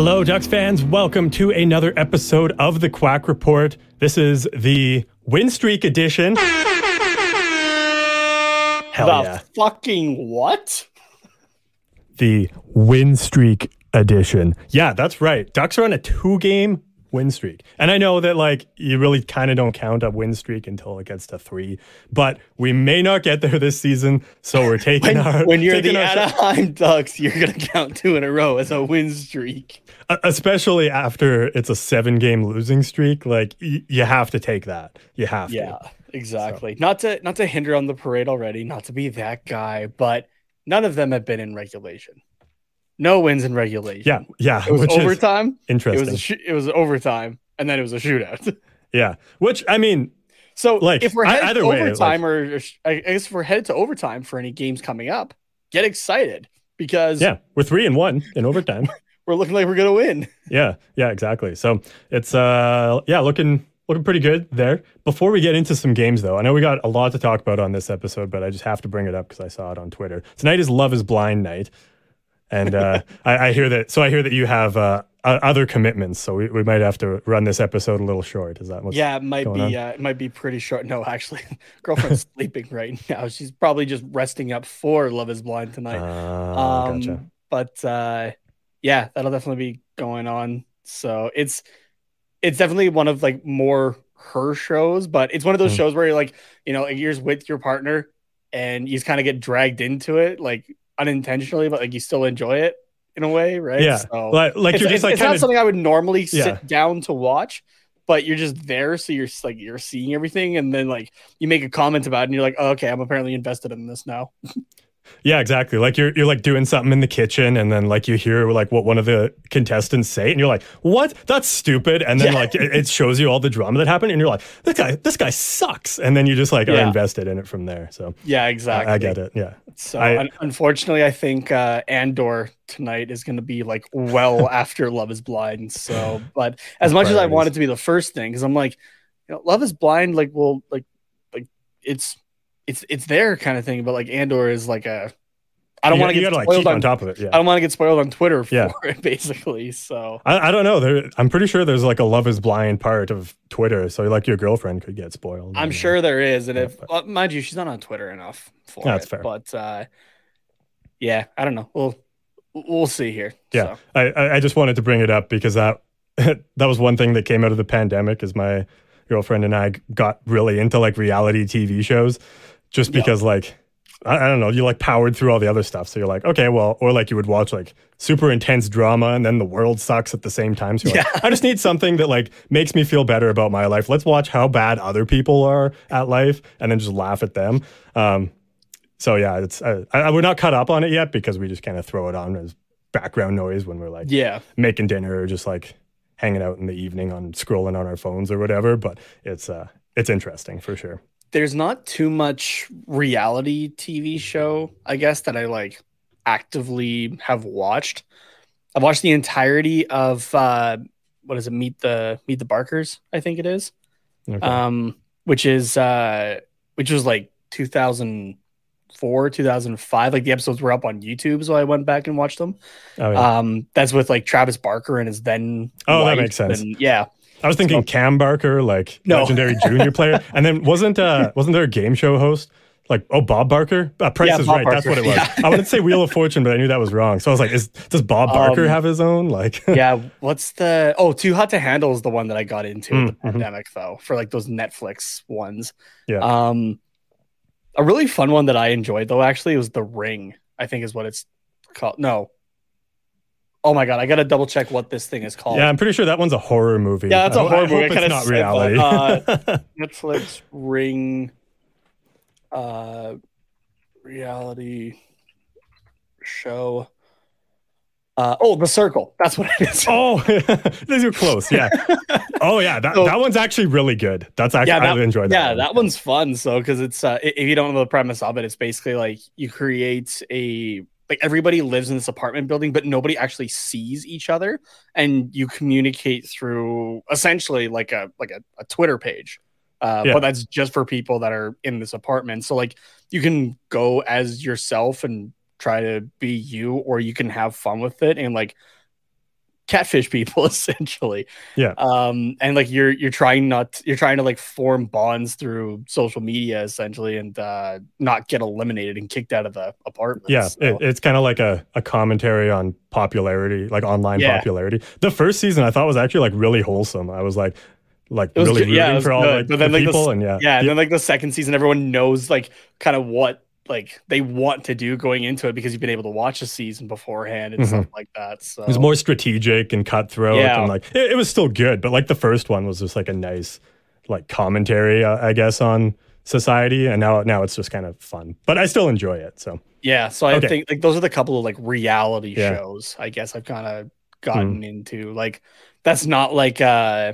Hello, Ducks fans. Welcome to another episode of the Quack Report. This is the win streak edition. Hell the yeah. fucking what? The win streak edition. Yeah, that's right. Ducks are on a two game win streak. And I know that like you really kind of don't count a win streak until it gets to three, but we may not get there this season. So we're taking When, our when you're the Anaheim Ducks, you're gonna count two in a row as a win streak. Especially after it's a seven game losing streak. Like y- you have to take that. You have Yeah, to. Yeah, exactly. Not to not to hinder on the parade already, not to be that guy, but none of them have been in regulation. No wins in regulation. Yeah, yeah. it was which is overtime. It interesting. was a sh- it was overtime, and then it was a shootout. yeah, which I mean, So, Like, if we're headed either to way, overtime, or, or sh- I guess if we're headed to overtime for any games coming up, get excited because yeah, we're three and one in overtime. we're looking like we're gonna win. yeah, yeah, exactly. So it's uh, yeah, looking looking pretty good there. Before we get into some games, though, I know we got a lot to talk about on this episode, but I just have to bring it up because I saw it on Twitter. Tonight is Love Is Blind night, and uh, I, I hear that. So I hear that you have uh, other commitments, so we, we might have to run this episode a little short. Is that what's yeah, it might going be. Uh, it might be pretty short. No, actually, girlfriend's sleeping right now. She's probably just resting up for Love Is Blind tonight. Ah, um, gotcha. But uh, yeah, that'll definitely be going on. So it's it's definitely one of like more her shows, but it's one of those Mm. shows where you're like, you know, you're with your partner and you just kind of get dragged into it, like unintentionally, but like you still enjoy it in a way, right? Yeah, So like, like it's, you're it's- just like it's not kind of something I would normally sit down to watch, but you're just there, so you're like you're seeing everything, and then like you make a comment about it, and you're like, oh, okay, I'm apparently invested in this now. Yeah, exactly. Like you're you're like doing something in the kitchen, and then like you hear like what one of the contestants say, and you're like, "What? That's stupid!" And then Yeah. like it, it shows you all the drama that happened, and you're like, "This guy, this guy sucks!" And then you just like are invested in it from there. So Yeah, exactly. I get it. Yeah, So I- un- unfortunately, I think uh, Andor tonight is going to be like well after Love Is Blind. So, but as much as I want it to be the first thing, because I'm like, you know, Love Is Blind, like, well, like, like it's it's it's there kind of thing, but like Andor is like a. I don't want to get like spoiled keep on on. top of it. Yeah, I don't want to get spoiled on Twitter for Yeah. it, basically. So I, I don't know. There, I'm pretty sure there's like a Love Is Blind part of Twitter, so like your girlfriend could get spoiled. I'm sure there is, and Yeah, if but- well, mind you, she's not on Twitter enough for That's it. fair. But uh, yeah, I don't know. We'll we'll see here. Yeah, So. I, I I just wanted to bring it up because that that was one thing that came out of the pandemic is my girlfriend and I got really into like reality TV shows just Yeah. because like I, I don't know you like powered through all the other stuff so you're like okay well or like you would watch like super intense drama and then the world sucks at the same time so you're like, I just need something that like makes me feel better about my life let's watch how bad other people are at life and then just laugh at them um so yeah it's I, I, we're not caught up on it yet because we just kind of throw it on as background noise when we're like Yeah. making dinner or just like hanging out in the evening on scrolling on our phones or whatever. But it's uh it's interesting for sure. There's not too much reality TV show, I guess, that I like actively have watched. I've watched the entirety of uh what is it, Meet the Meet the Barkers, I think it is. Okay. um, which is uh, which was like 2004, 2005. Like the episodes were up on YouTube, so I went back and watched them. oh, yeah. Um, that's with like Travis Barker and his then. Oh, that makes sense. and- yeah, I was thinking Cam Barker, like No. legendary junior player, and then wasn't uh wasn't there a game show host like oh Bob Barker? Uh, Price Yeah, is Bob right. That's what it was. Yeah. I wanted to say Wheel of Fortune, but I knew that was wrong. So I was like, is does Bob Barker Um, have his own? Like, yeah. What's the? Oh, Too Hot to Handle is the one that I got into in the Mm, mhm. pandemic though, for like those Netflix ones. Yeah. Um, a really fun one that I enjoyed though actually was The Ring. I think is what it's called. No. Oh my god, I gotta double check what this thing is called. yeah, I'm pretty sure that one's a horror movie. Yeah, that's I a horror I movie. hope it's not reality. uh, Netflix Ring uh reality show. Uh, oh, The Circle. That's what it is. oh, these are close. Yeah. Oh yeah, that, So- that one's actually really good. That's actually Yeah, that- I enjoyed that. yeah, one. that one's fun. So, because it's uh, if you don't know the premise of it, it's basically like you create a like everybody lives in this apartment building, but nobody actually sees each other, and you communicate through essentially like a like a, a Twitter page. Uh, Yeah. But that's just for people that are in this apartment. So like you can go as yourself and try to be you, or you can have fun with it and like catfish people essentially Yeah. um and like you're you're trying not you're trying to like form bonds through social media essentially and uh not get eliminated and kicked out of the apartment Yeah, So- it, it's kind of like a, a commentary on popularity, like online Yeah. popularity. The first season I thought was actually like really wholesome. I was like, like really good- yeah, rooting for all good. like, But then, the like, people, s- and yeah, yeah and then like the second season everyone knows like kind of what like they want to do going into it because you've been able to watch a season beforehand and Mhm. stuff like that so it was more strategic and cutthroat, Yeah. and like it, it was still good. But like the first one was just like a nice like commentary, uh, I guess, on society, and now now it's just kind of fun. But I still enjoy it. So Yeah, so I Okay. think like those are the couple of like reality Yeah. Shows I guess I've kind of gotten into. Like that's not like uh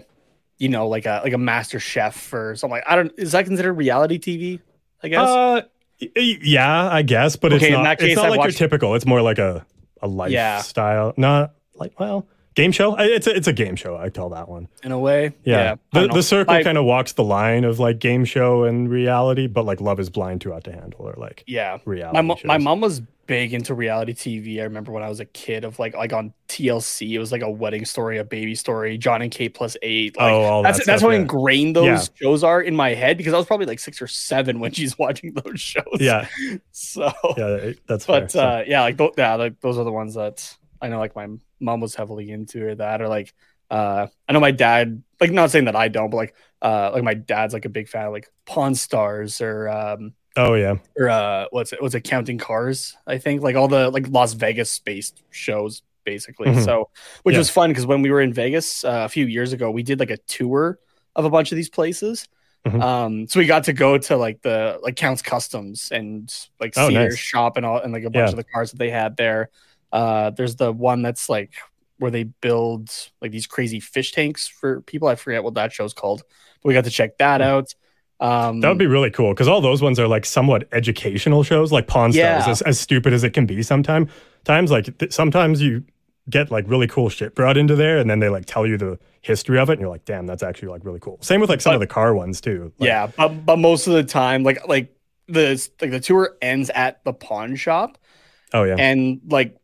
you know like a like a master chef or something like I don't is that considered reality TV? I guess. uh, yeah, I guess, but Okay, it's not. case, it's not like watched- your typical. It's more like a a Yeah. lifestyle, not like well game show. It's a, it's a game show. I call that one. in a way. Yeah. I The, the circle kind of walks the line of like game show and reality, but like Love is Blind Too Hot to Handle or like yeah. reality. My mo- my mom was big into reality TV. I remember when I was a kid of like like on TLC, it was like a wedding story, a baby story, John and Kate plus eight. Like, oh, that's that that's how yeah. ingrained those Yeah. shows are in my head because I was probably like six or seven when she's watching those shows. Yeah, So yeah, that's fair. but So- uh, yeah, like th- yeah, like those are the ones that I know. Like my mom was heavily into or that, or like uh, I know my dad. Like not saying that I don't, but like uh, like my dad's like a big fan of like Pawn Stars or um oh yeah, or uh what's it what's it Counting Cars? I think like all the like Las Vegas based shows basically. Mhm. So which Yeah. was fun because when we were in Vegas uh, a few years ago, we did like a tour of a bunch of these places. Mhm. Um, so we got to go to like the like Count's Kustoms and like Oh, see their nice. shop and all and like a bunch Yeah. of the cars that they had there. Uh, there's the one that's like where they build like these crazy fish tanks for people. I forget what that show's called, but we got to check that out. Um, that would be really cool because all those ones are like somewhat educational shows, like Pawn Yeah. Stars, as, as stupid as it can be. Sometimes, times like th- sometimes you get like really cool shit brought into there, and then they like tell you the history of it, and you're like, damn, that's actually like really cool. Same with like some But- of the car ones too. Like, yeah, but, but most of the time, like like the like the tour ends at the pawn shop, Oh yeah. and like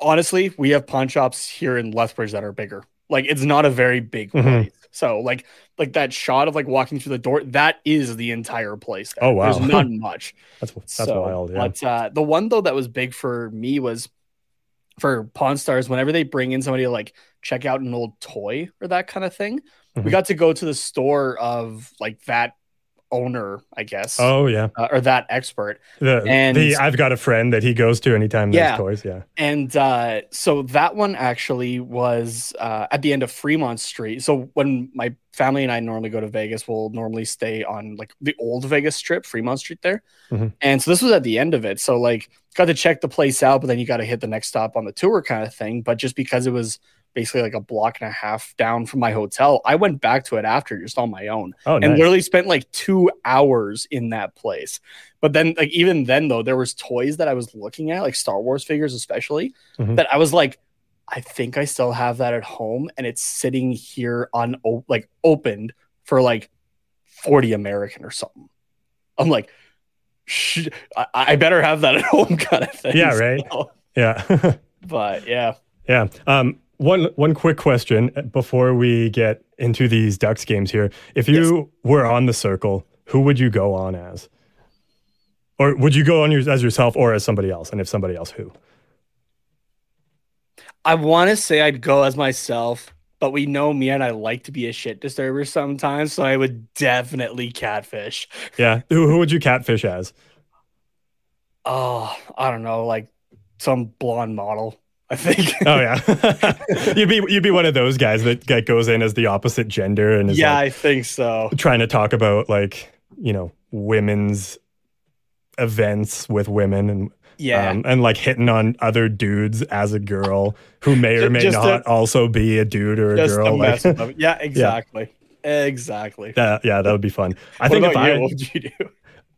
honestly, we have pawn shops here in Lethbridge that are bigger. Like it's not a very big Mhm. place. So like like that shot of like walking through the door, that is the entire place. there. Oh, wow. There's not much. That's that's so, wild. Yeah. But uh, the one though that was big for me was for Pawn Stars. Whenever they bring in somebody to like check out an old toy or that kind of thing, we Mhm. got to go to the store of like that owner, I guess, oh yeah. uh, or that expert. The, And- the I've got a friend that he goes to anytime there's Yeah. toys. Yeah. And uh, so that one actually was uh, at the end of Fremont Street. So when my family and I normally go to Vegas, we'll normally stay on like the old Vegas Strip, Fremont Street there. Mhm. And so this was at the end of it. So like got to check the place out, but then you got to hit the next stop on the tour kind of thing. But just because it was basically like a block and a half down from my hotel, I went back to it after just on my own Oh, and nice. literally spent like two hours in that place. But then, like even then though, there was toys that I was looking at, like Star Wars figures especially, Mhm. that I was like, I think I still have that at home, and it's sitting here on like opened for like 40 American or something. I'm like, Sh- I-, I better have that at home, kind of thing. Yeah, right. So, Yeah. but yeah, yeah. Um, one one quick question before we get into these Ducks games here. If you were on the circle, who would you go on as? Or would you go on your, as yourself or as somebody else? And if somebody else, who? I want to say I'd go as myself, but we know me and I like to be a shit disturber sometimes, so I would definitely catfish. Yeah. Who, who would you catfish as? Oh, I don't know, like some blonde model. I think. Oh yeah, you'd be you'd be one of those guys that, that goes in as the opposite gender and is yeah, like I think so. trying to talk about like you know women's events with women and Yeah, um, and like hitting on other dudes as a girl who may or may just not to- also be a dude or a just girl. a Like, mess with them. Yeah, exactly, exactly. that, yeah, that would be fun. I what think if you? I What would you do?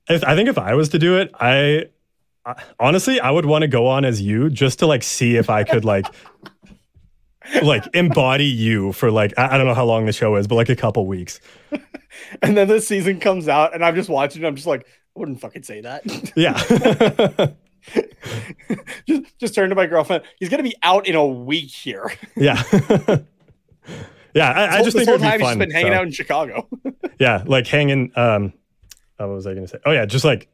if, I think if I was to do it, I honestly I would want to go on as you just to like see if I could like like embody you for like I, I don't know how long the show is, but like a couple weeks. And then the season comes out, and I'm just watching. And I'm just like, I wouldn't fucking say that. Yeah. just, just turn to my girlfriend. He's gonna be out in a week here. yeah. yeah, I, I just think whole time fun. been hanging so. out in Chicago. Yeah, like hanging. Um, what was I going to say? Oh yeah, just like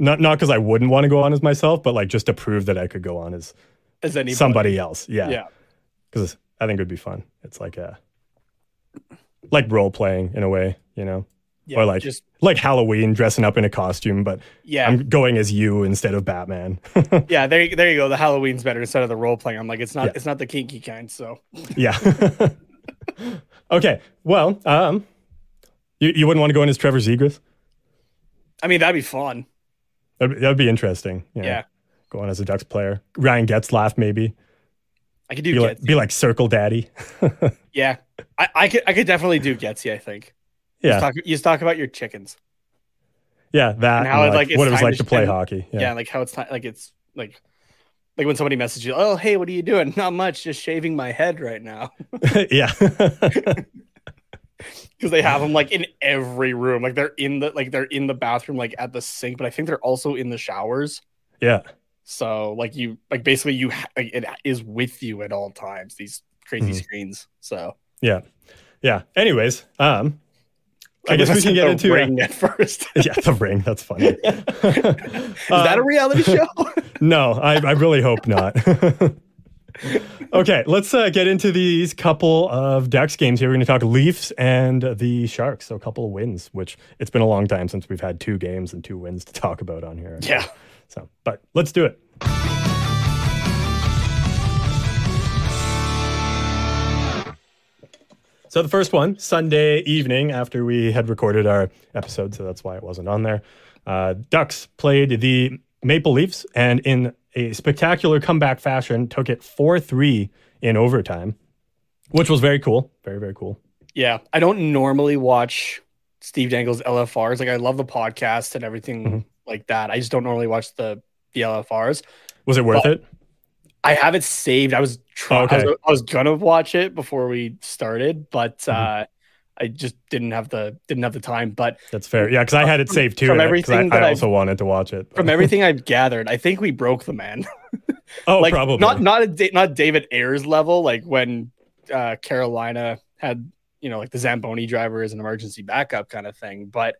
not not because I wouldn't want to go on as myself, but like just to prove that I could go on as As anybody. somebody else. Yeah, Yeah. because I think it would be fun. It's like a like role playing in a way, you know, Yeah. or like just like Halloween dressing up in a costume, but yeah. I'm going as you instead of Batman. yeah, there, you- there you go. The Halloween's better instead of the role playing. I'm like, it's not, Yeah. it's not the kinky kind. So yeah. okay. Well, um, you you wouldn't want to go in as Trevor Zegras? I mean, that'd be fun. That'd, that'd be interesting. you know, Yeah, Go on as a Ducks player. Ryan Getzlaf maybe. I could do Be like, be like Circle Daddy. yeah, I, I could, I could definitely do Getzy. I think. Yeah. Just talk, you just talk about your chickens. Yeah, that And how and, like, like, what it was like to to play hockey. Yeah. Yeah. like how it's like it's like, like when somebody messages you, oh hey, what are you doing? Not much, just shaving my head right now. Yeah. Because they have them like in every room like they're in the like they're in the bathroom like at the sink but i think they're also in the showers yeah. so like you like basically you ha- like, it is with you at all times these crazy Mhm. screens so Yeah. Yeah. Anyways, um I guess we can get into uh, ring at first yeah, the ring. That's funny. is that a reality show No, I, I really hope not. Okay, let's uh, get into these couple of Ducks games here. We're going to talk Leafs and the Sharks. So a couple of wins, which it's been a long time since we've had two games and two wins to talk about on here. yeah So, but let's do it. So the first one, Sunday evening after we had recorded our episode, so that's why it wasn't on there. Uh, Ducks played the Maple Leafs and in a spectacular comeback fashion took it 4-3 in overtime, which was very cool. Very, very cool. yeah i don't normally watch steve dangle's lfrs like i love the podcast and everything Mhm. like that i just don't normally watch the the lfrs Was it worth it? I have it saved. I was trying. Okay. I, was, I was gonna watch it before we started, but Mhm. uh, I just didn't have the didn't have the time. But That's fair. Yeah, because I had it saved too. from and I- 'cause everything I, I also wanted to watch it. from everything I've gathered, I think we broke the man. oh, like probably not not a not David Ayres level, like when uh, Carolina had you know like the Zamboni driver as an emergency backup kind of thing. But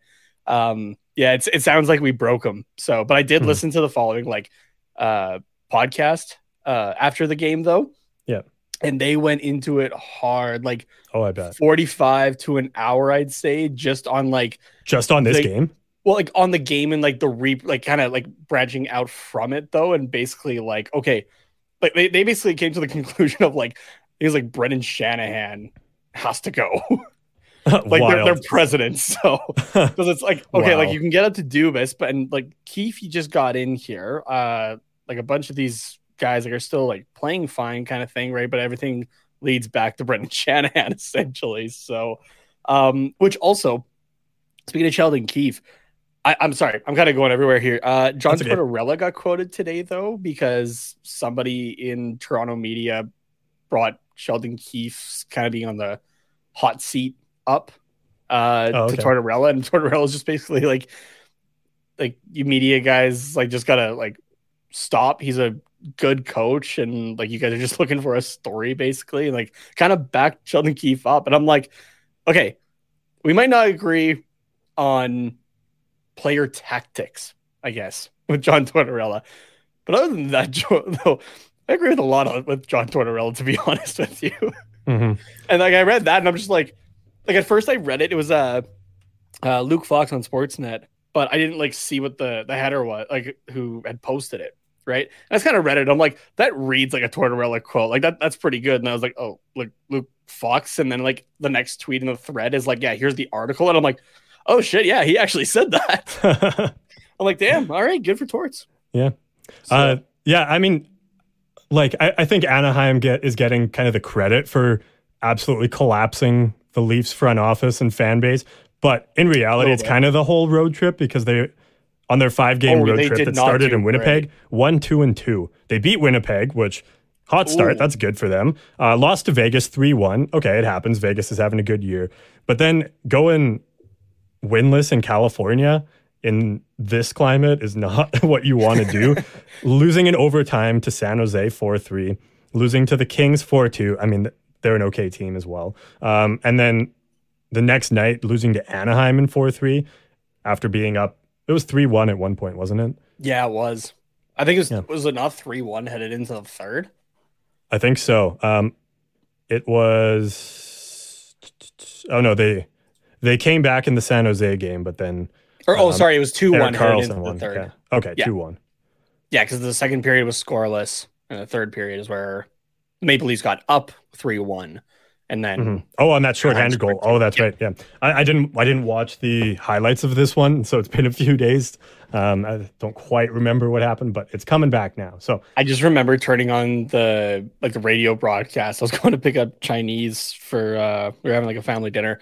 um, yeah, it's, it sounds like we broke him. So, but I did Mhm. listen to the following like uh, podcast uh, after the game though. And they went into it hard, like Oh, I bet. forty five to an hour, I'd say, just on like Just on this They- game. well like on the game and like the re like kind of like branching out from it though and basically like okay like they, they basically came to the conclusion of like was like brendan shanahan has to go like they're, they're president so because it's like okay like you can get up to dubas but and like keefe he just got in here uh like a bunch of these guys like are still like playing fine kind of thing right but everything leads back to brendan shanahan essentially so um which also speaking of sheldon keefe I, I'm sorry, I'm kind of going everywhere here. Uh, John That's okay. Tortorella got quoted today, though, because somebody in Toronto media brought Sheldon Keefe's kind of being on the hot seat up uh, Oh, okay. to Tortorella, and Tortorella is just basically like, like you media guys like just gotta like stop. He's a good coach, and like you guys are just looking for a story, basically, and like kind of back Sheldon Keefe up. And I'm like, okay, we might not agree on player tactics, I guess, with John Tortorella, but other than that, though, I agree with a lot of, with John Tortorella, to be honest with you. Mhm. And like I read that, and I'm just like, like at first I read it, it was uh, uh Luke Fox on Sportsnet, but I didn't like see what the the header was, like who had posted it, right? And I just kind of read it. I'm like, that reads like a Tortorella quote, like that that's pretty good. And I was like, oh, like Luke Fox, and then like the next tweet in the thread is like, yeah, here's the article, and I'm like, oh shit, yeah, he actually said that. I'm like, damn, all right, good for Torts. Yeah. So- Uh, yeah, I mean, like I, I think Anaheim get is getting kind of the credit for absolutely collapsing the Leafs front office and fan base, but in reality, Little it's kind of the whole road trip because they on their five game Oh, road trip that started in Winnipeg, great. one, two, and two. They beat Winnipeg, which hot start. Ooh. That's good for them. Uh, lost to Vegas three one. Okay, it happens. Vegas is having a good year, but then going winless in California in this climate is not what you want to do. losing in overtime to San Jose 4 3, losing to the Kings 4 2. I mean, they're an okay team as well. Um, and then the next night, losing to Anaheim in 4 3 after being up. It was 3 1 at one point, wasn't it? Yeah, it was. I think it was Yeah. was it not three one headed into the third? I think so. Um, it was. Oh, no, they. They came back in the San Jose game, but then Or oh, Um, sorry, it was two one headed into the third. Okay, okay Yeah. 2 1. Yeah, because the second period was scoreless, and the third period is where the Maple Leafs got up three one, and then Mhm. Oh, on that shorthanded goal. Oh, that's right. Yeah, I, I didn't. I didn't watch the highlights of this one, so it's been a few days. Um, I don't quite remember what happened, but it's coming back now. So I just remember turning on the like the radio broadcast. I was going to pick up Chinese for uh we were having like a family dinner,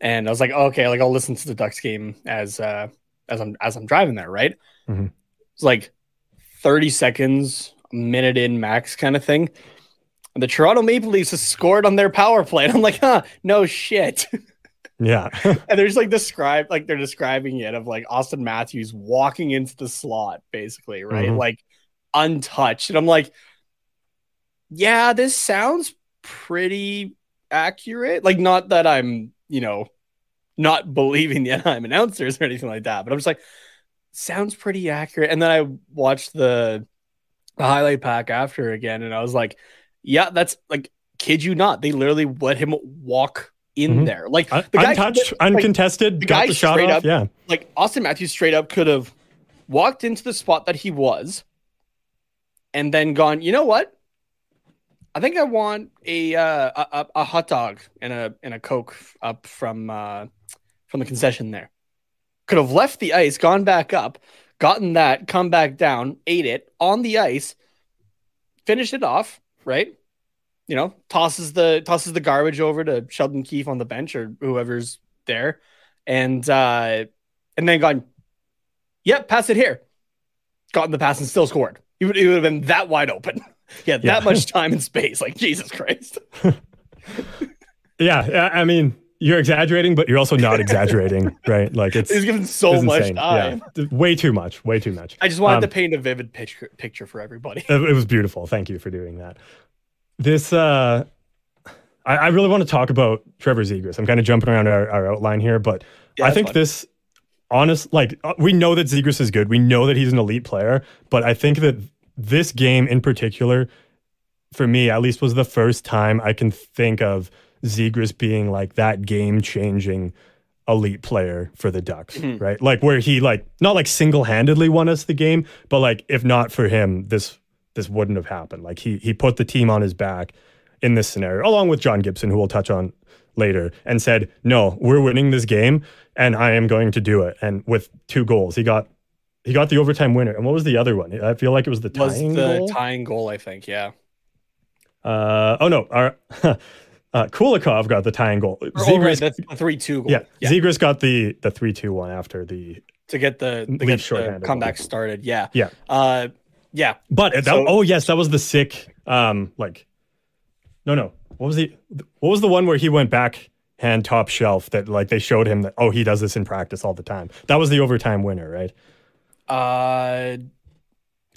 and I was like, oh, okay, like I'll listen to the Ducks game as uh as I'm as I'm driving there, right? Mhm. It's like thirty seconds, minute in max kind of thing. And the Toronto Maple Leafs has scored on their power play. And I'm like, huh, no shit. yeah, and they're just like describe like they're describing it of like Auston Matthews walking into the slot, basically, right? Mhm. Like untouched. And I'm like, yeah, this sounds pretty accurate. Like, not that I'm, you know, not believing the Anaheim announcers or anything like that, but I'm just like, sounds pretty accurate. And then I watched the, the highlight pack after again, and I was like, yeah, that's like, kid you not, they literally let him walk in Mhm. there. Like the guy- untouched, like, uncontested, the got guy the shot straight off. up- Yeah, like Auston Matthews straight up could have walked into the spot that he was and then gone, you know what? I think I want a uh, a, a- a hot dog and a and a coke up from uh, from the concession there. Could have left the ice, gone back up, gotten that, come back down, ate it on the ice, finished it off, right? You know, tosses the tosses the garbage over to Sheldon Keefe on the bench or whoever's there, and uh, and then gone, yep, pass it here. Gotten the pass and still scored. He would, he would have been that wide open. yeah, Yeah. that much time and space. Like Jesus Christ. yeah. yeah, I mean, you're exaggerating, but you're also not exaggerating, right? Like it's, He's given so it's much insane. time. Yeah, way too much. Way too much. I just wanted Um, to paint a vivid picture picture for everybody. It, was beautiful. Thank you for doing that. This, uh, I, I really want to talk about Trevor Zegras. I'm kind of jumping around our, our outline here, but Yeah, I think this, honest, like uh, we know that Zegras is good. We know that he's an elite player, but I think that this game in particular, for me at least, was the first time I can think of Zegras being like that game changing elite player for the Ducks, Mhm. right? Like where he like not like single handedly won us the game, but like if not for him, this this wouldn't have happened. Like he he put the team on his back in this scenario, along with John Gibson, who we'll touch on later, and said, "No, we're winning this game, and I am going to do it." And with two goals, he got he got the overtime winner. And what was the other one? I feel like it was the tying was tying the goal. tying goal, I think. Yeah. uh, oh no, our, uh, Kulikov got the tying goal. Or, oh, right, that's the three two goal. yeah, Zegras got the the three two one after the to get the, to get the comeback goal. started. Yeah. yeah. Uh, yeah. But that, So- oh yes, that was the sick. Um, like, no, no. What was the what was the one where he went back hand top shelf that like they showed him that oh he does this in practice all the time. That was the overtime winner, right? Uh,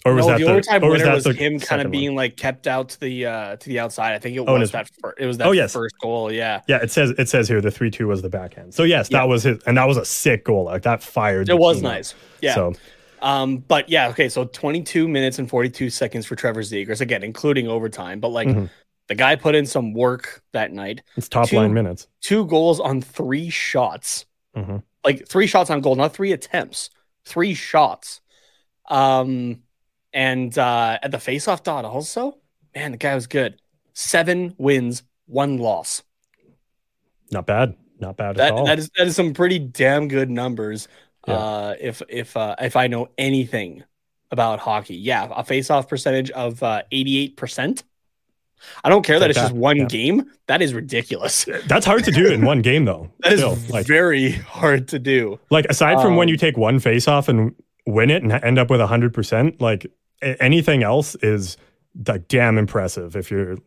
Or was no, that the overtime or winner that was him kind of one? being like kept out to the uh to the outside. I think it Oh, was it's- that. Fir- it was that Oh, yes. first goal. Yeah, Yeah, it says it says here the three two was the backhand. So yes, Yeah. that was his, and that was a sick goal. Like that fired. it was up. nice. Yeah. So Um, but yeah, okay, so 22 minutes and 42 seconds for Trevor Zegras, again, including overtime. But like Mhm. the guy put in some work that night. it's top Two- line minutes. Two goals on three shots. Mhm. Like three shots on goal, not three attempts, three shots. Um, and uh, at the faceoff dot also, man, the guy was good. Seven wins, one loss. Not bad. Not bad at all. that is that is some pretty damn good numbers. Yeah. Uh, if if uh, if I know anything about hockey, yeah, a face-off percentage of uh, eighty-eight percent. I don't care that Like it's just one yeah. game. That is ridiculous. That's hard to do in one game though. That is Still, like very hard to do. like aside from when um, you take one face off and win it and end up with hundred percent, like anything else is like damn impressive. If you're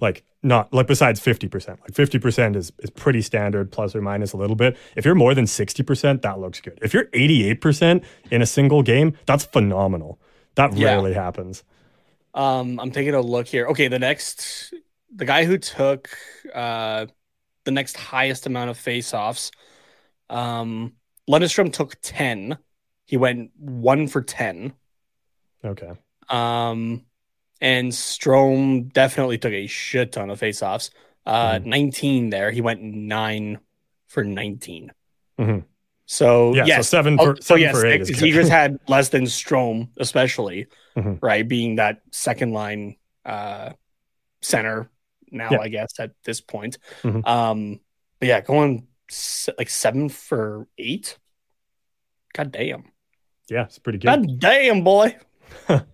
like not like besides fifty percent, like fifty percent is is pretty standard, plus or minus a little bit. If you're more than sixty percent, that looks good. If you're eighty eight percent in a single game, that's phenomenal. That Yeah. rarely happens. Um, I'm taking a look here. Okay, the next, the guy who took uh, the next highest amount of face-offs, um, Lundestrom took ten. He went one for ten. Okay. Um, and Strome definitely took a shit ton of faceoffs. Uh, Mhm. 19 there. He went nine for 19. Mhm. So Yeah. yes. So seven Oh, for so seven yes, for eight. Zegras had less than Strome, especially Mhm. right, being that second line uh, center now, Yeah. I guess at this point. Mhm. Um, but yeah, going like seven for eight. God damn. yeah, it's pretty good. God damn, boy.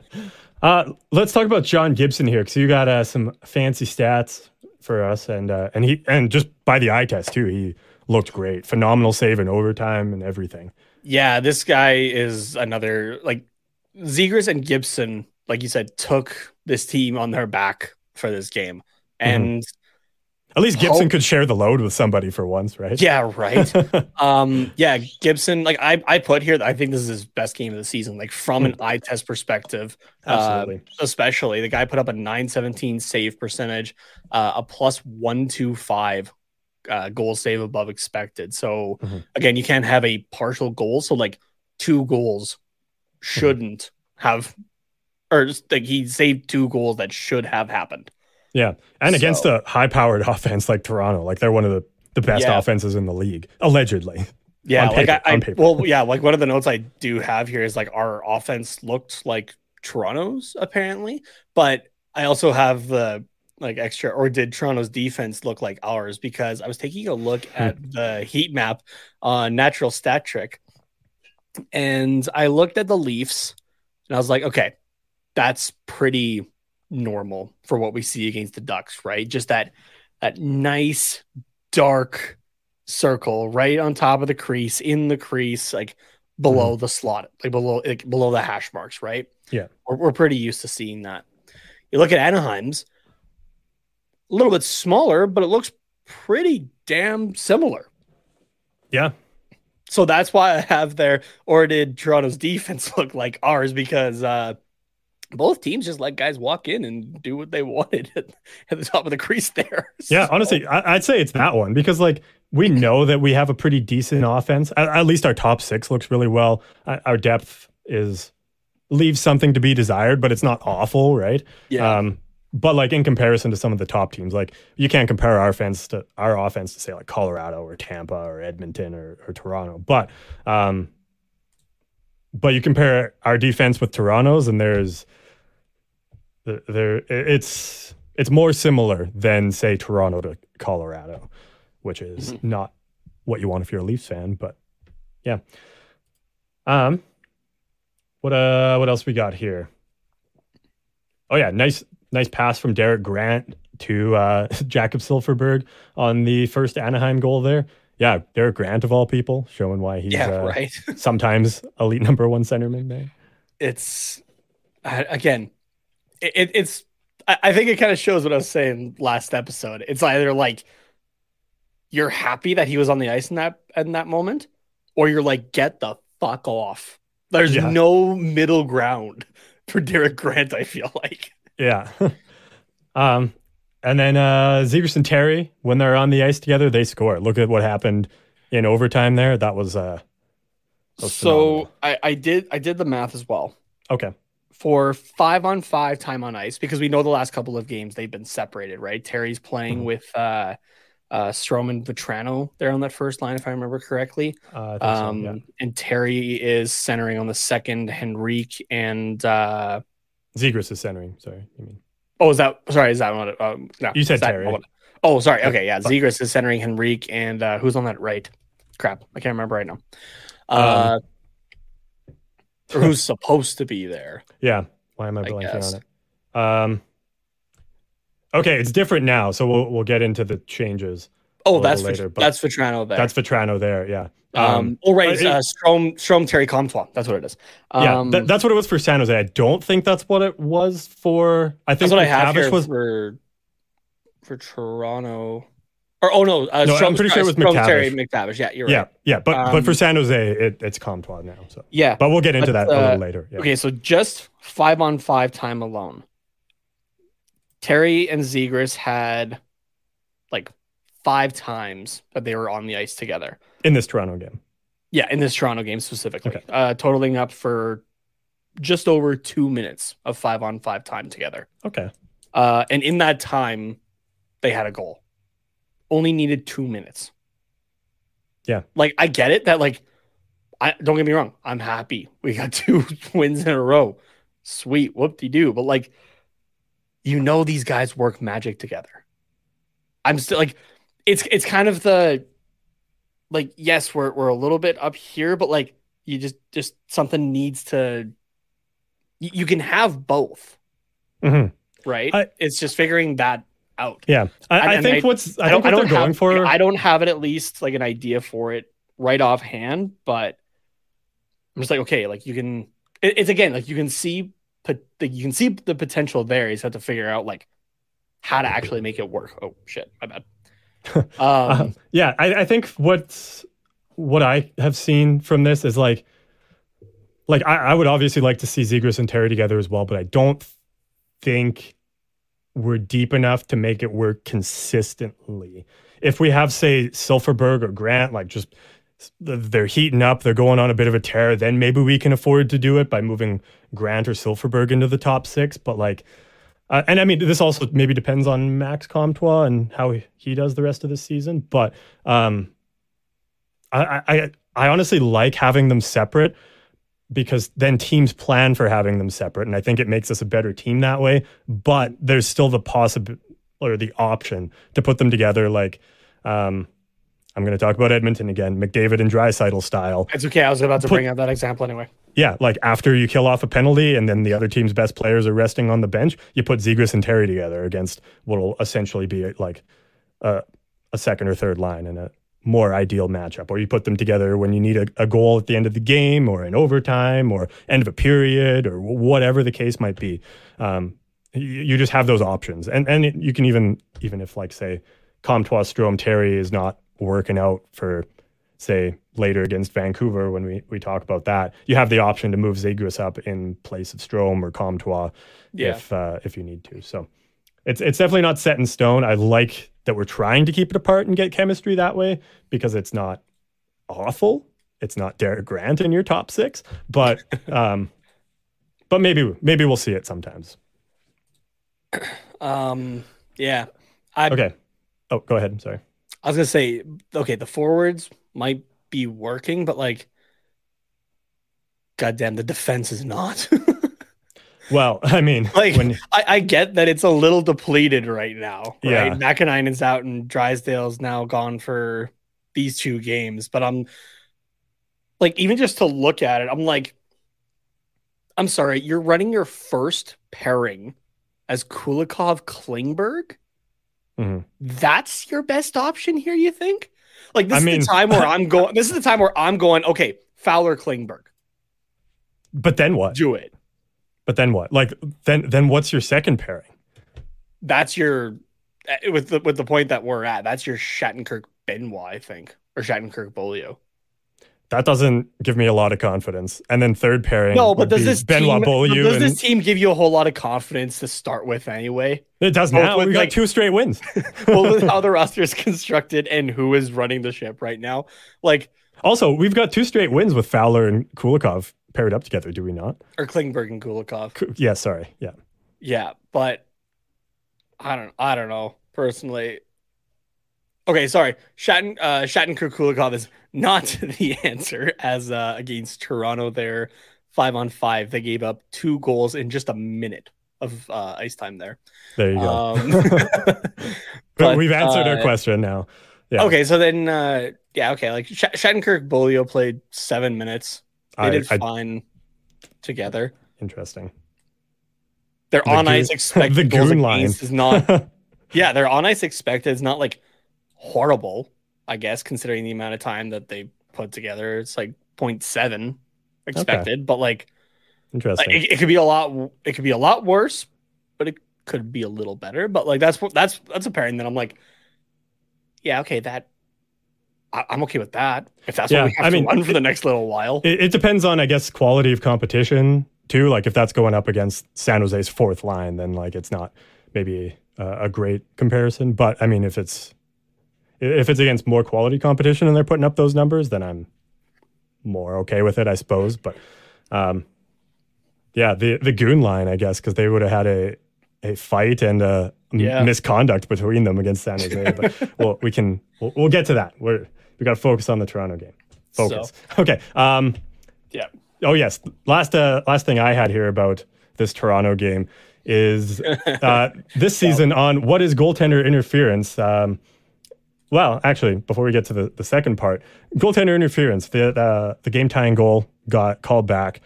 Uh, let's talk about John Gibson here because you got uh, some fancy stats for us, and uh, and he and just by the eye test too, he looked great, phenomenal save in overtime and everything. Yeah, this guy is another like Zegras and Gibson, like you said, took this team on their back for this game. And At least Gibson Hope- could share the load with somebody for once, right? yeah, right. um, yeah, Gibson, like I, I put here, I think this is his best game of the season, like from an eye test perspective, Absolutely. especially. The guy put up a 917 save percentage, uh, a plus 125 uh, goal save above expected. So Mhm. again, you can't have a partial goal. So like two goals shouldn't have, or just like he saved two goals that should have happened. Yeah, and against a high-powered offense like Toronto, like they're one of the the best Yeah. offenses in the league, allegedly. Yeah, On like paper, I, I on paper. well, yeah, like one of the notes I do have here is like our offense looked like Toronto's apparently, but I also have the like extra or did Toronto's defense look like ours because I was taking a look Hmm. at the heat map on Natural Stat Trick, and I looked at the Leafs and I was like, okay, that's pretty normal for what we see against the Ducks, right? Just that that nice dark circle right on top of the crease, in the crease, like below the slot, like below like below the hash marks, right? Yeah. we're, we're pretty used to seeing that. You look at Anaheim's, a little bit smaller, but it looks pretty damn similar. Yeah, So that's why I have there, or did Toronto's defense look like ours? Because uh, both teams just let guys walk in and do what they wanted at, at the top of the crease there. Yeah, honestly, I, I'd say it's that one because like we know that we have a pretty decent offense. At, at least our top six looks really well. Our depth is leaves something to be desired, but it's not awful, right? yeah. Um, but like in comparison to some of the top teams, like you can't compare our offense to our offense to say like Colorado or Tampa or Edmonton or, or Toronto. But um, but you compare our defense with Toronto's, and there's there, it's it's more similar than say Toronto to Colorado, which is not what you want if you're a Leafs fan. But yeah. Um. What uh? What else we got here? Oh yeah, nice nice pass from Derek Grant to uh, Jakob Silfverberg on the first Anaheim goal there. Yeah, Derek Grant of all people, showing why he's yeah, uh, right. sometimes elite number one centerman there. it's uh, again it, it- it's I, think it kind of shows what i was saying last episode it's either like you're happy that he was on the ice in that in that moment, or you're like, get the fuck off. There's Yeah. no middle ground for Derek Grant. I feel like. Yeah. um, and then uh, Zegras and Terry, when they're on the ice together, they score. Look at what happened in overtime there. That was uh, so phenomenal. I, I did I did the math as well okay. For five on five time on ice because we know the last couple of games they've been separated, right? Terry's playing Mhm. with uh, uh, Strome and Vatrano there on that first line, if I remember correctly. Uh, I think so, Um, yeah. And Terry is centering on the second, Henrique and uh, is centering. Sorry, you mean oh, is that sorry? Is that one? Um, no, You said is that Terry. Oh, sorry. Okay, yeah. Zegras is centering Henrique and uh, who's on that right? Crap, I can't remember right now. Uh, or who's supposed to be there? yeah. Why am I I blanking guess. on it? Um. Okay, it's different now, so we'll we'll get into the changes. Oh, that's later, Vit- that's Vatrano there. That's Vatrano there. Yeah. um. Oh, right. It- uh, Strome Strome Terry Comtois. That's what it is. Um, yeah, th- that's what it was for San Jose. I don't think that's what it was for. I think that's what I have here was. for for Toronto. Or oh no, uh, No, I'm pretty sure it was Strome Terry McTavish. McTavish. Yeah, you're Yeah, right. yeah, yeah, but but for Um, San Jose, it, it's Comtois now. So, Yeah. but we'll get into that a uh, little later. Yeah. Okay, so just five on five time alone. Terry and Zegras had like five times that they were on the ice together. In this Toronto game. Yeah, in this Toronto game specifically, Okay. uh, totaling up for just over two minutes of five on five time together. Okay. Uh, and in that time, they had a goal. Only needed two minutes. Yeah. Like I get it that like I don't get me wrong, I'm happy. We got two wins in a row. Sweet, whoop de doo. But like you know these guys work magic together. I'm still like it's it's kind of the like yes, we're we're a little bit up here, but like you just just something needs to you, you can have both hmm right? I- it's just figuring that out. Yeah, I, I think I- what's I, don't. think I don't they're going have. for. I don't have it at least like an idea for it right offhand, but I'm just like okay, like you can. It, it's again like you can see, you can see the potential there. You just have to figure out like how to actually make it work. Oh shit, my bad. Um, Um, yeah, I, I think what's what I have seen from this is like, like I, I would obviously like to see Zegras and Terry together as well, but I don't think we're deep enough to make it work consistently. If we have, say, Silfverberg or Grant, like just they're heating up, they're going on a bit of a tear, then maybe we can afford to do it by moving Grant or Silfverberg into the top six. But like, uh, and I mean, this also maybe depends on Max Comtois and how he, does the rest of the season. But um, I, I, I honestly like having them separate because then teams plan for having them separate, and I think it makes us a better team that way. But there's still the possible or the option to put them together, like. Um, I'm going to talk about Edmonton again, McDavid and Draisaitl style. it's okay. I was about to Put- bring up that example anyway. Yeah, like after you kill off a penalty and then the other team's best players are resting on the bench, you put Zegras and Terry together against what will essentially be like a, a second or third line in a more ideal matchup. Or you put them together when you need a, a goal at the end of the game or in overtime or end of a period or whatever the case might be. Um, you, you just have those options. And and it- you can even, even if like say Comtois, Strome, Terry is not working out for say later against Vancouver when we, we talk about that, you have the option to move Zegras up in place of Strome or Comtois Yeah. if uh, if you need to. So it's it's definitely not set in stone. I like that we're trying to keep it apart and get chemistry that way because it's not awful. It's not Derek Grant in your top six, but um, but maybe maybe we'll see it sometimes. Um, yeah. I, Okay. Oh, go ahead. Sorry. I was gonna say, okay, the forwards might be working, but like, goddamn, the defense is not. Well, I mean, like, when I, I get that it's a little depleted right now. Yeah. Right, McInerney's out and Drysdale's now gone for these two games, but I'm like, even just to look at it, I'm like, I'm sorry, you're running your first pairing as Kulikov Klingberg. Mhm. That's your best option here, you think? Like this I is mean- the time where I'm going. This is the time where I'm going. Okay, Fowler Klingberg, but then what? do it. But then what? Like then then what's your second pairing? That's your eh, with the with the point that we're at. That's your Shattenkirk Benoit, I think, or Shattenkirk Beaulieu. That doesn't give me a lot of confidence. And then third pairing. No, but does this Benoit team, Beaulieu? does and- this team give you a whole lot of confidence to start with anyway? it does both now. with, We got like- two straight wins. well, with how the roster is constructed and who is running the ship right now, like also, we've got two straight wins with Fowler and Kulikov paired up together. Do we not? or Klingberg and Kulikov. Yeah, sorry. Yeah. Yeah, but I don't. I don't know personally. Okay, sorry. Shatten uh, Shattenkirk Kulikov is not the answer as uh, against Toronto. There, five on five, they gave up two goals in just a minute of uh, ice time there. There you go. Um, but, we've answered our uh, question now. Yeah. Okay, so then, uh, yeah, okay, like Sh- Shattenkirk Beaulieu played seven minutes. They I- did I- fine together. Interesting. Their The on ice expected the goon line. is not. yeah, their on ice expected is not like horrible. I guess considering the amount of time that they put together, it's like 0.7 expected, but like Interesting. it, it could be a lot. It could be a lot worse, but it could be a little better. But like that's what that's that's a pairing that I'm like, yeah, okay, that I, I'm okay with that. If that's Yeah, what we have I to mean, run for the next little while. It, it depends on, I guess, quality of competition too. Like if that's going up against San Jose's fourth line, then like it's not maybe a, a great comparison. But I mean, if it's if it's against more quality competition and they're putting up those numbers, then I'm more okay with it, I suppose. But um, yeah, the the goon line, I guess, because they would have had a a fight and a Yeah. misconduct between them against San Jose. But well, we can we'll, we'll get to that. We're we got to focus on the Toronto game. Focus. Okay. Um, yeah. Oh yes. Last uh, last thing I had here about this Toronto game is uh, this season on what is goaltender interference. Um, well, actually, before we get to the, the second part, goaltender interference. The uh, the game tying goal got called back.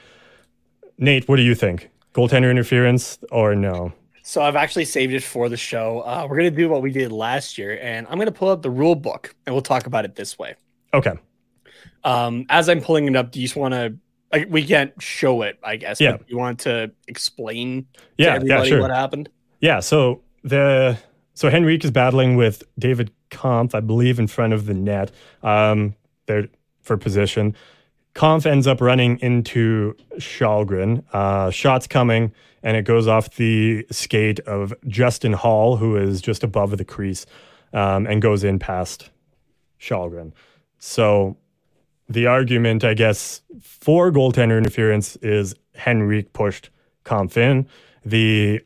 Nate, what do you think? Goaltender interference or no? So I've actually saved it for the show. Uh, we're gonna do what we did last year, and I'm gonna pull up the rule book, and we'll talk about it this way. Okay. Um, as I'm pulling it up, do you just want to? Like, we can't show it, I guess. Yeah. You want to explain to Yeah. Yeah. Sure. what happened? Yeah, so the so Henrique is battling with David Kampf, I believe, in front of the net. Um, they're for position. Kampf ends up running into Källgren. Uh, shots coming, and it goes off the skate of Justin Holl, who is just above the crease, um, and goes in past Källgren. So the argument, I guess, for goaltender interference is Henrique pushed Kampf in. The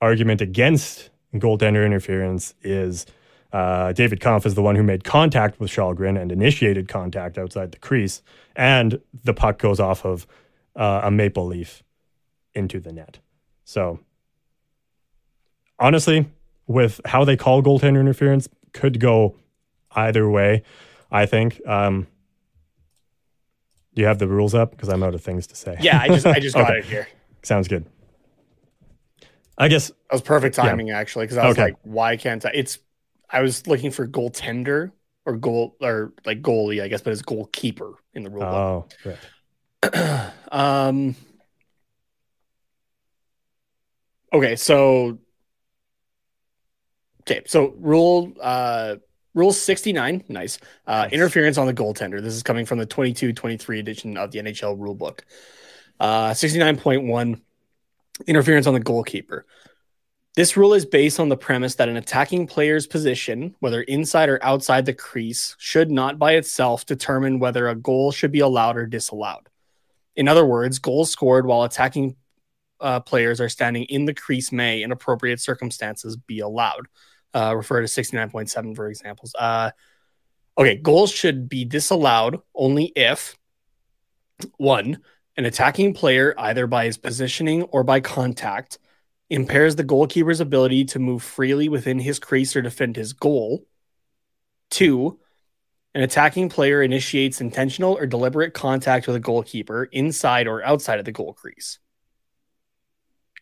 argument against goaltender interference is uh, David Kampf is the one who made contact with Källgren and initiated contact outside the crease, and the puck goes off of uh, a maple leaf into the net. So, honestly, with how they call goaltender interference, could go either way. I think. Um, do you have the rules up? Because I'm out of things to say. Yeah, I just I just got Okay. it here. Sounds good. I guess That was perfect timing actually, because I was Okay. like, why can't I? It's I was looking for goaltender or goal or like goalie, I guess, but it's goalkeeper in the rule book. Oh, right. um okay so okay so rule uh rule 69 nice uh Nice. interference on the goaltender this is coming from the 22-23 edition of the nhl rule book uh 69.1 interference on the goalkeeper this rule is based on the premise that an attacking player's position, whether inside or outside the crease, should not by itself determine whether a goal should be allowed or disallowed. In other words, goals scored while attacking uh, players are standing in the crease may, in appropriate circumstances, be allowed. Uh, refer to 69.7 for examples. Uh, okay, goals should be disallowed only if one, an attacking player, either by his positioning or by contact, impairs the goalkeeper's ability to move freely within his crease or defend his goal. Two, an attacking player initiates intentional or deliberate contact with a goalkeeper inside or outside of the goal crease.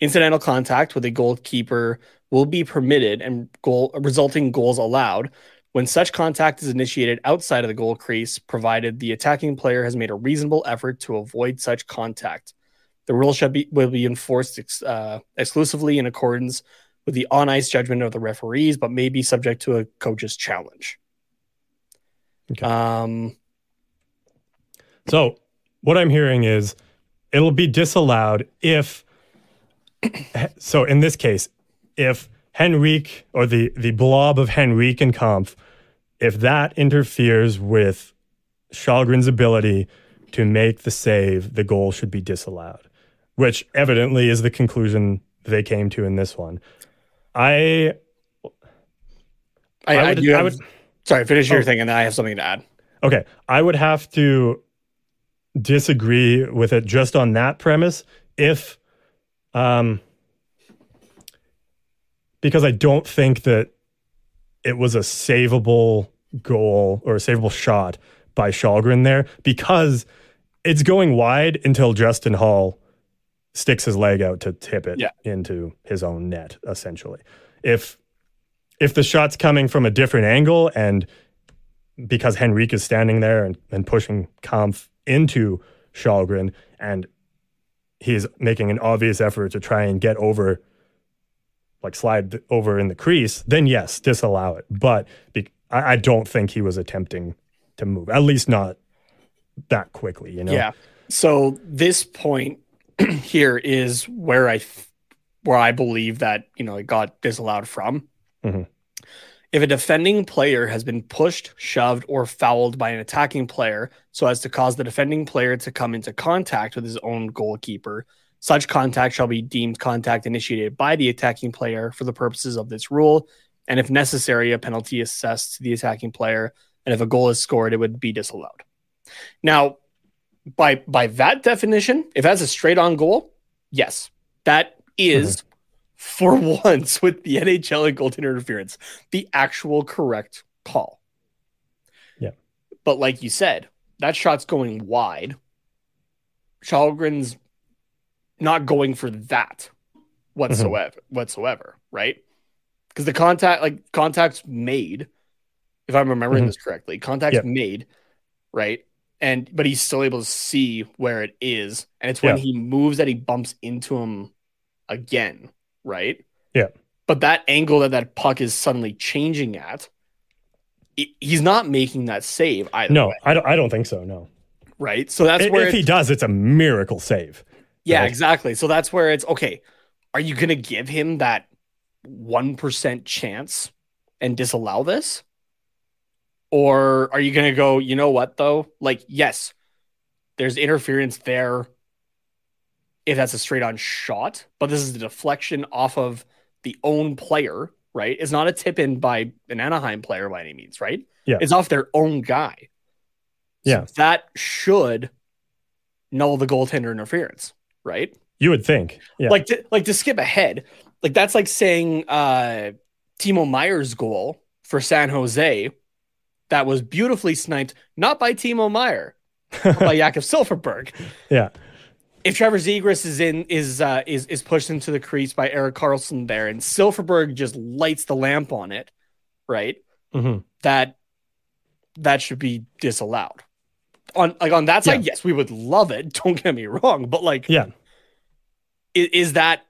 Incidental contact with a goalkeeper will be permitted and goal resulting goals allowed when such contact is initiated outside of the goal crease, provided the attacking player has made a reasonable effort to avoid such contact. The rule shall be will be enforced ex, uh, exclusively in accordance with the on ice judgment of the referees, but may be subject to a coach's challenge. Okay. Um, So what I'm hearing is it'll be disallowed if so in this case, if Henrique or the the blob of Henrique and Kampf, if that interferes with Källgren's ability to make the save, the goal should be disallowed. Which evidently is the conclusion they came to in this one. I I, I I, would- I have- would- sorry, finish your Oh. thing, and then I have something to add. Okay, I would have to disagree with it just on that premise if um because I don't think that it was a savable goal or a savable shot by Källgren there because it's going wide until Justin Holl sticks his leg out to tip it Yeah. into his own net essentially. If if the shot's coming from a different angle and because Henrique is standing there and, and pushing Kampf into Källgren, and he's making an obvious effort to try and get over, like slide over in the crease, then yes, disallow it. But be, I, I don't think he was attempting to move, at least not that quickly, you know? Yeah. So this point here is where I th- where I believe that you know it got disallowed from. Mhm. If a defending player has been pushed, shoved, or fouled by an attacking player so as to cause the defending player to come into contact with his own goalkeeper, such contact shall be deemed contact initiated by the attacking player for the purposes of this rule. And if necessary, a penalty assessed to the attacking player. And if a goal is scored, it would be disallowed. Now, by by that definition, if that's a straight on goal, yes, that is for once with the NHL and goaltender interference, the actual correct call. Yeah. But like you said, that shot's going wide. Källgren's not going for that whatsoever, whatsoever, right? Because the contact, like contact's made, if I'm remembering Mhm. this correctly, contact's Yep. made, right? And but he's still able to see where it is, and it's when Yeah. he moves that he bumps into him again, right? Yeah. But that angle that that puck is suddenly changing at, he's not making that save either. No, way, I don't, I don't think so, no. right? So that's I- where if he does, it's a miracle save. yeah, Right. exactly. So that's where it's okay. Are you going to give him that 1% chance and disallow this? Or are you going to go, you know what, though? Like, yes, there's interference there if that's a straight on shot, but this is a deflection off of the own player, right? It's not a tip in by an Anaheim player by any means, right? Yeah. It's off their own guy. So Yeah. that should null the goaltender interference, right? You would think. Yeah. Like to, like to skip ahead, like that's like saying uh Timo Meier's goal for San Jose that was beautifully sniped, not by Timo Meier, by Jakob Silfverberg. yeah. If Trevor Zegras is in is uh is is pushed into the crease by Erik Karlsson there and Silfverberg just lights the lamp on it, right? hmm That that should be disallowed. On like on that side, Yeah. yes, we would love it. Don't get me wrong, but like Yeah. is, is that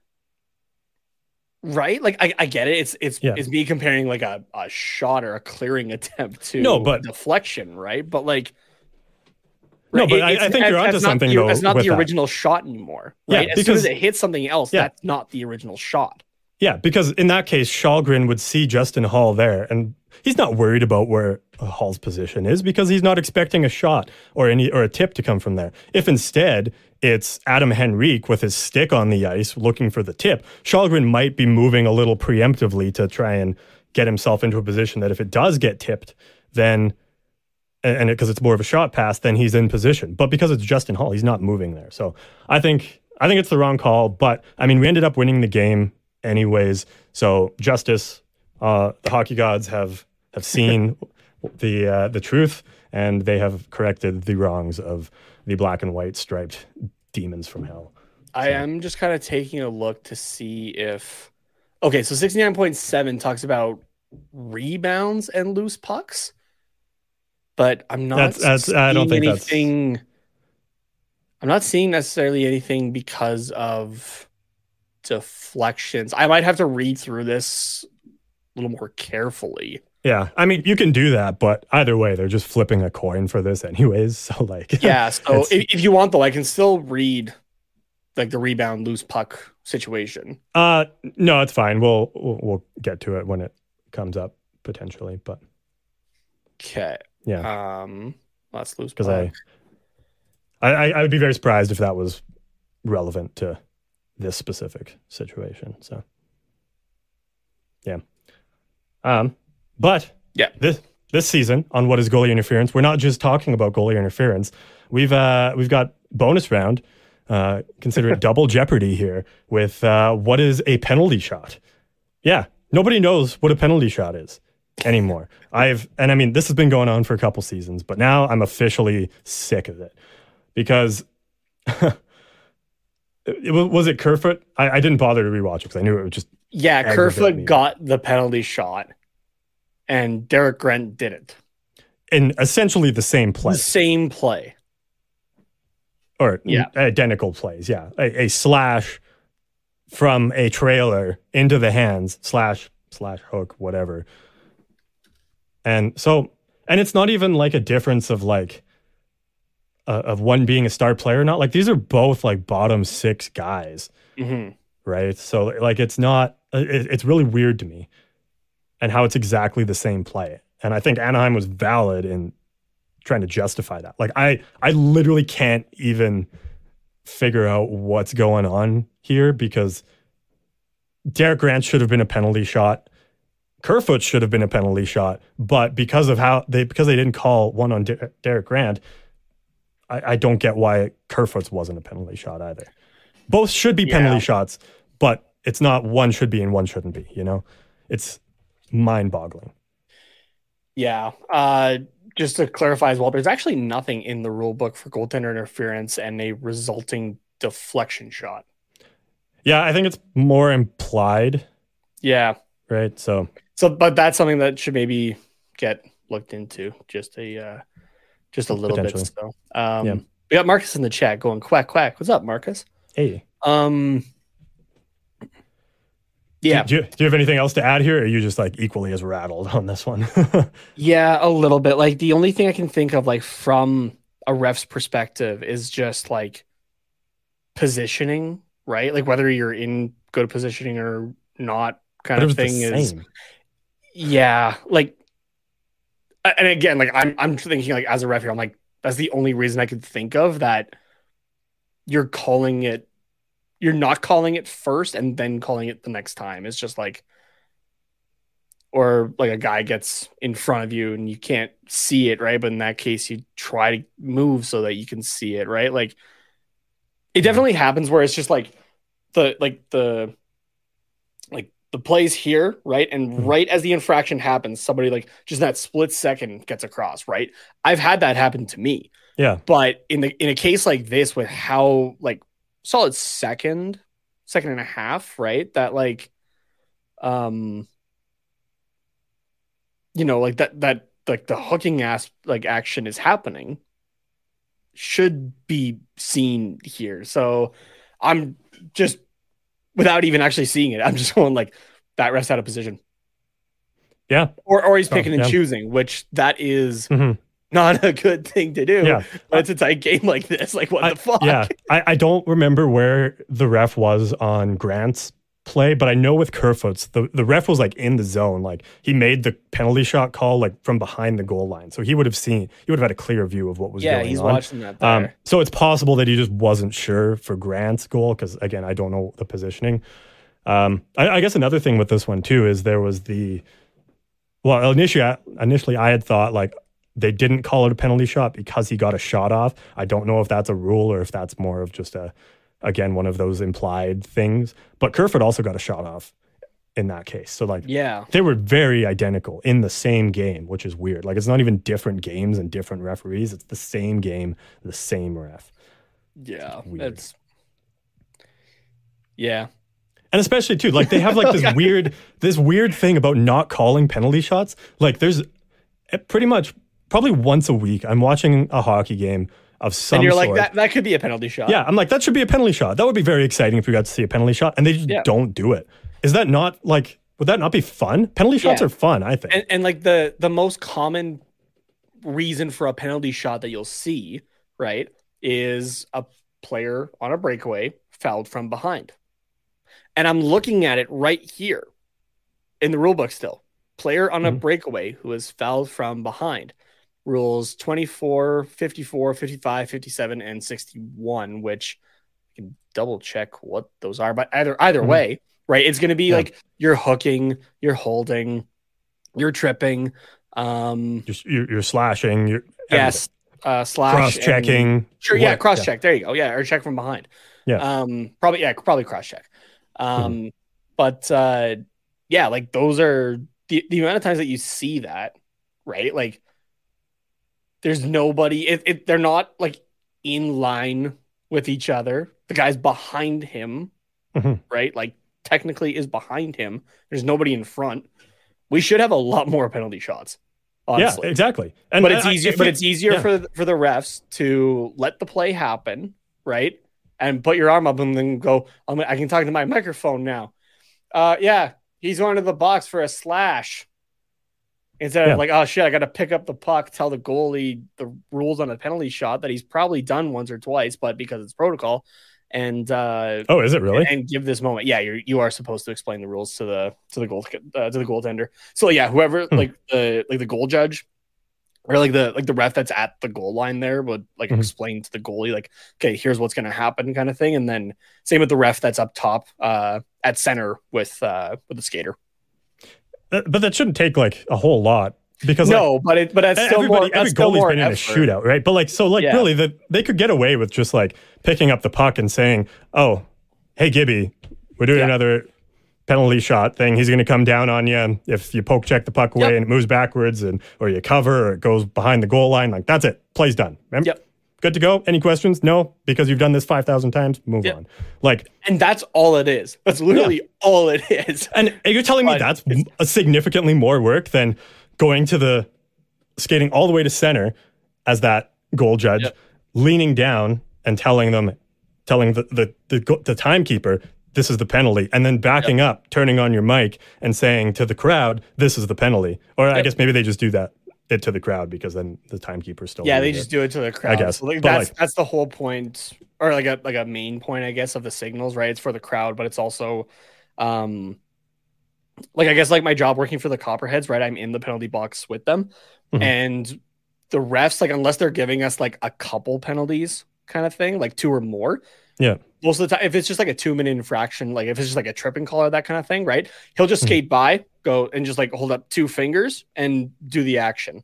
right? Like I, I get it. It's it's Yeah. it's me comparing like a, a shot or a clearing attempt to No, but- deflection, right? But like No, but I- I think you're that's onto something, the, though, It's not the that. original shot anymore, Yeah, right? as soon because- as it hits something else, Yeah. that's not the original shot. Yeah, because in that case, Källgren would see Justin Holl there, and he's not worried about where Holl's position is because he's not expecting a shot or any or a tip to come from there. If instead it's Adam Henrique with his stick on the ice looking for the tip, Källgren might be moving a little preemptively to try and get himself into a position that if it does get tipped, then and because it's more of a shot pass, then he's in position. But because it's Justin Holl, he's not moving there. So I think I think it's the wrong call. But I mean, we ended up winning the game anyways. So justice, uh, the hockey gods have have seen the uh, the truth, and they have corrected the wrongs of the black and white striped demons from hell. I am just kind of taking a look to see if okay, so 69.7 talks about rebounds and loose pucks. But I'm not That's- that's- I don't seeing think that's- anything I'm not seeing necessarily anything because of deflections. I might have to read through this a little more carefully. Yeah, I mean, you can do that, but either way, they're just flipping a coin for this, anyways. So, like, Yeah. So if, if you want though, I can still read like the rebound loose puck situation. uh, no, it's fine. We'll, we'll we'll get to it when it comes up potentially, but Okay. yeah, Um let's lose because I, I, I, I would be very surprised if that was relevant to this specific situation. So, yeah, um, but Yeah. this this season on what is goalie interference, we're not just talking about goalie interference. We've uh we've got bonus round. Uh, consider it double jeopardy here with uh, what is a penalty shot. Yeah, nobody knows what a penalty shot is anymore. I've and I mean this has been going on for a couple seasons, but now I'm officially sick of it because it, was, was it Kerfoot? I, I didn't bother to rewatch it because I knew it would just Yeah, Kerfoot got the penalty shot and Derek Grant did it. in essentially the same play The same play. or Yeah. identical plays. Yeah, a, a slash from a trailer into the hands slash slash hook whatever. And so, and it's not even like a difference of like uh, of one being a star player or not. Like these are both like bottom six guys. hmm right? So like it's not it, it's really weird to me and how it's exactly the same play. And I think Anaheim was valid in trying to justify that. Like I I literally can't even figure out what's going on here because Derek Grant should have been a penalty shot. Kerfoot should have been a penalty shot, but because of how they because they didn't call one on Der- Derek Grant, I, I don't get why Kerfoot's wasn't a penalty shot either. Both should be penalty Yeah. shots, but it's not one should be and one shouldn't be. You know, it's mind-boggling. Yeah. Uh, just to clarify as well, there's actually nothing in the rule book for goaltender interference and a resulting deflection shot. Yeah, I think it's more implied, Yeah. right? So So, but that's something that should maybe get looked into just a uh, just a little bit. So, um, Yeah. we got Marcus in the chat going quack quack. What's up, Marcus? hey, Um, yeah, Do, you, do you have anything else to add here? Or are you just like equally as rattled on this one? yeah, a little bit. Like the only thing I can think of, like from a ref's perspective, is just like positioning, right? Like whether you're in good positioning or not, kind of thing is. Yeah, like, and again, like I'm, I'm thinking like as a ref here, I'm like, that's the only reason I could think of that you're calling it, you're not calling it first and then calling it the next time. It's just like, or like a guy gets in front of you and you can't see it, right? But in that case, you try to move so that you can see it, right? Like, it definitely happens where it's just like the like the like the plays here, right? And Mhm. right as the infraction happens, somebody like just that split second gets across, right? I've had that happen to me. Yeah. But in the in a case like this with how like solid second, second and a half, right? That like um you know, like that that like the hooking ass like action is happening should be seen here. So I'm just without even actually seeing it, I'm just going like that rest out of position. Yeah. Or or he's Oh, picking and choosing, which that is Mhm. Not a good thing to do. Yeah. When it's a tight game like this. Like what I- the fuck? Yeah, I, I don't remember where the ref was on Grant's play, but I know with Kerfoot's, the, the ref was like in the zone. Like he made the penalty shot call like from behind the goal line. So he would have seen, he would have had a clear view of what was Yeah, going on. Yeah, he's watching that there. Um, so it's possible that he just wasn't sure for Grant's goal because again, I don't know the positioning. Um, I, I guess another thing with this one too is there was the well initially initially I had thought like they didn't call it a penalty shot because he got a shot off. I don't know if that's a rule or if that's more of just a again one of those implied things. But Kerfoot also got a shot off in that case. So like yeah. they were very identical in the same game, which is weird. Like it's not even different games and different referees. It's the same game, the same ref. Yeah. weird. It's yeah. And especially too, like they have like this weird, this weird thing about not calling penalty shots. Like there's eh, pretty much probably once a week, I'm watching a hockey game of some and you're sort. like that that could be a penalty shot. Yeah, I'm like that should be a penalty shot. That would be very exciting if we got to see a penalty shot, and they just Yeah. don't do it. Is that not like would that not be fun? Penalty shots Yeah. are fun, I think. and, and like the the most common reason for a penalty shot that you'll see right is a player on a breakaway fouled from behind and i'm looking at it right here in the rule book still player on a Mhm. breakaway who is fouled from behind rules 24 54 55 57 and 61 which I can double check what those are but either either Mhm. way right it's going to be Yeah. like you're hooking you're holding you're tripping um you're, you're, slashing. You're yes uh slash cross checking. sure yeah cross check there you go yeah or check from behind Yeah. um probably yeah probably cross check um but uh yeah like those are the, the amount of times that you see that right like there's nobody if, if they're not like in line with each other. The guy's behind him Mhm. right? Like technically is behind him. There's nobody in front. We should have a lot more penalty shots honestly. Yeah, exactly. And but it's I- easier but it's easier yeah. for for the refs to let the play happen right? And put your arm up and then go I'm, i can talk to my microphone now. Uh yeah he's going to the box for a slash instead Yeah. of like oh shit i gotta pick up the puck tell the goalie the rules on a penalty shot that he's probably done once or twice but because it's protocol and uh Oh, is it really? and give this moment. Yeah, you you are supposed to explain the rules to the to the goal uh, to the goaltender. So yeah, whoever Hmm. like the like the goal judge or like the like the ref that's at the goal line there would like Mhm. explain to the goalie like okay here's what's going to happen kind of thing and then same with the ref that's up top uh at center with uh with the skater but that shouldn't take like a whole lot because like, no but it but that's still more every that's still goalie's been in a shootout, right? But like, so like, Yeah. really, that they could get away with just like picking up the puck and saying, "Oh, hey Gibby, we're doing Yeah. another penalty shot thing. He's going to come down on you if you poke check the puck away Yep. and it moves backwards, and or you cover or it goes behind the goal line. Like that's it. Play's done. Remember? Yep. Good to go. Any questions? No, because you've done this five thousand times. Move Yep. on. Like, and that's all it is that's literally all it is and you're telling me that's a significantly more work than going to the skating all the way to center as that goal judge, Yep. leaning down and telling them, telling the the the, the timekeeper, this is the penalty, and then backing up, turning on your mic and saying to the crowd, this is the penalty. Or I guess maybe they just do that it to the crowd because then the timekeeper's still. Yeah, they it. just do it to the crowd. I guess. So, like, that's like- that's the whole point, or like a like a main point, I guess, of the signals. Right, it's for the crowd, but it's also, um, like I guess like my job working for the Copperheads. Right, I'm in the penalty box with them, Mhm. and the refs, like unless they're giving us like a couple penalties, kind of thing, like two or more. Yeah. Most of the time, if it's just like a two minute infraction, like if it's just like a tripping call or that kind of thing, right? He'll just Mhm. skate by, go and just like hold up two fingers and do the action.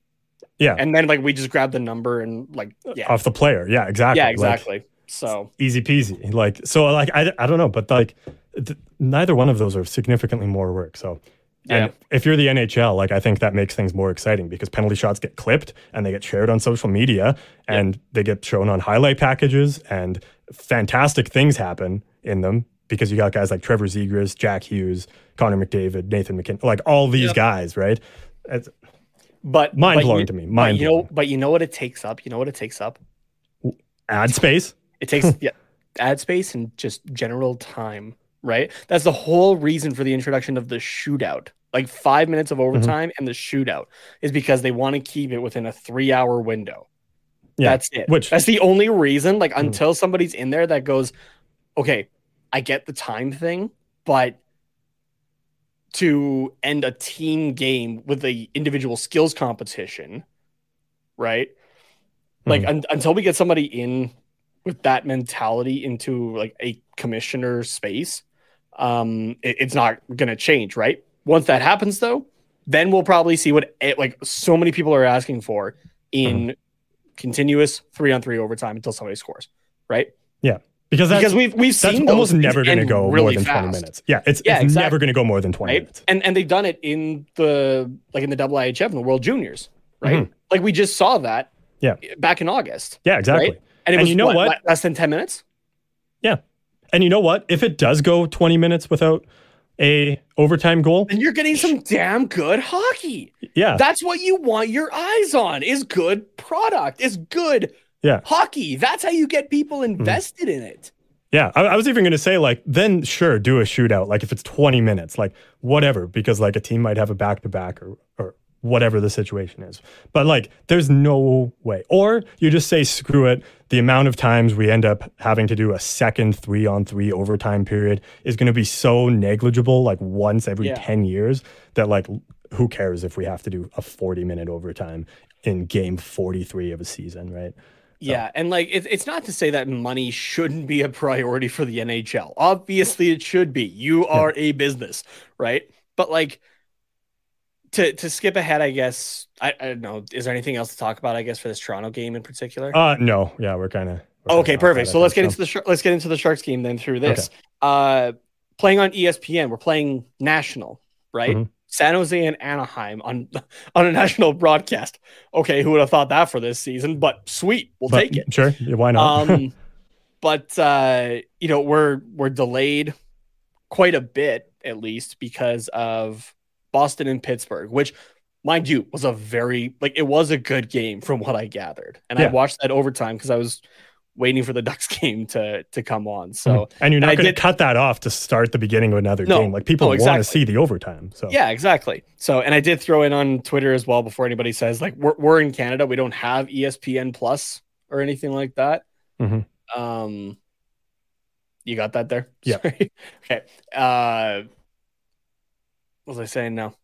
Yeah. And then like we just grab the number and like yeah. off the player. Yeah, exactly. Yeah, Like, exactly. so easy peasy. Like so, like I, I don't know, but like th- neither one of those are significantly more work. So, and if you're the NHL, like I think that makes things more exciting because penalty shots get clipped and they get shared on social media and they get shown on highlight packages and fantastic things happen in them because you got guys like Trevor Zegras, Jack Hughes, Connor McDavid, Nathan MacKinnon, like all these Yep. guys, right? It's but mind but blowing you- to me. but Mind you know, but you know what it takes up. You know what it takes up. Ad space. It takes yeah, ad space and just general time. Right. That's the whole reason for the introduction of the shootout. Like five minutes Mm-hmm. of overtime and the shootout is because they want to keep it within a three hour window. Yeah, That's it. which- that's the only reason. Like Mhm. until somebody's in there that goes, okay, I get the time thing, but to end a team game with the individual skills competition, right? Like Mhm. un- until we get somebody in with that mentality into like a commissioner space, um, it- it's not going to change, right? Once that happens, though, then we'll probably see what it, like so many people are asking for in continuous three on three overtime until somebody scores, right? Yeah. Because that's, because we've we've that's seen almost never going to go more really than 20 minutes. Yeah, it's, Yeah, it's exactly. never going to go more than 20 right? minutes. And and they've done it in the like in the IIHF and the World Juniors, right? Mhm. Like we just saw that, Yeah. back in August, Yeah, exactly. right? And it And was you know what? le- less than ten minutes. Yeah. And you know what? If it does go 20 minutes without a overtime goal, And you're getting some damn good hockey. yeah, That's what you want your eyes on. Is good product. Is good yeah. hockey. That's how you get people Mm-hmm. invested in it. Yeah, I, I was even going to say like then sure do a shootout like if it's 20 minutes like whatever because like a team might have a back to back or or whatever the situation is. But like there's no way. Or you just say screw it. The amount of times we end up having to do a second 3 on 3 overtime period is going to be so negligible like once every Yeah. 10 years that like who cares if we have to do a 40 minute overtime in game 43 of a season, right? Yeah, and like it, it's not to say that money shouldn't be a priority for the NHL. Obviously, it should be. You are a business, right? But like to to skip ahead, I guess I, I don't know. Is there anything else to talk about? I guess for this Toronto game in particular. Uh no, yeah, we're kind of okay, perfect. So let's get into the Shark- let's get into the Sharks game then through this. Uh, playing on ESPN, we're playing national, right? Mhm. San Jose and Anaheim on on a national broadcast. Okay, who would have thought that for this season? But sweet, we'll But, take it. Sure, yeah, why not? um but uh you know we're we're delayed quite a bit at least because of boston and pittsburgh which mind you was a very like it was a good game from what i gathered and i watched that overtime because i was waiting for the ducks game to to come on so Mhm. and you're not going to cut that off to start the beginning of another No. game. Like people Oh, want to see the overtime. So yeah exactly so and i did throw in on twitter as well before anybody says like we're, we're in canada we don't have espn plus or anything like that Mhm. um you got that there Yeah. Okay uh was i saying now?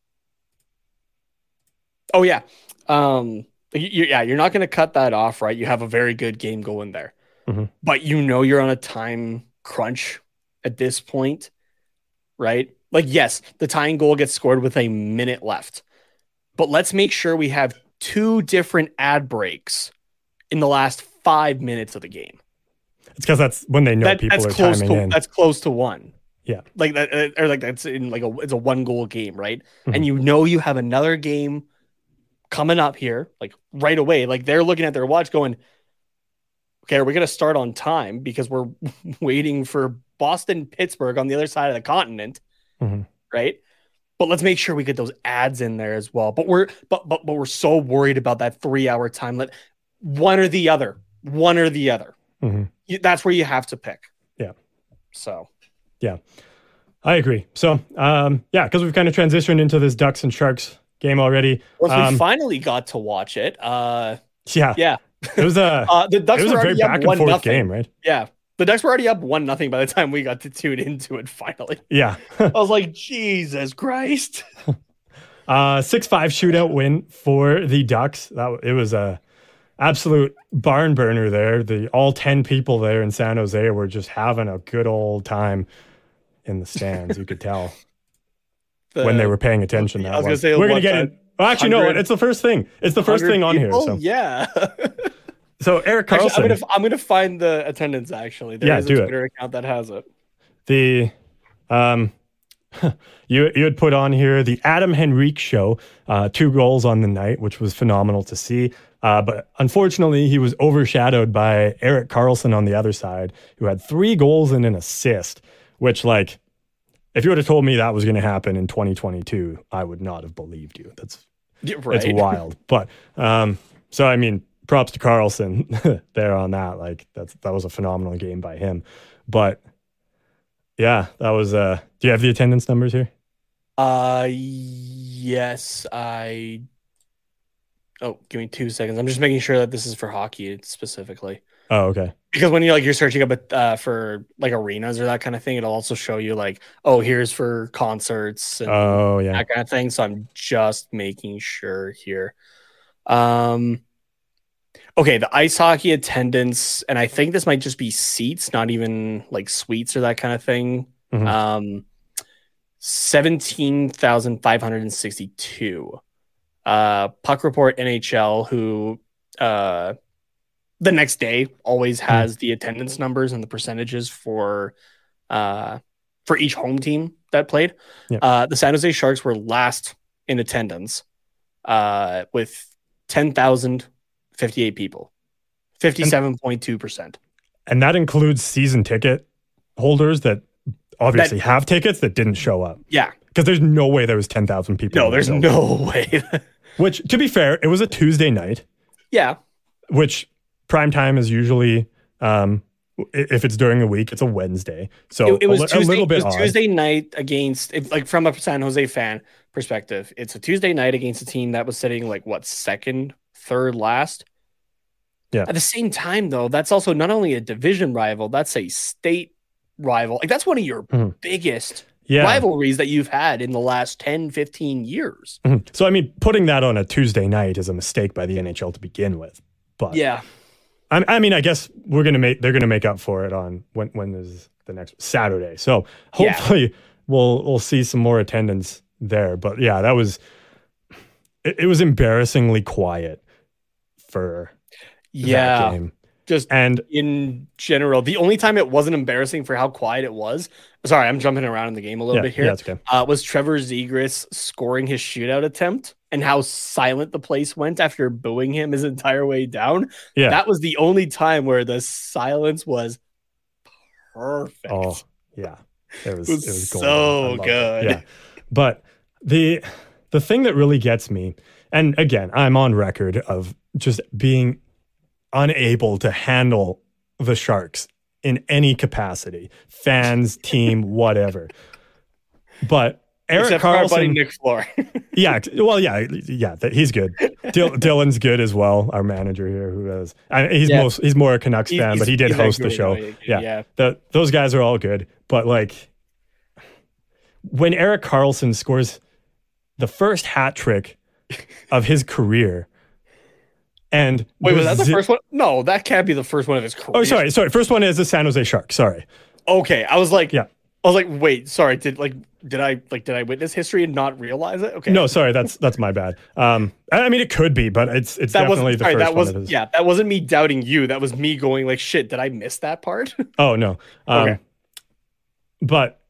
Oh yeah. Um you, yeah you're not going to cut that off right? You have a very good game going there. Mhm. but you know you're on a time crunch at this point right? Like yes the tying goal gets scored with a minute left. But let's make sure we have two different ad breaks in the last five minutes of the game. It's because that's when they know that, people are close timing to in. that's close to one Yeah. like that uh, or like that's in like a it's a one goal game right Mhm. and you know you have another game coming up here like right away like they're looking at their watch going okay are we going to start on time because we're waiting for boston pittsburgh on the other side of the continent Mhm. right but let's make sure we get those ads in there as well but we're but but, but we're so worried about that three hour time let one or the other one or the other Mhm. you, that's where you have to pick. Yeah. So I agree. So um, yeah, because we've kind of transitioned into this Ducks and Sharks game already. once Um, we finally got to watch it, uh, Yeah, yeah, it was a uh, the Ducks it was were a very back and forth nothing. game, right? Yeah, the Ducks were already up one nothing by the time we got to tune into it. Finally, Yeah, I was like, Jesus Christ! uh, six five shootout win for the Ducks. That it was a absolute barn burner there. The all ten people there in San Jose were just having a good old time in the stands. You could tell. The- when they were paying attention. That I was gonna say, we're gonna get uh, it. Well, actually, no. It's the first thing. It's the first thing on here. people? So, yeah. so Erik Actually, Karlsson, I'm gonna I'm gonna find the attendance. Actually, there Yeah, is do a it. Twitter account that has it. the um, you you had put on here the Adam Henrique show, uh, two goals on the night, which was phenomenal to see. Uh, but unfortunately, he was overshadowed by Erik Karlsson on the other side, who had three goals and an assist. Which, like, if you would have told me that was going to happen in 2022, I would not have believed you. That's Yeah, Right. it's wild. But um, so I mean, props to Karlsson there on that. Like that's that was a phenomenal game by him. But yeah, that was. Uh, do you have the attendance numbers here? Uh, yes, I. Oh, give me two seconds. I'm just making sure that this is for hockey specifically. Oh, okay. Because when you're like you're searching up uh, for like arenas or that kind of thing, it'll also show you like, oh, here's for concerts and Oh, yeah. that kind of thing. So I'm just making sure here. Um, okay, the ice hockey attendance, and I think this might just be seats, not even like suites or that kind of thing. Mhm. Um, seventeen thousand five hundred and sixty-two. Uh, Puck Report NHL, who uh, the next day always has the attendance numbers and the percentages for uh for each home team that played. Yeah. Uh, the San Jose Sharks were last in attendance uh, with 10,058 people, 57.2%. And that includes season ticket holders that obviously have tickets that didn't show up Yeah. because there's no way there was ten thousand people. No, there's no way. Which, to be fair, it was a Tuesday night. yeah. which prime time is usually um, if it's during the week, it's a Wednesday. So it, it was a, Tuesday, a little bit it was. Tuesday night against like from a San Jose fan perspective. It's a Tuesday night against a team that was sitting like what second, third last. Yeah. At the same time, though, that's also not only a division rival, that's a state rival. Like that's one of your Mhm. biggest Yeah. rivalries that you've had in the last 10, 15 years. Mhm. So I mean, putting that on a Tuesday night is a mistake by the NHL to begin with. But Yeah. I, I mean, I guess we're gonna make they're gonna make up for it on when when is the next Saturday. So Yeah. hopefully we'll we'll see some more attendance there. But yeah, that was it, it was embarrassingly quiet for Yeah. that game. Just And in general, the only time it wasn't embarrassing for how quiet it was. Sorry, I'm jumping around in the game a little yeah, bit here. yeah, okay. uh, was Trevor Zegras scoring his shootout attempt and how silent the place went after booing him his entire way down. Yeah. That was the only time where the silence was perfect. Oh, yeah. It was, It was it was so loved it. good. Yeah. But the the thing that really gets me, and again, I'm on record of just being unable to handle the Sharks in any capacity, fans, team, whatever. But Erik Except for our buddy Karlsson, Nick Floor. yeah, well, yeah, yeah, he's good. Dil, Dylan's good as well. Our manager here, who is I, he's Yeah. most, he's more a Canucks He's- fan, but he did host the show. good, Yeah, yeah. the, those guys are all good. But like, when Erik Karlsson scores the first hat trick of his career, and Wait, was that the first one? No, that can't be the first one of his career. Oh, sorry, sorry. First one is the San Jose Sharks. Sorry. Okay, I was like, Yeah. I was like, wait, sorry, did like, did I like, did I witness history and not realize it? Okay, No, sorry. That's that's my bad. Um, I I mean, it could be, but it's it's that definitely the first that one. was that yeah, that wasn't me doubting you. That was me going like, shit, did I miss that part? Oh no. Um, Okay. But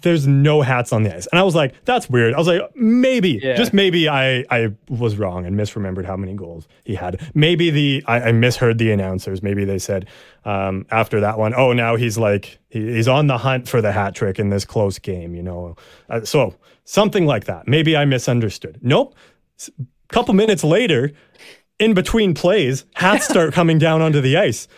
there's no hats on the ice, and I was like, "That's weird." I was like, "Maybe, Yeah. just maybe, I I was wrong and misremembered how many goals he had. Maybe the I, I misheard the announcers. Maybe they said um, after that one, oh, now he's like he, he's on the hunt for the hat trick in this close game. You know, uh, so something like that. Maybe I misunderstood. Nope. S- couple minutes later, in between plays, hats start coming down onto the ice.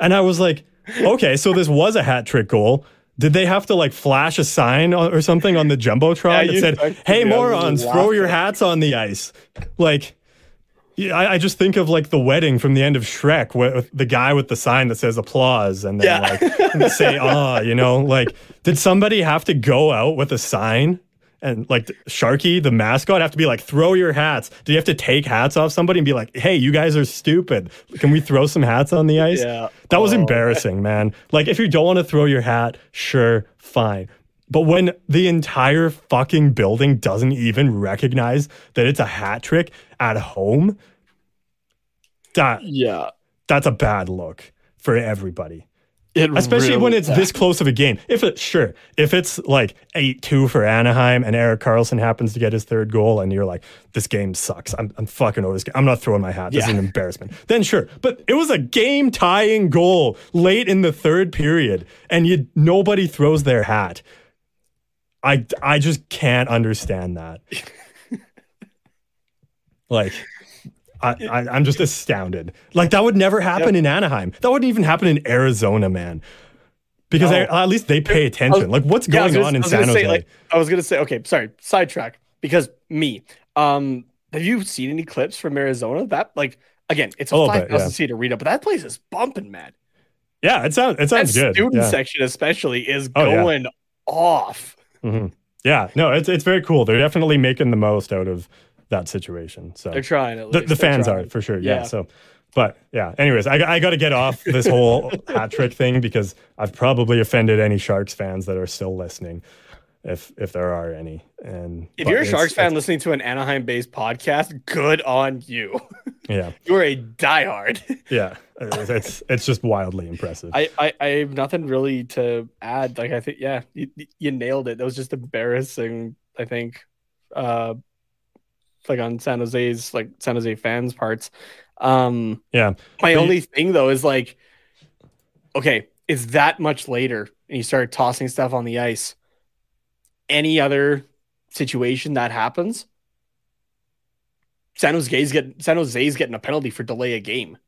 And I was like, okay, so this was a hat trick goal. Did they have to like flash a sign or something on the Jumbotron Yeah, that said, hey, me. I was morons, throw your hats on the ice? Like, yeah, I, I just think of like the wedding from the end of Shrek with, with the guy with the sign that says applause and then Yeah. like say ah, you know, like did somebody have to go out with a sign and like Sharky, the mascot, have to be like throw your hats? Do you have to take hats off somebody and be like, hey, you guys are stupid? Can we throw some hats on the ice? Yeah. That was Oh. embarrassing, man. Like if you don't want to throw your hat, sure, fine. But when the entire fucking building doesn't even recognize that it's a hat trick at home, that yeah, that's a bad look for everybody. It Especially really- when it's this close of a game. If it sure, if it's like 8-2 for Anaheim and Erik Karlsson happens to get his third goal and you're like, this game sucks. I'm, I'm fucking over this game. I'm not throwing my hat. This is an embarrassment. Then sure. But it was a game tying goal late in the third period and you nobody throws their hat. I I just can't understand that. like I, I, I'm just astounded. Like that would never happen in Anaheim. That wouldn't even happen in Arizona, man. Because at least they pay attention. Like what's Yeah, going gonna- on in was San Jose? say, like, I was gonna say, okay, sorry, sidetrack. Because me, um, have you seen any clips from Arizona? That like again, it's a A five thousand yeah. seat arena, but that place is bumping, man. yeah, it sounds it That sounds good. student yeah. section, especially, is Oh, yeah. going off. Mhm. yeah, no, it's it's very cool. They're definitely making the most out of that situation. So They're trying. At the, least. the They're fans trying. are for sure. Yeah. Yeah. So, but yeah. Anyways, I, I got to get off this whole hat trick thing because I've probably offended any Sharks fans that are still listening, if if there are any. And If you're a Sharks fan it's- listening to an Anaheim-based podcast, good on you. yeah, You're a diehard. yeah, it's it's, it's just wildly impressive. I, I I have nothing really to add. Like I think, yeah, you, you nailed it. That was just embarrassing. I think, uh, like on San Jose's like San Jose fans' parts. Um, yeah, my But you- only thing though is like, okay, it's that much later, and you start tossing stuff on the ice. Any other situation that happens, San Jose's get San Jose's getting a penalty for delay a game.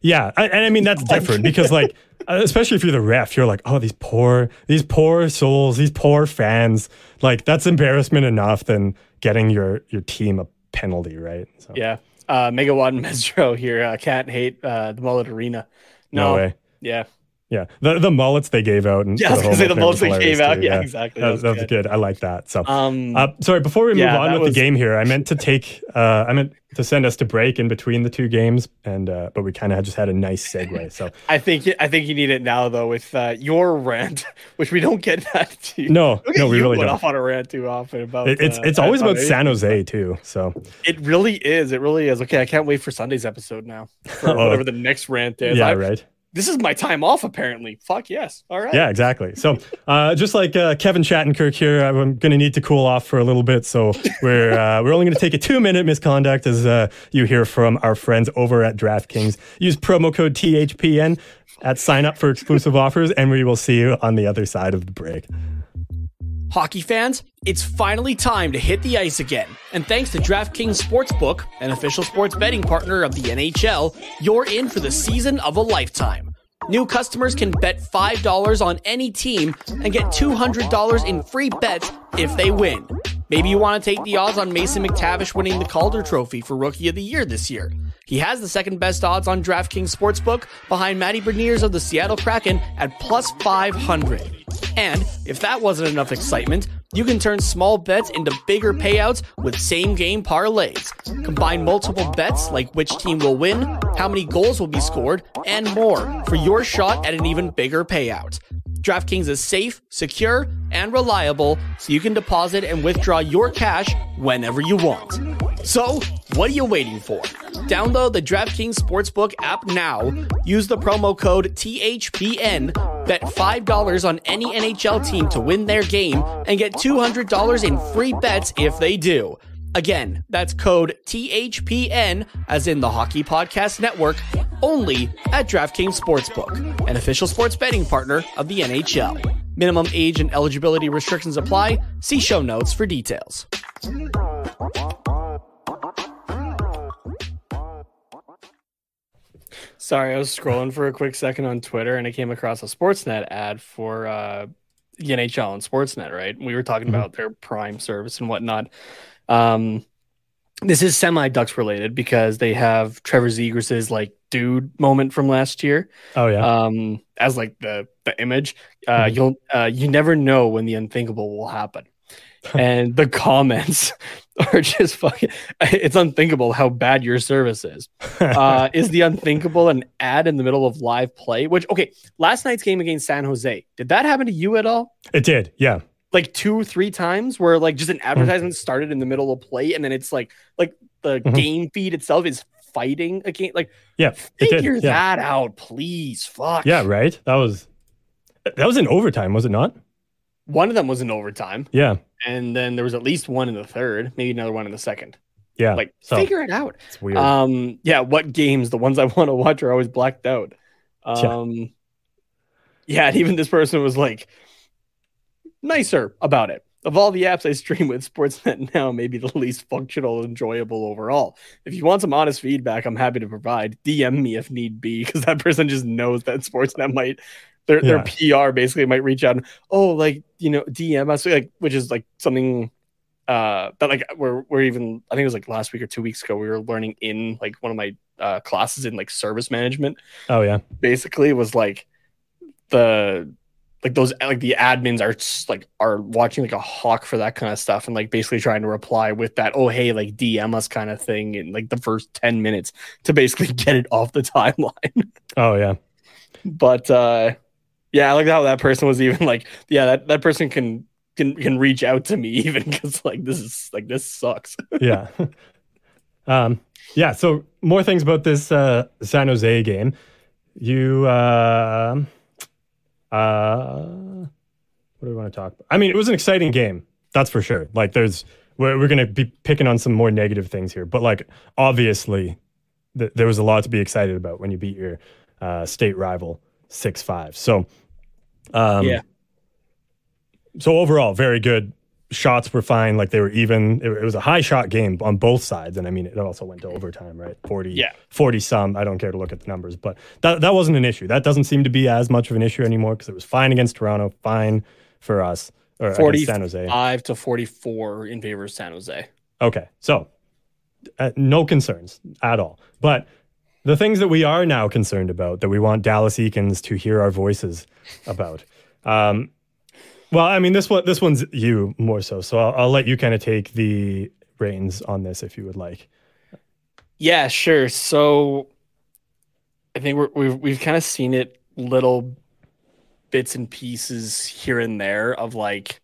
Yeah, I, and I mean that's different because like uh, especially if you're the ref, you're like, oh, these poor, these poor souls, these poor fans. Like that's embarrassment enough than getting your your team a penalty, right? So. Yeah. Uh, Megawatt and Mesro here. Uh, can't hate uh, the Mullet Arena. No, no way. Yeah. Yeah, the the mullets they gave out. And yeah, I was gonna say the mullets they gave out. Yeah, yeah, exactly. That, that, was, good. good. I like that. So, um, uh, sorry. Before we move yeah, on with was... the game here, I meant to take. Uh, I meant to send us to break in between the two games, and uh, but we kind of just had a nice segue. So I think I think you need it now though with uh, your rant, which we don't get that. To. No, no, we really don't. off on a rant too often about. It, it's uh, it's always about San Jose too. So it really is. It really is. Okay, I can't wait for Sunday's episode now. For oh. whatever the next rant is. Yeah, I, right this is my time off apparently. Fuck yes. All right. Yeah exactly. So uh, just like uh, kevin shattenkirk here i'm going to need to cool off for a little bit. So we're uh, we're only going to take a two minute misconduct as uh, you hear from our friends over at draftkings. Use promo code thpn at sign up for exclusive offers and we will see you on the other side of the break Hockey fans, it's finally time to hit the ice again. And thanks to DraftKings Sportsbook, an official sports betting partner of the NHL, you're in for the season of a lifetime. New customers can bet $5 on any team and get $200 in free bets if they win. Maybe you want to take the odds on Mason McTavish winning the Calder Trophy for Rookie of the Year this year. He has the second best odds on DraftKings Sportsbook behind Matty Beniers of the Seattle Kraken at plus 500. And if that wasn't enough excitement, you can turn small bets into bigger payouts with same game parlays. Combine multiple bets like which team will win, how many goals will be scored, and more for your shot at an even bigger payout. DraftKings is safe, secure, and reliable, so you can deposit and withdraw your cash whenever you want. So, what are you waiting for? Download the DraftKings Sportsbook app now. Use the promo code THPN. Bet $5 on any NHL team to win their game and get $200 in free bets if they do. Again, that's code THPN, as in the Hockey Podcast Network, only at DraftKings Sportsbook, an official sports betting partner of the NHL. Minimum age and eligibility restrictions apply. See show notes for details. Sorry, I was scrolling for a quick second on Twitter and I came across a Sportsnet ad for uh, the NHL and Sportsnet, right? We were talking mm-hmm. about their Prime service and whatnot. Um, this is semi Ducks related because they have Trevor Zegras' like dude moment from last year. Oh yeah. Um, as like the the image, uh, mm-hmm. you'll uh, you never know when the unthinkable will happen. and the comments are just fucking it's unthinkable how bad your service is uh is the unthinkable an ad in the middle of live play which okay last night's game against san jose did that happen to you at all it did yeah like two three times where like just an mm-hmm. advertisement mm-hmm. started in the middle of play and then it's like like the mm-hmm. game feed itself is fighting again like yeah figure yeah. that out please fuck yeah right that was that was in overtime was it not one of them was in overtime yeah and then there was at least one in the third maybe another one in the second yeah like so, figure it out it's weird um yeah what games the ones i want to watch are always blacked out um yeah. yeah and even this person was like nicer about it. Of all the apps I stream with, Sportsnet now may be the least functional and enjoyable overall. If you want some honest feedback, I'm happy to provide. DM me if need be, because that person just knows that Sportsnet might their yeah. their PR basically might reach out and oh like you know DM us like which is like something uh that like we're we're even I think it was like last week or two weeks ago we were learning in like one of my uh classes in like service management. Oh yeah. Basically was like the like those like the admins are like are watching like a hawk for that kind of stuff and like basically trying to reply with that oh hey like DM us kind of thing in like the first 10 minutes to basically get it off the timeline. Oh yeah. But uh yeah, I like how that person was even like yeah, that that person can can can reach out to me even cuz like this is like this sucks. yeah. Um yeah, so more things about this uh San Jose game. You uh uh, what do we want to talk about? I mean, it was an exciting game. That's for sure. Like, there's, we're, we're going to be picking on some more negative things here, but like, obviously, th- there was a lot to be excited about when you beat your uh, state rival 6 5. So, um, yeah. So, overall, very good shots were fine. Like they were even. It, it, was a high shot game on both sides. And I mean, it also went to overtime, right? 40, yeah. 40 some. I don't care to look at the numbers, but that, that wasn't an issue. That doesn't seem to be as much of an issue anymore because it was fine against Toronto, fine for us. Or 40, San Jose. 5 to 44 in favor of San Jose. Okay. So uh, no concerns at all. But the things that we are now concerned about, that we want Dallas Eakins to hear our voices about. Um, well, I mean, this one, this one's you more so. So I'll, I'll let you kind of take the reins on this if you would like. Yeah, sure. So I think we're, we've we've kind of seen it little bits and pieces here and there of like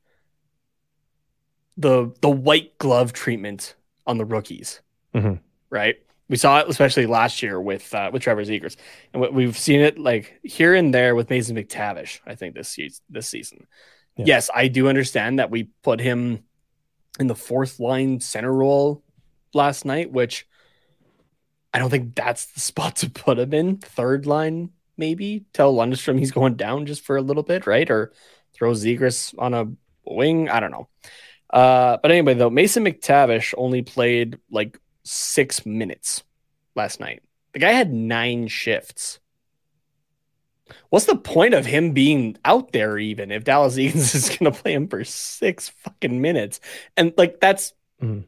the the white glove treatment on the rookies, mm-hmm. right? We saw it especially last year with uh, with Trevor Zegras, and we've seen it like here and there with Mason McTavish. I think this this season. Yeah. Yes, I do understand that we put him in the fourth line center role last night, which I don't think that's the spot to put him in. Third line, maybe. Tell Lundestrom he's going down just for a little bit, right? Or throw Zegras on a wing. I don't know. Uh, but anyway, though, Mason McTavish only played like six minutes last night. The guy had nine shifts. What's the point of him being out there even if Dallas Eakins is going to play him for six fucking minutes? And like that's mm.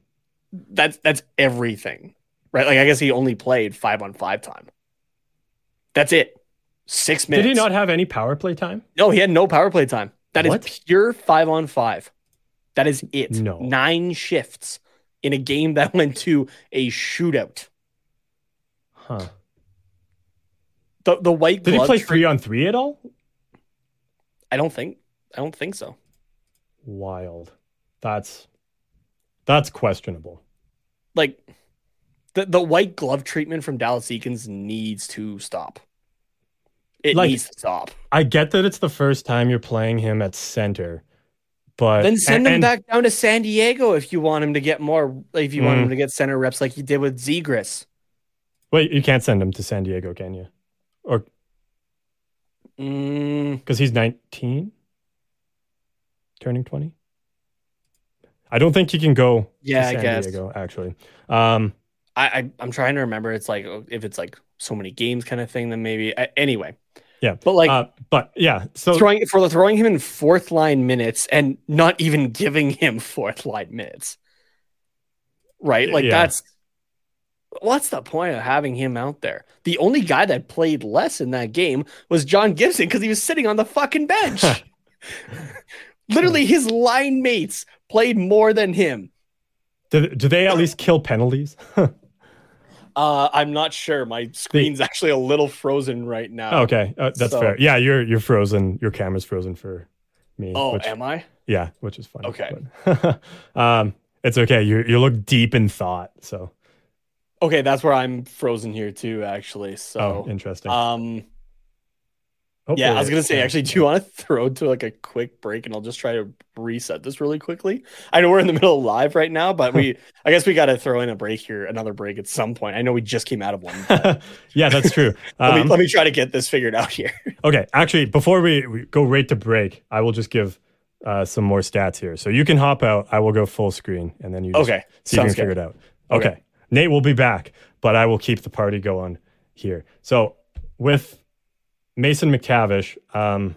that's that's everything, right? Like I guess he only played five on five time. That's it. Six minutes. Did he not have any power play time? No, he had no power play time. That what? is pure five on five. That is it. No. Nine shifts in a game that went to a shootout. Huh. The the white Did he play three on three at all? I don't think I don't think so. Wild. That's that's questionable. Like the the white glove treatment from Dallas Eakins needs to stop. It like, needs to stop. I get that it's the first time you're playing him at center, but then send and, him back down to San Diego if you want him to get more. If you mm, want him to get center reps like you did with Zegras. Wait, you can't send him to San Diego, can you? Or because mm. he's 19, turning 20. I don't think he can go. Yeah, San I guess. Diego, actually. Um, I, I I'm trying to remember. It's like if it's like so many games kind of thing, then maybe. I, anyway, yeah, but like, uh, but yeah, so throwing for throwing him in fourth line minutes and not even giving him fourth line minutes, right? Like yeah. that's what's the point of having him out there? The only guy that played less in that game was John Gibson because he was sitting on the fucking bench. Literally, his line mates played more than him. Do, do they at least kill penalties? Uh, I'm not sure. My screen's actually a little frozen right now. Okay, uh, that's so, fair. Yeah, you're you're frozen. Your camera's frozen for me. Oh, which, am I? Yeah, which is funny. Okay. But, um, it's okay. You you look deep in thought. So. Okay, that's where I'm frozen here too. Actually, so oh, interesting. Um, Hopefully yeah, I was gonna say, actually, do you want to throw to like a quick break, and I'll just try to reset this really quickly. I know we're in the middle of live right now, but we, I guess we got to throw in a break here, another break at some point. I know we just came out of one. yeah, that's true. let, um, me, let me try to get this figured out here. okay, actually, before we, we, go right to break, I will just give uh, some more stats here. So you can hop out. I will go full screen, and then you just okay. see Sounds if you can good. figure it out. Okay. okay, Nate will be back, but I will keep the party going here. So with Mason McTavish. Um,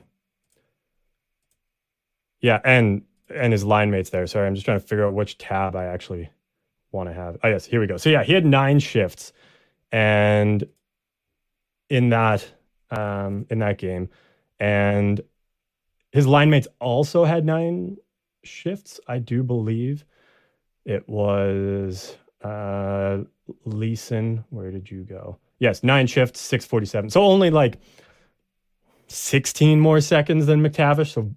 yeah, and and his line mates there. Sorry, I'm just trying to figure out which tab I actually want to have. Oh yes, here we go. So yeah, he had nine shifts, and in that um, in that game, and his line mates also had nine shifts. I do believe it was uh, Leason. Where did you go? Yes, nine shifts, six forty seven. So only like 16 more seconds than McTavish, so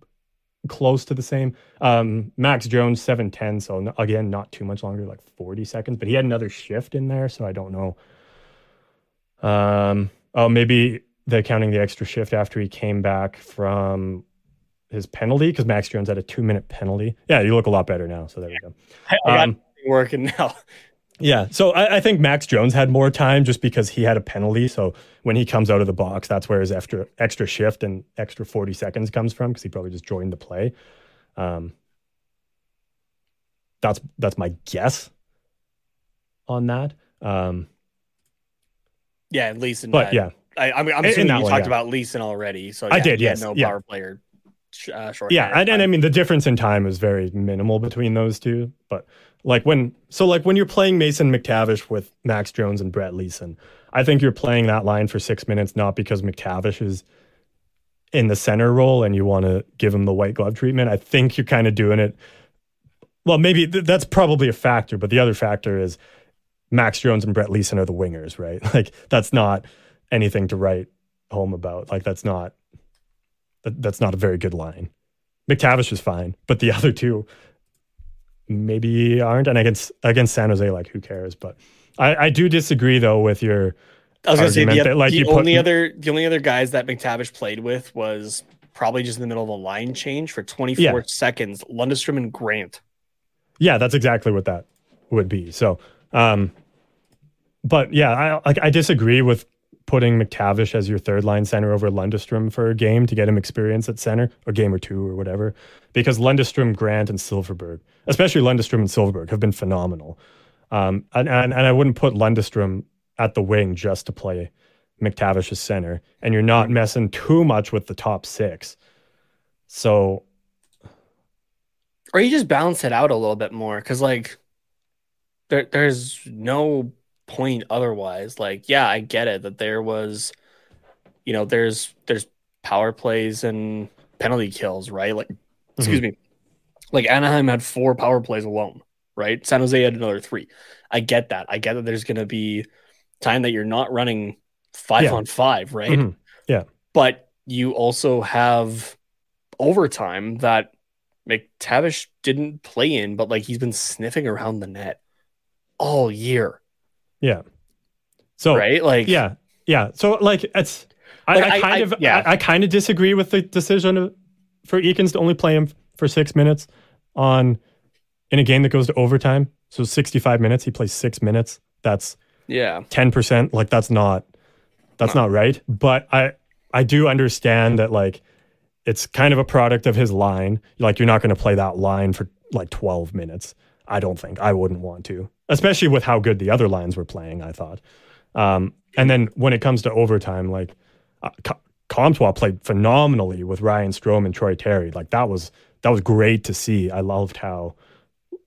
close to the same. Um, Max Jones 710, so again, not too much longer, like 40 seconds, but he had another shift in there, so I don't know. Um, oh, maybe they're counting the extra shift after he came back from his penalty because Max Jones had a two minute penalty. Yeah, you look a lot better now. So there we go. I got um, working now. Yeah. So I, I, think Max Jones had more time just because he had a penalty. So when he comes out of the box, that's where his extra extra shift and extra 40 seconds comes from because he probably just joined the play. Um, that's that's my guess on that. Um, Yeah, and Leason. but yeah, I, I mean, I'm In- in assuming you one, talked yeah. about Leason already. So I did, yes, no yeah. power player. Uh, short yeah, and, and I mean the difference in time is very minimal between those two. But like when so like when you're playing Mason McTavish with Max Jones and Brett Leason, I think you're playing that line for six minutes not because McTavish is in the center role and you want to give him the white glove treatment. I think you're kind of doing it. Well, maybe th- that's probably a factor, but the other factor is Max Jones and Brett Leason are the wingers, right? Like that's not anything to write home about. Like that's not that, that's not a very good line. McTavish is fine, but the other two maybe aren't. And against against San Jose, like who cares? But I, I do disagree though with your I was gonna say the, that, like, the you put- only other the only other guys that McTavish played with was probably just in the middle of a line change for 24 Yeah. seconds. Lundestrom and Grant. Yeah, that's exactly what that would be. So, um, but yeah, I like I disagree with putting McTavish as your third line center over Lundestrom for a game to get him experience at center, or game or two or whatever, because Lundestrom, Grant, and Silfverberg, especially Lundestrom and Silfverberg, have been phenomenal. Um, and, and and I wouldn't put Lundestrom at the wing just to play McTavish as center, and you're not messing too much with the top six. So Or you just balance it out a little bit more because like there there's no point otherwise. Like, yeah, I get it that there was you know, there's there's power plays and penalty kills, right? Like excuse me. Like Anaheim had four power plays alone, right? San Jose had another three. I get that. I get that there's gonna be time that you're not running five Yeah. on five, right? Mhm. Yeah. But you also have overtime that McTavish didn't play in, but like he's been sniffing around the net all year, yeah, so right? Like, Yeah, yeah. So like it's I, Like, I I- kind I- of yeah. I, kind of disagree with the decision for Eakins to only play him for six minutes on in a game that goes to overtime. So sixty five minutes, he plays six minutes. That's yeah, ten percent. Like that's not that's not right. But I I do understand that like it's kind of a product of his line. Like you're not going to play that line for like twelve minutes. I don't think I wouldn't want to, especially with how good the other lines were playing. I thought. Um, and then when it comes to overtime, like uh, Co- Comtois played phenomenally with Ryan Strome and Troy Terry. Like that was that was great to see. I loved how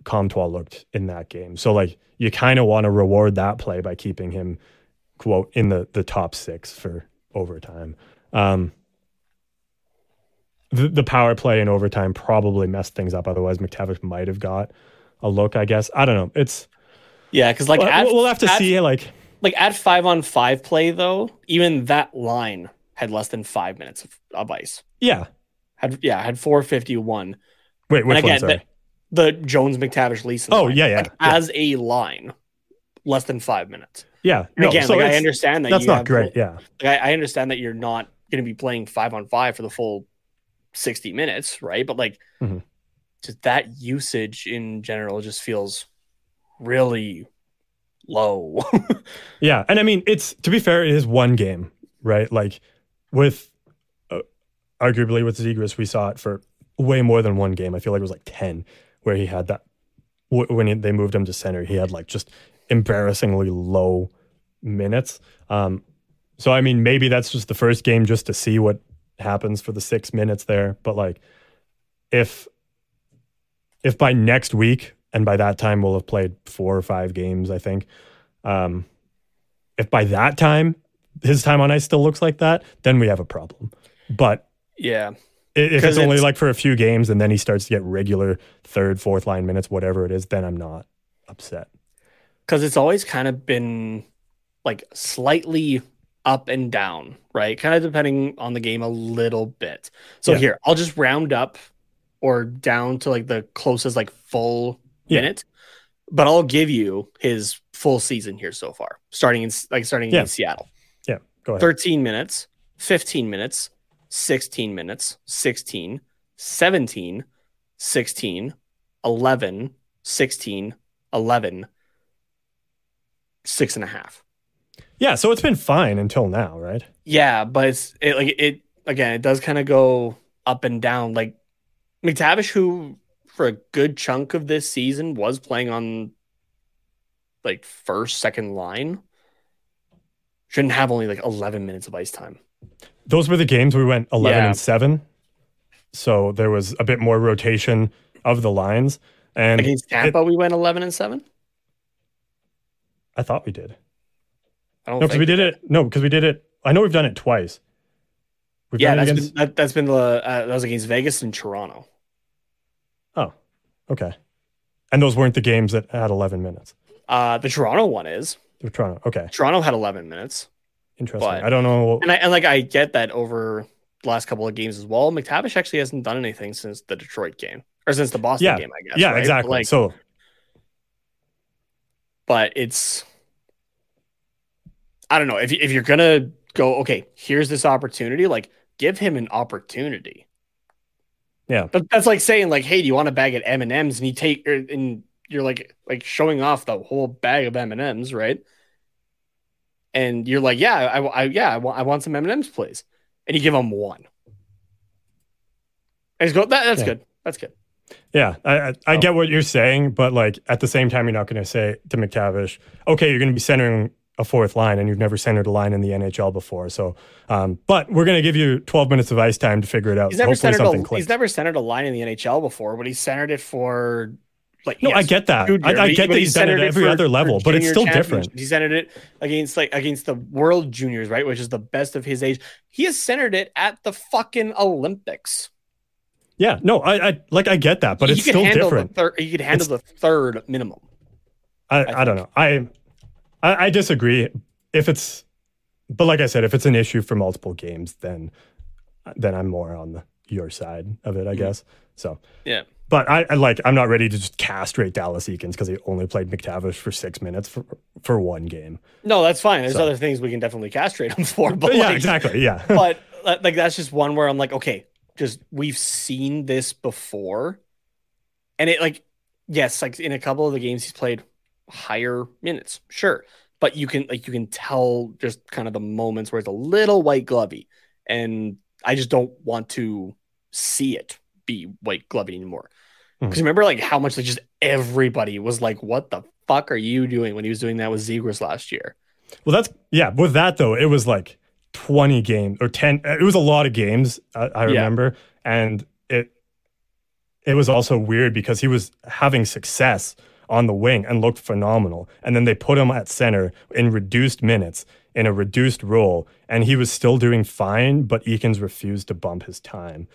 Comtois looked in that game. So like you kind of want to reward that play by keeping him quote in the the top six for overtime. Um, the the power play in overtime probably messed things up. Otherwise, McTavish might have got a look. I guess I don't know. It's yeah. Because like we'll, at, we'll have to at- see. Like Like at five on five play though, even that line had less than five minutes of, of ice. yeah. Had yeah, had four fifty one. Wait, which and one? again, Sorry. the, the Jones McTavish Leason. Oh, line, yeah, yeah, like, yeah. As a line, less than five minutes. yeah. No, again, so like, I understand that that's not great. Yeah. Like, I, I understand that you're not going to be playing five on five for the full 60 minutes, right? But like, Mhm. just that usage in general just feels really low. Yeah, and I mean, it's to be fair, it is one game, right? Like with uh, arguably with Zegras, we saw it for way more than one game. I feel like it was like ten, where he had that w- when he, they moved him to center, he had like just embarrassingly low minutes. Um, so I mean, maybe that's just the first game just to see what happens for the six minutes there. But like, if if by next week and by that time we'll have played four or five games, I think. Um, if by that time his time on ice still looks like that, then we have a problem. But yeah. if it's only it's- like for a few games and then he starts to get regular third, fourth line minutes, whatever it is, then I'm not upset. Because it's always kind of been like slightly up and down, right? Kind of depending on the game a little bit. So Yeah. here, I'll just round up or down to like the closest like full Yeah. minute, but I'll give you his full season here so far, starting in like starting Yeah. in Seattle. Yeah, go ahead. 13 minutes, 15 minutes, 16 minutes, 16, 17, 16, 11, 16, 11, six and a half. Yeah, so it's been fine until now, right? Yeah, but it's it like it again, it does kind of go up and down. Like McTavish, who for a good chunk of this season was playing on like first, second line, shouldn't have only like 11 minutes of ice time. Those were the games we went 11 Yeah. and 7. So there was a bit more rotation of the lines. And Against it- Tampa, we went 11 and 7. I thought we did. I don't No, because we did it. No, because we did it. I know we've done it twice. We've Yeah, that's against. been, that, that's been the uh, that was against Vegas and Toronto. Oh, okay. And those weren't the games that had 11 minutes. Uh, the Toronto one is were Toronto. Okay, Toronto had 11 minutes, interesting. But- I don't know. and I and like I get that over the last couple of games as well. McTavish actually hasn't done anything since the Detroit game or since the Boston Yeah, game, I guess. yeah, right? Exactly. Like, so but it's I don't know if if you're gonna go okay, here's this opportunity, like give him an opportunity. Yeah. but that's like saying like, hey, do you want a bag of M and M's? And you take or, and you're like like showing off the whole bag of M and M's, right? And you're like, yeah, I, I yeah, I want I want some M and M's, please. And you give them one. And he's go, that, that's Yeah. good. That's good. Yeah, I I, I Oh. get what you're saying, but like at the same time, you're not going to say to McTavish, "Okay, you're going to be centering a fourth line, and you've never centered a line in the NHL before." So, um, but we're going to give you 12 minutes of ice time to figure it out. He's never centered something a, he's never centered a line in the NHL before, but he centered it for like no, I get that. junior, I, I get that he's done it centered at every for- other level, but it's still different. He centered it against like against the world juniors, right, which is the best of his age. He has centered it at the fucking Olympics. Yeah, no, I, I like I get that, but he it's still handle different. The third, he could handle the third minimum. I, I I, don't know. I, I I disagree. If it's, but like I said, if it's an issue for multiple games, then then I'm more on the your side of it, I guess. So Mm-hmm. Yeah. But I, I like I'm not ready to just castrate Dallas Eakins because he only played McTavish for six minutes for for one game. No, that's fine. There's So- other things we can definitely castrate him for, but yeah, like, exactly. Yeah. but like that's just one where I'm like, okay, just we've seen this before, and it like, yes, like in a couple of the games he's played higher minutes, sure, but you can like you can tell just kind of the moments where it's a little white glovey, and I just don't want to see it be white glovey anymore. Because Mhm. remember, like how much like just everybody was like, "What the fuck are you doing?" when he was doing that with Zegras last year. Well, that's yeah. With that though, it was like twenty games or ten. It was a lot of games. I, I Yeah. remember, and it it was also weird because he was having success on the wing and looked phenomenal, and then they put him at center in reduced minutes in a reduced role, and he was still doing fine. But Eakins refused to bump his time.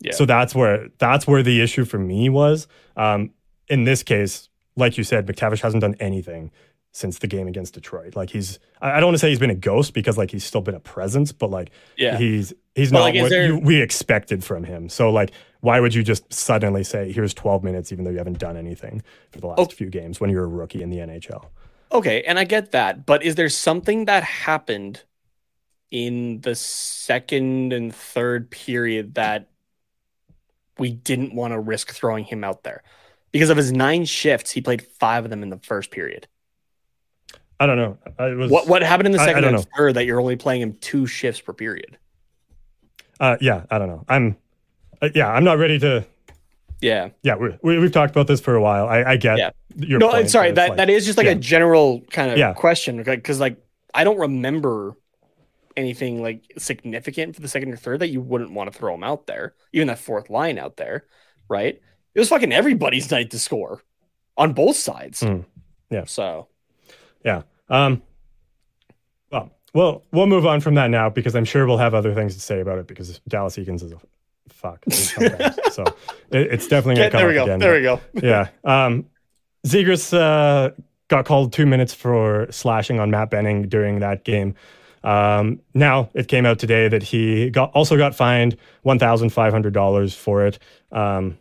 Yeah. So that's where that's where the issue for me was. Um, in this case, like you said, McTavish hasn't done anything since the game against Detroit. Like he's, I don't want to say he's been a ghost because like he's still been a presence, but like Yeah. he's he's But, not like, what there- you, we expected from him. So like, why would you just suddenly say here's 12 minutes even though you haven't done anything for the last Oh. few games when you're a rookie in the NHL? Okay, and I get that, but is there something that happened in the second and third period that we didn't want to risk throwing him out there? Because of his nine shifts, he played five of them in the first period. I don't know. I was What what happened in the I- I second and know. third that you're only playing him two shifts per period? Uh, yeah, I don't know. I'm, uh, yeah, I'm not ready to. Yeah. Yeah, we, we we've talked about this for a while. I, I get Yeah. your no, point, sorry, that, like- that is just like yeah. a general kind of Yeah. question because like I don't remember anything like significant for the second or third that you wouldn't want to throw them out there, even that fourth line out there, right? It was fucking everybody's night to score on both sides. Mm. Yeah. So Yeah. Um, well, well, we'll move on from that now because I'm sure we'll have other things to say about it because Dallas Eakins is a fuck. so it, it's definitely going to come there we go. again. There we go. yeah. Um, Zegras uh, got called two minutes for slashing on Matt Benning during that game. Um, now it came out today that he got also got fined one thousand five hundred dollars for it. Um,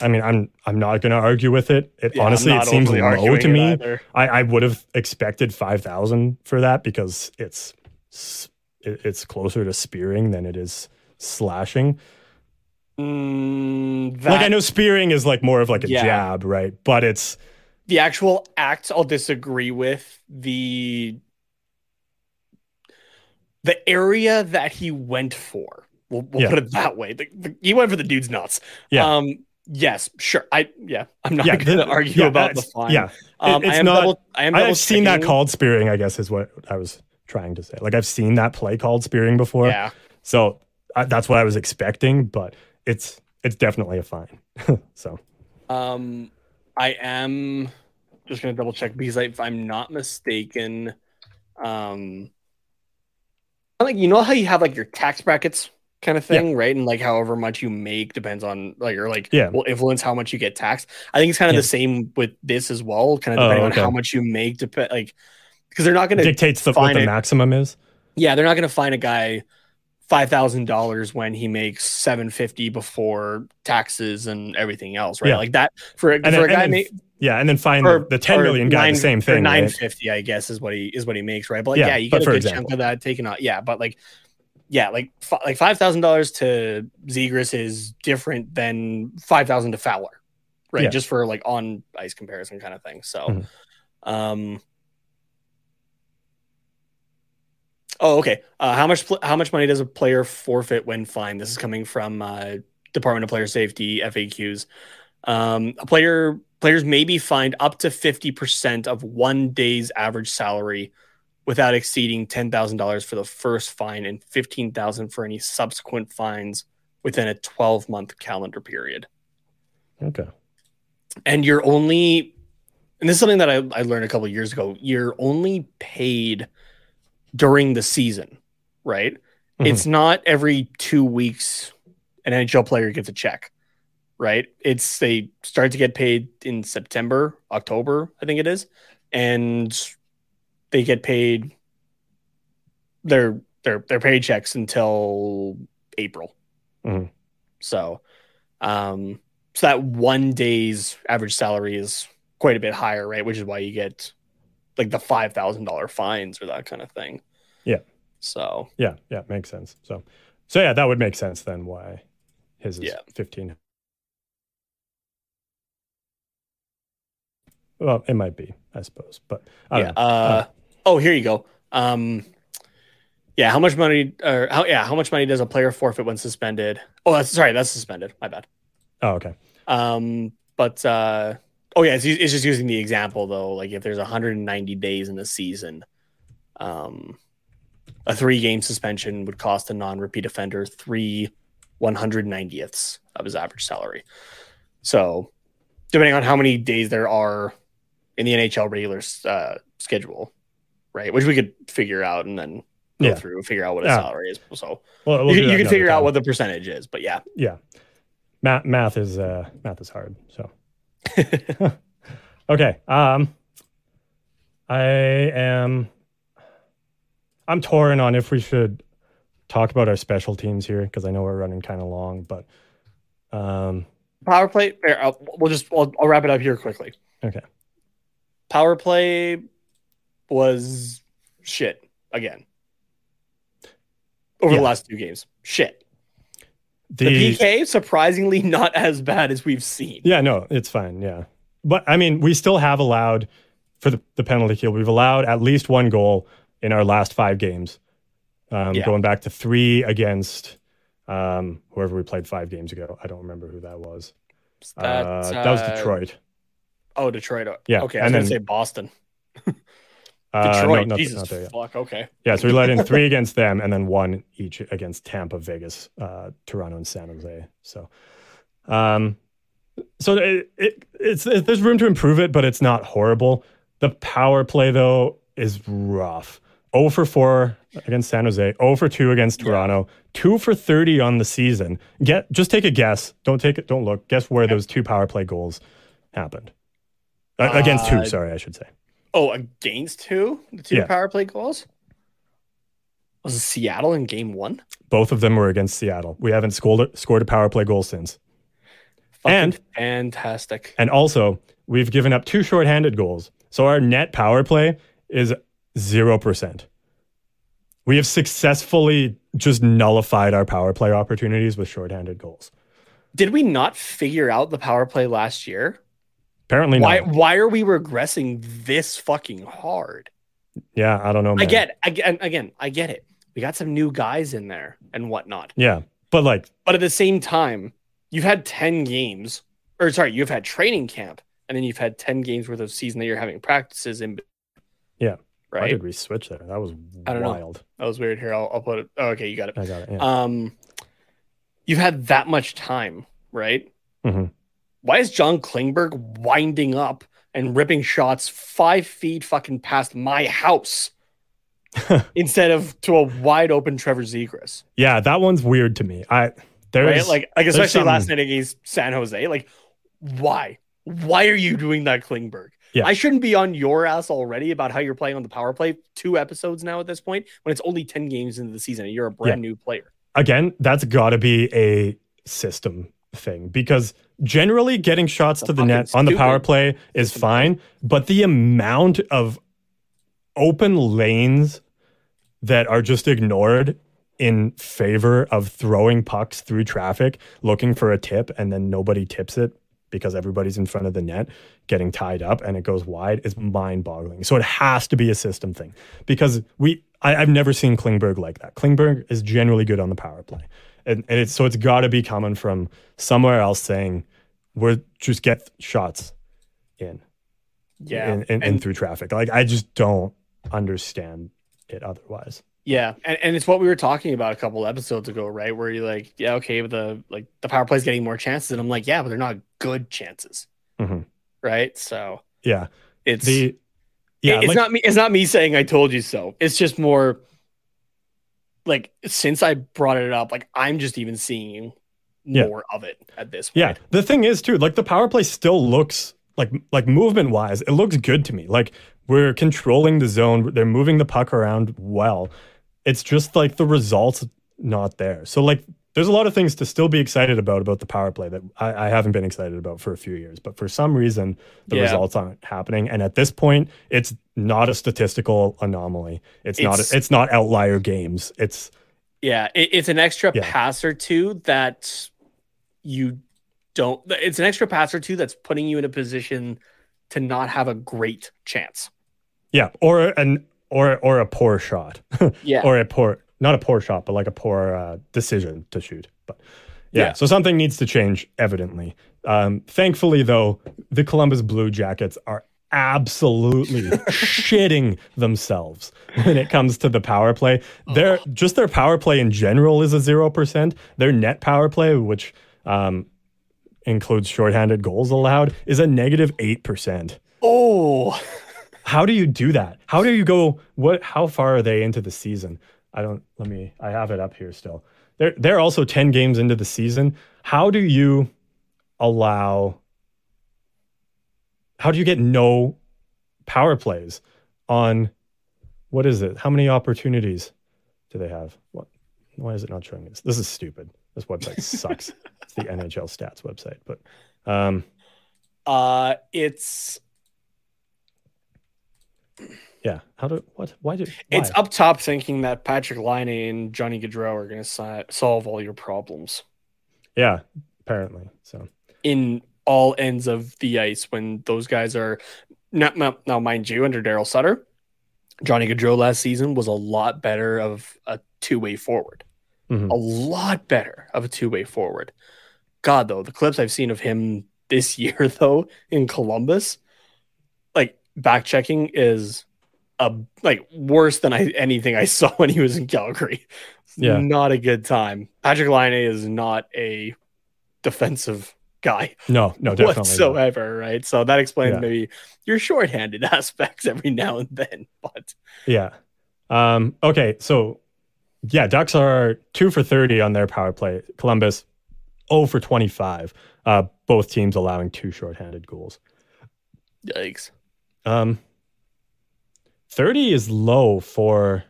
I mean, I'm I'm not going to argue with it. It Yeah, honestly, it seems low to me. I, I would have expected five thousand for that because it's it's closer to spearing than it is slashing. Mm, like I know spearing is like more of like a Yeah. jab, right? But it's the actual act I'll disagree with the the area that he went for. We'll, we'll Yeah. put it that way. The, the- he went for the dude's nuts. Yeah. Um, Yes, sure. I yeah, I'm not Yeah, going to argue yeah, about the fine. yeah. um, It- it's I am not, double, I am I've seen that called spearing. I guess is what I was trying to say. Like I've seen that play called spearing before. Yeah. So I, that's what I was expecting, but it's it's definitely a fine. so Um, I am just gonna double check because I, if I'm not mistaken, um, I like you know how you have like your tax brackets kind of thing, right? And like however much you make depends on like or like Yeah. will influence how much you get taxed. I think it's kind of Yeah. the same with this as well, kind of Oh, depending okay. on how much you make. Depend like because they're not gonna dictates the, what the maximum is. yeah they're not gonna fined a guy. Five thousand dollars when he makes seven fifty before taxes and everything else, right? Yeah. Like that for a, for then, a guy. then- yeah, and then fined or- the, ten million guy nine- the same thing. Nine fifty, right? I guess, is what he is what he makes, right? But like, Yeah, yeah, you get a good example. chunk of that taken out. Yeah, but like, yeah, like fi- like five thousand dollars to Zegras is different than five thousand to Fowler, right? Yeah. Just for like on ice comparison kind of thing. So, Mhm. um. Oh, okay. Uh, how much how much money does a player forfeit when fined? This is coming from uh, Department of Player Safety FAQs. Um, a player players may be fined up to 50% of one day's average salary without exceeding $10,000 for the first fine and 15,000 for any subsequent fines within a 12 month calendar period. Okay. And you're only and this is something that I, I learned a couple of years ago, you're only paid during the season, right? Mhm. It's not every 2 weeks an NHL player gets a check right? It's they start to get paid in September, October, I think it is, and they get paid their their their paychecks until April. Mhm. So, um, so that one day's average salary is quite a bit higher, right? Which is why you get like the five thousand dollar fines or that kind of thing. Yeah. So Yeah, yeah, makes sense. So, so yeah, that would make sense then. Why his is Yeah. fifteen? Well, it might be, I suppose, but I yeah. know. Uh, oh, here you go. Um, yeah. How much money? Or how? Yeah. How much money does a player forfeit when suspended? Oh, that's sorry. That's suspended. My bad. oh, okay. Um, but uh, oh yeah, it's, it's just using the example though. Like if there's 190 days in a season, um, a three game suspension would cost a non repeat offender three 190ths of his average salary. So, depending on how many days there are in the NHL regular uh, schedule, right? Which we could figure out and then go Yeah. through and figure out what his Yeah. salary is. So Well, we'll you, you can figure out what the percentage is. But yeah, Yeah, math math is uh math is hard. So okay. Um, I am. I'm torn on if we should talk about our special teams here because I know we're running kind of long, but um, power play. There, I'll, we'll just I'll, I'll wrap it up here quickly. okay. Power play was shit again over Yeah. the last two games. Shit. The, The, PK surprisingly not as bad as we've seen. Yeah, no, it's fine. Yeah. But I mean, we still have allowed for the, the penalty kill, we've allowed at least one goal in our last five games. Um, Yeah. Going back to three against um, whoever we played five games ago. I don't remember who that was. That, uh, that was uh, Detroit. Oh, Detroit. Yeah, Okay, I was and gonna then- say Boston. Uh, no, Detroit. not- Jesus not yet. fuck. Okay. Yeah, so we let in three against them and then one each against Tampa, Vegas, uh, Toronto, and San Jose. So, um, so it, it, it's it, there's room to improve it, but it's not horrible. The power play though is rough. 0 for 4 against San Jose, 0 for 2 against Toronto, 2 for 30 on the season. Get just take a guess. Don't take it. Don't look. Guess where those two power play goals happened. Uh, against two, sorry, I should say. Oh, against who? The two Yeah. power play goals? Was it Seattle in game one? Both of them were against Seattle. We haven't scored scored a power play goal since. Fucking And- fantastic. And also, we've given up two shorthanded goals. So our net power play is 0%. We have successfully just nullified our power play opportunities with shorthanded goals. Did we not figure out the power play last year? Apparently Why not. why are we regressing this fucking hard? Yeah, I don't know. I man. get I get again, I get it. We got some new guys in there and whatnot. Yeah. But like, But at the same time, you've had 10 games or sorry, you've had training camp, and then you've had ten games worth of season that you're having practices in. Yeah. Why right. did we switch there? That was I don't know. wild. That was weird. Here, I'll, I'll put it. Oh, okay, you got it. I got it. Yeah. Um, you've had that much time, right? Mhm. Why is John Klingberg winding up and ripping shots five feet fucking past my house instead of to a wide open Trevor Zegras? yeah, that one's weird to me. I there's Right? Like, like especially last night against San Jose. Like, why? Why are you doing that, Klingberg? Yeah. I shouldn't be on your ass already about how you're playing on the power play. Two episodes now at this point, when it's only ten games into the season and you're a brand new player. again, that's got to be a system thing because generally getting shots That's to the net on the power play is fine, but the amount of open lanes that are just ignored in favor of throwing pucks through traffic, looking for a tip, and then nobody tips it because everybody's in front of the net getting tied up and it goes wide is mind boggling. So it has to be a system thing because we, I, I've never seen Klingberg like that. Klingberg is generally good on the power play. And, and it's, so it's got to be coming from somewhere else saying, we're just get shots in, Yeah, And, in, in through traffic. Like, I just don't understand it otherwise. Yeah, and, and it's what we were talking about a couple episodes ago, right? Where you're like, yeah, okay, but the like the power play's getting more chances, and I'm like, yeah, but they're not good chances, Mhm. right? So Yeah. it's The, yeah. it's like- not me. It's not me saying I told you so. It's just more like since I brought it up, like I'm just even seeing Yeah. more of it at this point. Yeah, the thing is too, like the power play still looks like like movement wise, it looks good to me. Like we're controlling the zone, they're moving the puck around well. It's just like the results not there. So like there's a lot of things to still be excited about about the power play that I, I haven't been excited about for a few years. But for some reason, the Yeah. results aren't happening. And at this point, it's not a statistical anomaly. It's, not It's- it's not outlier games. It's Yeah, it, it's an extra Yeah. pass or two that you don't. It's an extra pass or two that's putting you in a position to not have a great chance. yeah, or an or or a poor shot. Yeah, or a poor not a poor shot but like a poor uh, decision to shoot but yeah, Yeah. so something needs to change evidently um, thankfully though the columbus blue jackets are absolutely shitting themselves when it comes to the power play their just their power play in general is a 0% their net power play which um, includes shorthanded goals allowed is a negative 8% Oh, how do you do that? How do you go? What? How far are they into the season? I don't. Let me. I have it up here still. They're they're also ten games into the season. How do you allow? How do you get no power plays on? What is it? How many opportunities do they have? What? Why is it not showing this? This is stupid. This website sucks. it's the NHL stats website, but um, uh, it's yeah. How do what? Why do? it's up top thinking that Patrik Laine and Johnny Gaudreau are going to si- solve all your problems Yeah, apparently. So in all ends of the ice when those guys are. Now, now, now mind you, under Daryl Sutter, Johnny Gaudreau last season was a lot better of a two way forward. Mhm. A lot better of a two way forward. God, though, the clips I've seen of him this year, though, in Columbus, like back checking is a like worse than I anything I saw when he was in Calgary. Yeah. Not a good time. Patrik Laine is not a defensive guy no, no, definitely. not. whatsoever, right? So that explains Yeah. maybe your shorthanded aspects every now and then. But Yeah. Um, okay, so yeah, Ducks are two for thirty on their power play. Columbus, oh for twenty-five. Uh, both teams allowing two shorthanded goals. yikes. Um, thirty is low for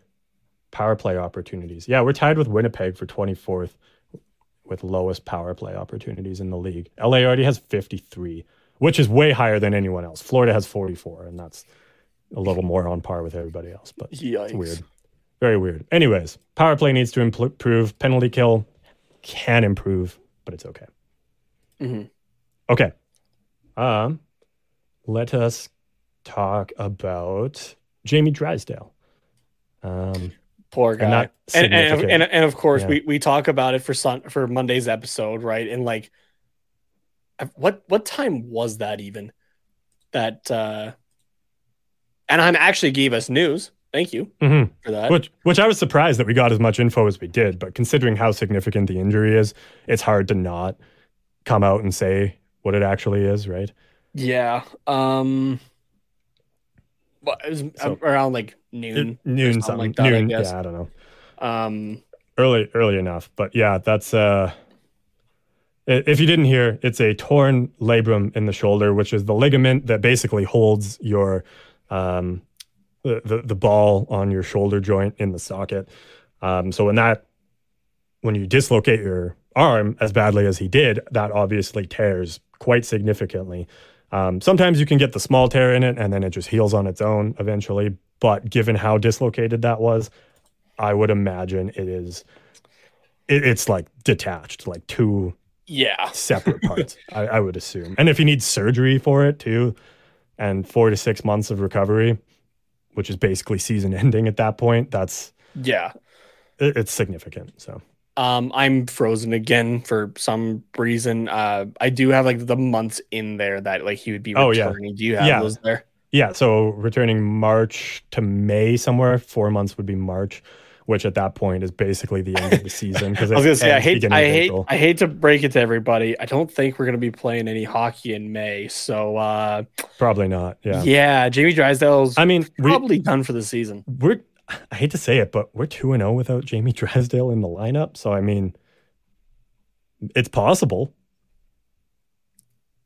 power play opportunities. Yeah, we're tied with Winnipeg for twenty-fourth with lowest power play opportunities in the league. LA already has fifty-three, which is way higher than anyone else. Florida has forty-four, and that's a little more on par with everybody else. But Yikes. it's weird. Very weird. Anyways, power play needs to improve. Penalty kill can improve, but it's okay. Mhm. Okay. Um, let us talk about Jamie Drysdale. Um, Poor guy. And and, and, and, of course Yeah. we, we talk about it for sun for Monday's episode, right? And like what what time was that even? That uh Anaheim actually gave us news. Thank you Mhm. for that. Which, which I was surprised that we got as much info as we did, but considering how significant the injury is, it's hard to not come out and say what it actually is, right? Yeah. Um well, it was So- around like noon. noon, something something, like that, I noon. guess. Yeah, I don't know. Um Early, early enough, but yeah, that's uh. If you didn't hear, it's a torn labrum in the shoulder, which is the ligament that basically holds your um, the, the the ball on your shoulder joint in the socket. Um, so when that when you dislocate your arm as badly as he did, that obviously tears quite significantly. Um, sometimes you can get the small tear in it and then it just heals on its own eventually. But given how dislocated that was, I would imagine it is. It, it's like detached, like two yeah. separate parts. I, I would assume, and if he needs surgery for it too, and four to six months of recovery, which is basically season ending at that point, that's Yeah. it, it's significant. So Um, I'm frozen again for some reason. Uh, I do have like the months in there that like he would be Oh, yeah. returning. Do you have Yeah. those there? yeah, so returning March to May somewhere, four months would be March, which at that point is basically the end of the season. Because I was gonna say I hate I hate I hate to break it to everybody. I don't think we're gonna be playing any hockey in May. So uh, probably not. Yeah, yeah. Jamie Drysdale's I mean, we, probably done for the season. we're I hate to say it, but we're two and zero without Jamie Drysdale in the lineup. So I mean, it's possible.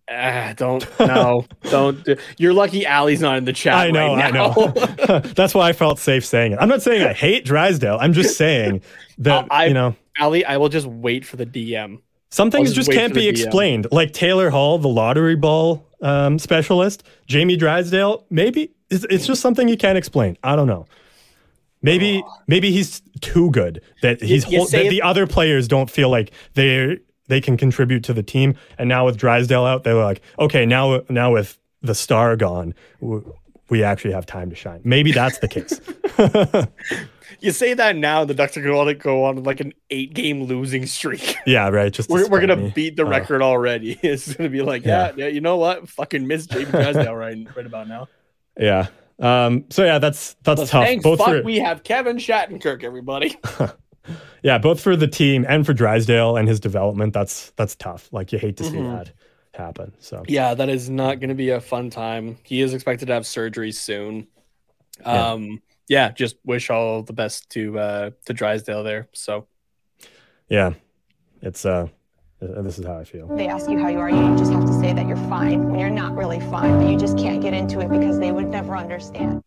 Ah, don't no, don't. do- You're lucky Allie's not in the chat. I know, right I know. That's why I felt safe saying it. I'm not saying I hate Drysdale. I'm just saying that I- you know Allie, I will just wait for the DM. some things just just can't be explained. Like Taylor Hall, the lottery ball um, specialist, Jamie Drysdale. Maybe it's, it's just something you can't explain. I don't know. Maybe maybe he's too good that he's you hol- say that the other players don't feel like they they can contribute to the team. And now with Drysdale out, they're like, okay, now now with the star gone, we actually have time to shine. Maybe that's the case. You say that now, the Ducks are going to go on like an eight game losing streak. yeah, right. Just We're, we're gonna beat the Uh, record already. It's gonna be like, yeah, Yeah. you know what? Fucking miss Jamie Drysdale right, right about now. Yeah. Um, so yeah, that's that's tough. thank Both fuck for we have Kevin Shattenkirk, everybody. Yeah, both for the team and for Drysdale and his development. That's that's tough. Like you hate to see Mhm. that happen. So yeah, that is not gonna be a fun time. He is expected to have surgery soon. Yeah. Um, yeah, just wish all the best to uh to Drysdale there. So yeah, it's uh, uh, this is how I feel. They ask you how you are, you just have to say that you're fine when you're not really fine, but you just can't get into it because they would never understand.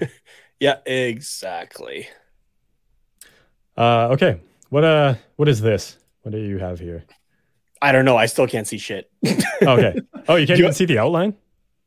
yeah, exactly. Uh, okay, what uh, what is this? What do you have here? I don't know. I still can't see shit. Okay. Oh, you can't You- even see the outline.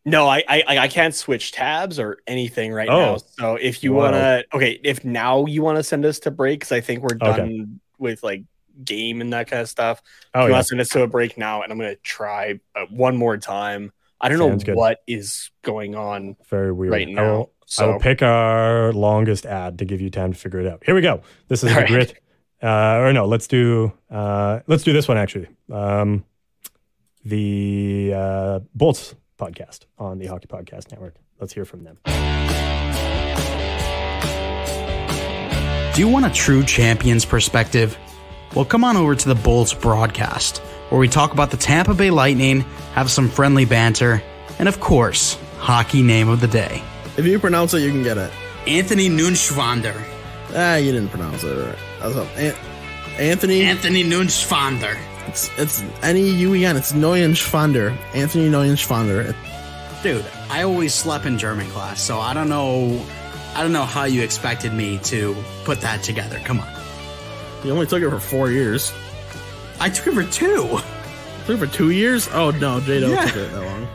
No, I, I I can't switch tabs or anything right Oh. now. So if you Wow. wanna, okay, if now you wanna send us to break, because I think we're Okay. done with like game and that kind of stuff. Oh you yeah. want to send us to a break now, and I'm gonna try uh, one more time. I don't Sounds know good. what is going on Very weird. right now. Will, I So will pick our longest ad to give you time to figure it out. Here we go. This is All the right. grit. Uh, or no, let's do uh, let's do this one actually. Um, the uh, Bolts podcast on the Hockey Podcast Network. Let's hear from them. Do you want a true champion's perspective? Well, come on over to the Bolts broadcast, where we talk about the Tampa Bay Lightning, have some friendly banter, and of course, hockey name of the day. If you pronounce it, you can get it. Anthony Nunschwander. Ah, you didn't pronounce it right. An- Anthony. Anthony Nunschwander. It's it's N E U E N. It's Neuenschwander. Anthony Neuenschwander. Dude, I always slept in German class, so I don't know. I don't know how you expected me to put that together. Come on. You only took it for four years. I took it for two. Took it for two years? Oh no, J Yeah. took it that long.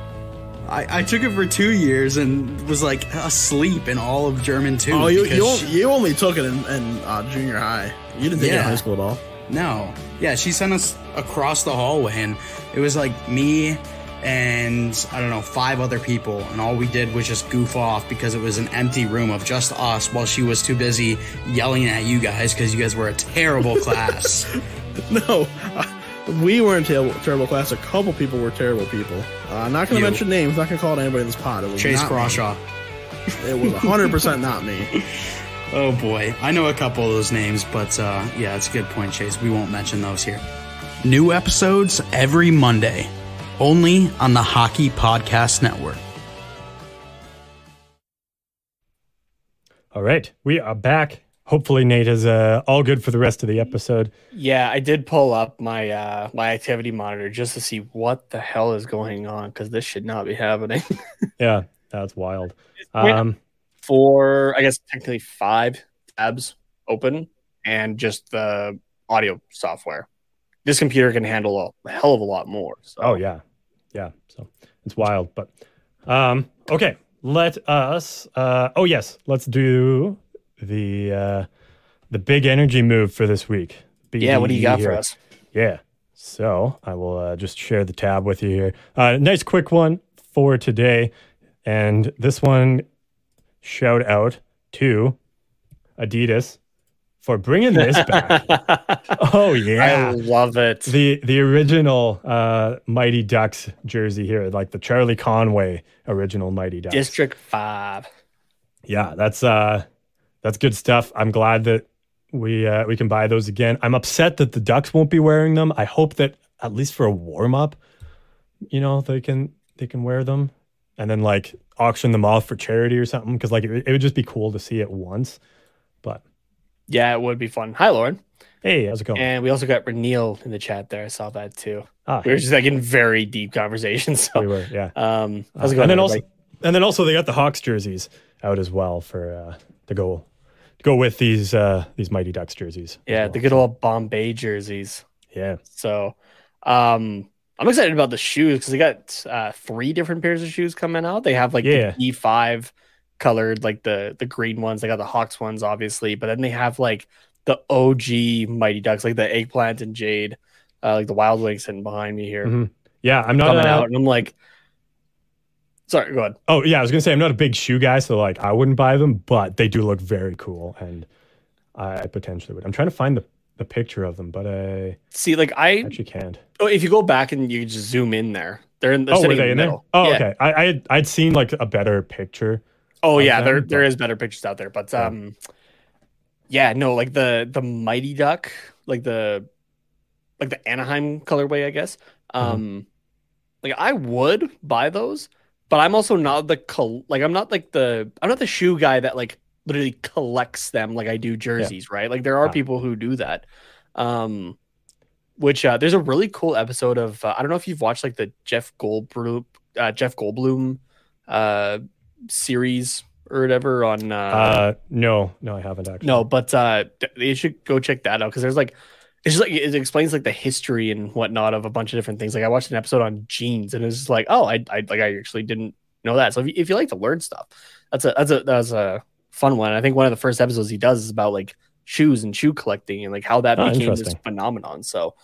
I, I took it for two years and was like asleep in all of German too. Oh, you you, she- you only took it in, in uh, junior high. You didn't take it in high school at all. No. Yeah, she sent us across the hallway and it was like me and I don't know, five other people and all we did was just goof off because it was an empty room of just us while she was too busy yelling at you guys because you guys were a terrible class. No, We weren't terrible, terrible class. A couple people were terrible people. Uh, I'm not going to mention names. Not going to call out anybody in this pod. It was Chase not. Crawshaw. It was 100 percent not me. Oh boy, I know a couple of those names, but uh, yeah, it's a good point, Chase. We won't mention those here. New episodes every Monday, only on the Hockey Podcast Network. All right, we are back. Hopefully, Nate is uh, all good for the rest of the episode. Yeah, I did pull up my uh my activity monitor just to see what the hell is going on because this should not be happening. Yeah, that's wild. Um, For I guess technically five tabs open and just the audio software. This computer can handle a hell of a lot more. So. oh yeah, yeah. So it's wild, but um, okay. Let us. Uh, oh yes, let's do the uh, the big energy move for this week. yeah, what do you got for us? Yeah. So I will uh, just share the tab with you here. Uh, nice quick one for today. And this one, shout out to Adidas for bringing this back. oh, yeah, I love it. The the original uh, Mighty Ducks jersey here, like the Charlie Conway original Mighty Ducks. District five. Yeah, that's uh that's good stuff. I'm glad that we uh we can buy those again. I'm upset that the Ducks won't be wearing them. I hope that at least for a warm up, you know, they can they can wear them and then like auction them off for charity or something cuz like it, it would just be cool to see it once. But Yeah, it would be fun. Hi, Lauren. hey, how's it going? And we also got Reneel in the chat there. I saw that too. ah, We were just like in very deep conversations. So, we were, yeah. um, how's it going? and then also and then also they got the Hawks jerseys out as well for uh to go to go with these uh these Mighty Ducks jerseys. yeah, well. the good old Bombay jerseys. yeah. So, um, I'm excited about the shoes because they got uh, three different pairs of shoes coming out. They have like Yeah. the E5 colored, like the the green ones. They got the Hawks ones, obviously, but then they have like the OG Mighty Ducks, like the eggplant and jade, uh, like the Wild Wings sitting behind me here Mhm. Yeah, I'm not coming out, and I'm like, sorry, go ahead. Oh yeah, I was gonna say I'm not a big shoe guy, so like I wouldn't buy them, but they do look very cool, and I, potentially would. I'm trying to find the, the picture of them, but I See, like I, actually can't. oh, if you go back and you just zoom in there, they're in. They're oh, were they in the there? Oh, Yeah. okay. I, I had- I'd seen like a better picture. Oh yeah, there them, there but- is better pictures out there, but um, yeah, no, like the the Mighty Duck, like the like the Anaheim colorway, I guess. Mm-hmm. Um, like I would buy those, but I'm also not the col- like I'm not like the I'm not the shoe guy that like literally collects them like I do jerseys, right? Like there are Ah. people who do that. Um, which uh, there's a really cool episode of uh, I don't know if you've watched like the Jeff Goldblum uh, Jeff Goldblum uh series or whatever on uh, Uh, no, no, I haven't actually. no, but uh, you should go check that out because there's like, it's just like it explains like the history and whatnot of a bunch of different things. Like I watched an episode on jeans and it's just like, oh, I, I like I actually didn't know that. So if you, if you like to learn stuff, that's a that's a that's a fun one. I think one of the first episodes he does is about like shoes and shoe collecting and like how that Oh, became this phenomenon. So,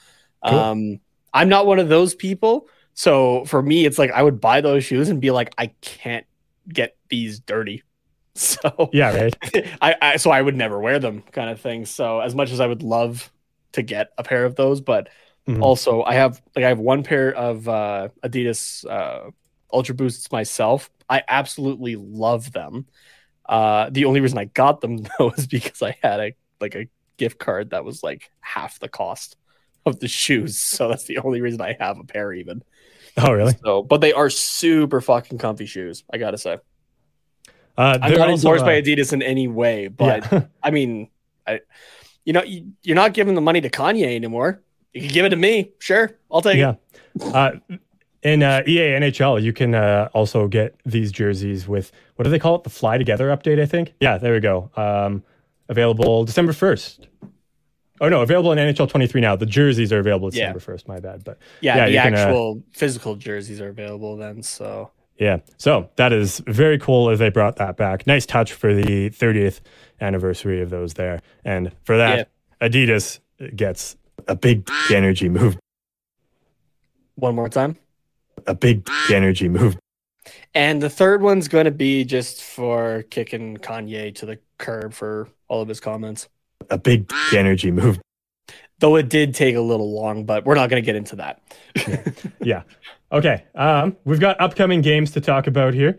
Cool. um, I'm not one of those people. So for me, it's like I would buy those shoes and be like, I can't get these dirty. So Yeah, right. I, I so I would never wear them kind of thing. So as much as I would love to get a pair of those, but Mhm. also I have like I have one pair of uh Adidas uh Ultra Boosts myself. I absolutely love them. Uh the only reason I got them though is because I had a like a gift card that was like half the cost of the shoes. So that's the only reason I have a pair even. Oh, really? So but they are super fucking comfy shoes, I gotta say. Uh, I'm not endorsed by uh, Adidas in any way, but yeah. I mean, I, you know, you, you're not giving the money to Kanye anymore. You can give it to me, sure, I'll take yeah. it. Uh, in uh, EA NHL, you can uh, also get these jerseys with what do they call it? The Fly Together update, I think. Yeah, there we go. Um, available December first. Oh no, available in NHL 23 now. The jerseys are available Yeah. December 1st. My bad, but Yeah, Yeah, the can, uh, actual physical jerseys are available then. So yeah. So that is very cool as they brought that back. Nice touch for the 30th anniversary of those there, and for that, Adidas gets a big energy move. one more time, A big energy move. and the third one's going to be just for kicking Kanye to the curb for all of his comments. A big energy move. Though it did take a little long, but we're not going to get into that. yeah. Okay. Um, we've got upcoming games to talk about here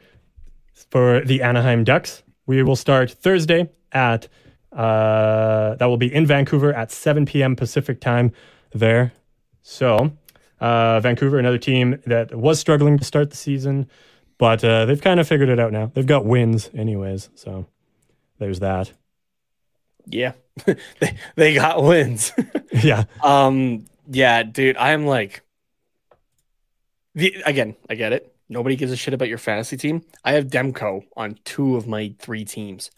for the Anaheim Ducks. We will start Thursday at uh, that will be in Vancouver at 7 p.m. Pacific time there. So, uh, Vancouver, another team that was struggling to start the season, but uh, they've kind of figured it out now. They've got wins, anyways. So, there's that. Yeah, they they got wins. yeah. Um. Yeah, dude. I'm like, the again. I get it. Nobody gives a shit about your fantasy team. I have Demko on two of my three teams.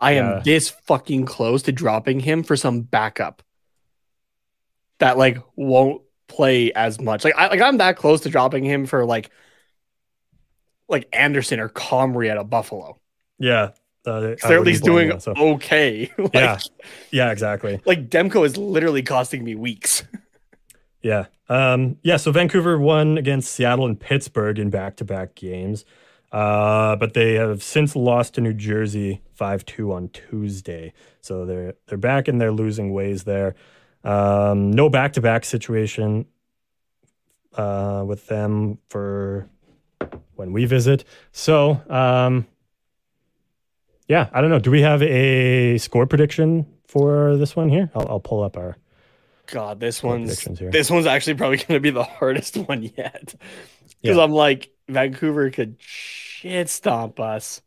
I am this fucking close to dropping him for some backup that like won't play as much. Like I like I'm that close to dropping him for like like Anderson or Comrie at a Buffalo. Yeah. Uh, They're at least doing so- okay. like, Yeah. Yeah, exactly. like Demko is literally costing me weeks. Yeah. Um, yeah. So Vancouver won against Seattle and Pittsburgh in back to back games. Uh, but they have since lost to New Jersey 5 2 on Tuesday. So they're they're back in their losing ways there. Um, no back to back situation uh, with them for when we visit. So, um, yeah, I don't know. Do we have a score prediction for this one here? I'll, I'll pull up our. God, this one's this one's actually probably going to be the hardest one yet. Because Yeah. I'm like Vancouver could shit stomp us,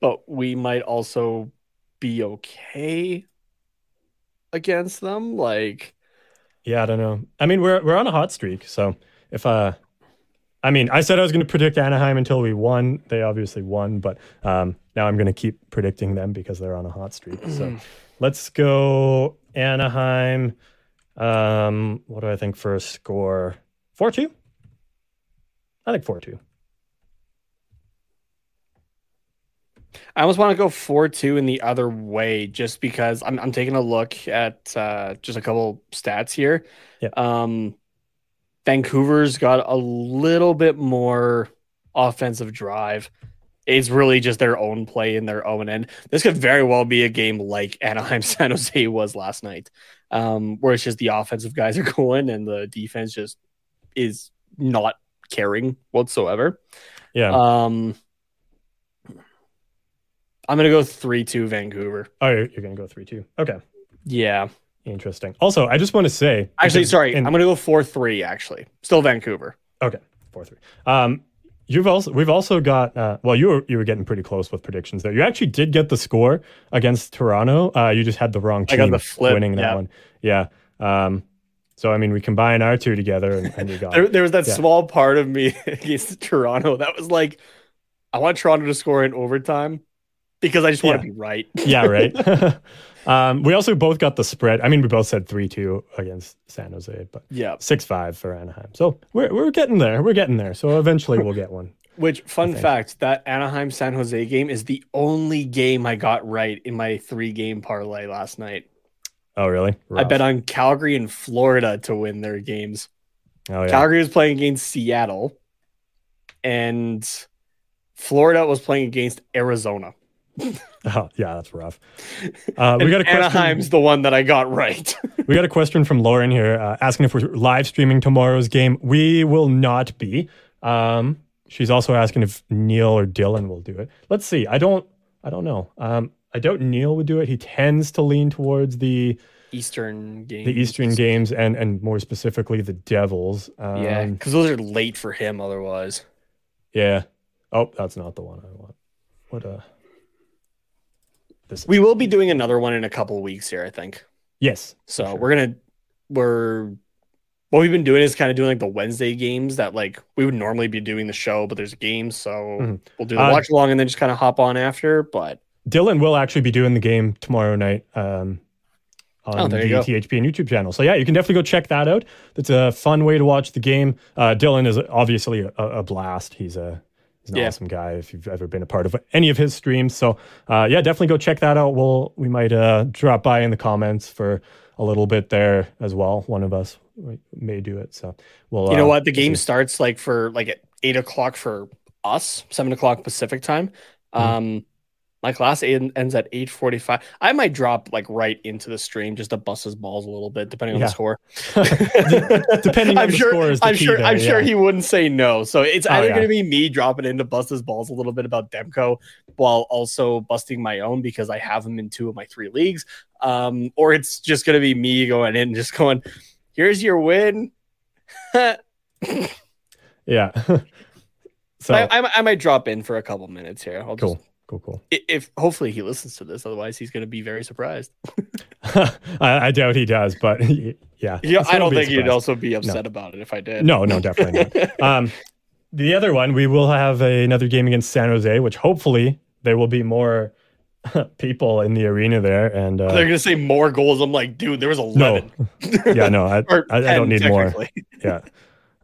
but we might also be okay against them. Like, Yeah, I don't know. I mean, we're we're on a hot streak, so if uh I mean, I said I was going to predict Anaheim until we won. They obviously won, but um now I'm going to keep predicting them because they're on a hot streak. So let's go Anaheim. Um what do I think for a score? 4-2? I think 4-2. I almost want to go four two in the other way, just because I'm I'm taking a look at uh, just a couple stats here. Yeah. Um, Vancouver's got a little bit more offensive drive. It's really just their own play in their own end. This could very well be a game like Anaheim San Jose was last night, um, where it's just the offensive guys are going and the defense just is not caring whatsoever. Yeah. Um, I'm gonna go three two Vancouver. oh, you're, you're going to go 3-2. Okay. Yeah, Interesting. Also, I just want to say actually, because sorry, in- I'm gonna go four three. Actually, still Vancouver. Okay, four three. Um, you've also we've also got uh, well, you were you were getting pretty close with predictions there. You actually did get the score against Toronto. Uh, you just had the wrong I team got the flip, winning that yeah. one. Yeah. Um, so I mean, we combine our two together, and, and you got There, there was that Yeah. small part of me against Toronto that was like, I want Toronto to score in overtime because I just want Yeah. to be right. yeah, right. um, we also both got the spread. I mean, we both said three two against San Jose, but yeah. six five for Anaheim. So we're we're getting there. We're getting there. So eventually we'll get one. Which fun fact? That Anaheim San Jose game is the only game I got right in my three game parlay last night. Oh, really? I bet on Calgary and Florida to win their games. Oh, yeah. Calgary was playing against Seattle, and Florida was playing against Arizona. Oh, yeah, that's rough. Uh, we got a question. Anaheim's the one that I got right. We got a question from Lauren here uh, asking if we're live streaming tomorrow's game. We will not be. Um, she's also asking if Neil or Dylan will do it. Let's see. I don't. I don't know. Um, I doubt Neil would do it. He tends to lean towards the Eastern game. the Eastern games and and more specifically the Devils. Um, Yeah, because those are late for him otherwise. Yeah. Oh, that's not the one I want. What uh this We will be doing another one in a couple of weeks here, I think. Yes. So sure. we're gonna we're what we've been doing is kind of doing like the Wednesday games that like we would normally be doing the show, but there's games, so Mhm. we'll do the Uh, watch along and then just kind of hop on after. But Dylan will actually be doing the game tomorrow night um, on Oh, the you and YouTube channel. So yeah, you can definitely go check that out. It's a fun way to watch the game. Uh, Dylan is obviously a, a blast. He's a he's an Yeah. awesome guy. If you've ever been a part of any of his streams, so uh, yeah, definitely go check that out. We'll we might uh, drop by in the comments for a little bit there as well. One of us may do it. So we'll. you know uh, what? The game starts like for like at eight o'clock for us, seven o'clock Pacific time. Mm-hmm. My class en- ends at 8:45. I might drop like right into the stream just to bust his balls a little bit, depending on Yeah. the score. Depending on I'm the sure, score is the I'm sure. there, I'm sure he wouldn't say no. So it's Oh, either yeah. going to be me dropping in to bust his balls a little bit about Demko, while also busting my own because I have him in two of my three leagues, um, or it's just going to be me going in and just going, "Here's your win." Yeah. so I, I, I might drop in for a couple minutes here. I'll cool, just cool, cool. if hopefully he listens to this. Otherwise, he's going to be very surprised. I, I doubt he does, but yeah. Yeah, I don't a think he'd also be upset about it if I did. No, no, definitely not. Um, the other one, we will have another game against San Jose, which hopefully there will be more people in the arena there. And They're uh, going to say more goals. I'm like, dude, there was no, 11. yeah, no, I, I, I don't need more. Yeah.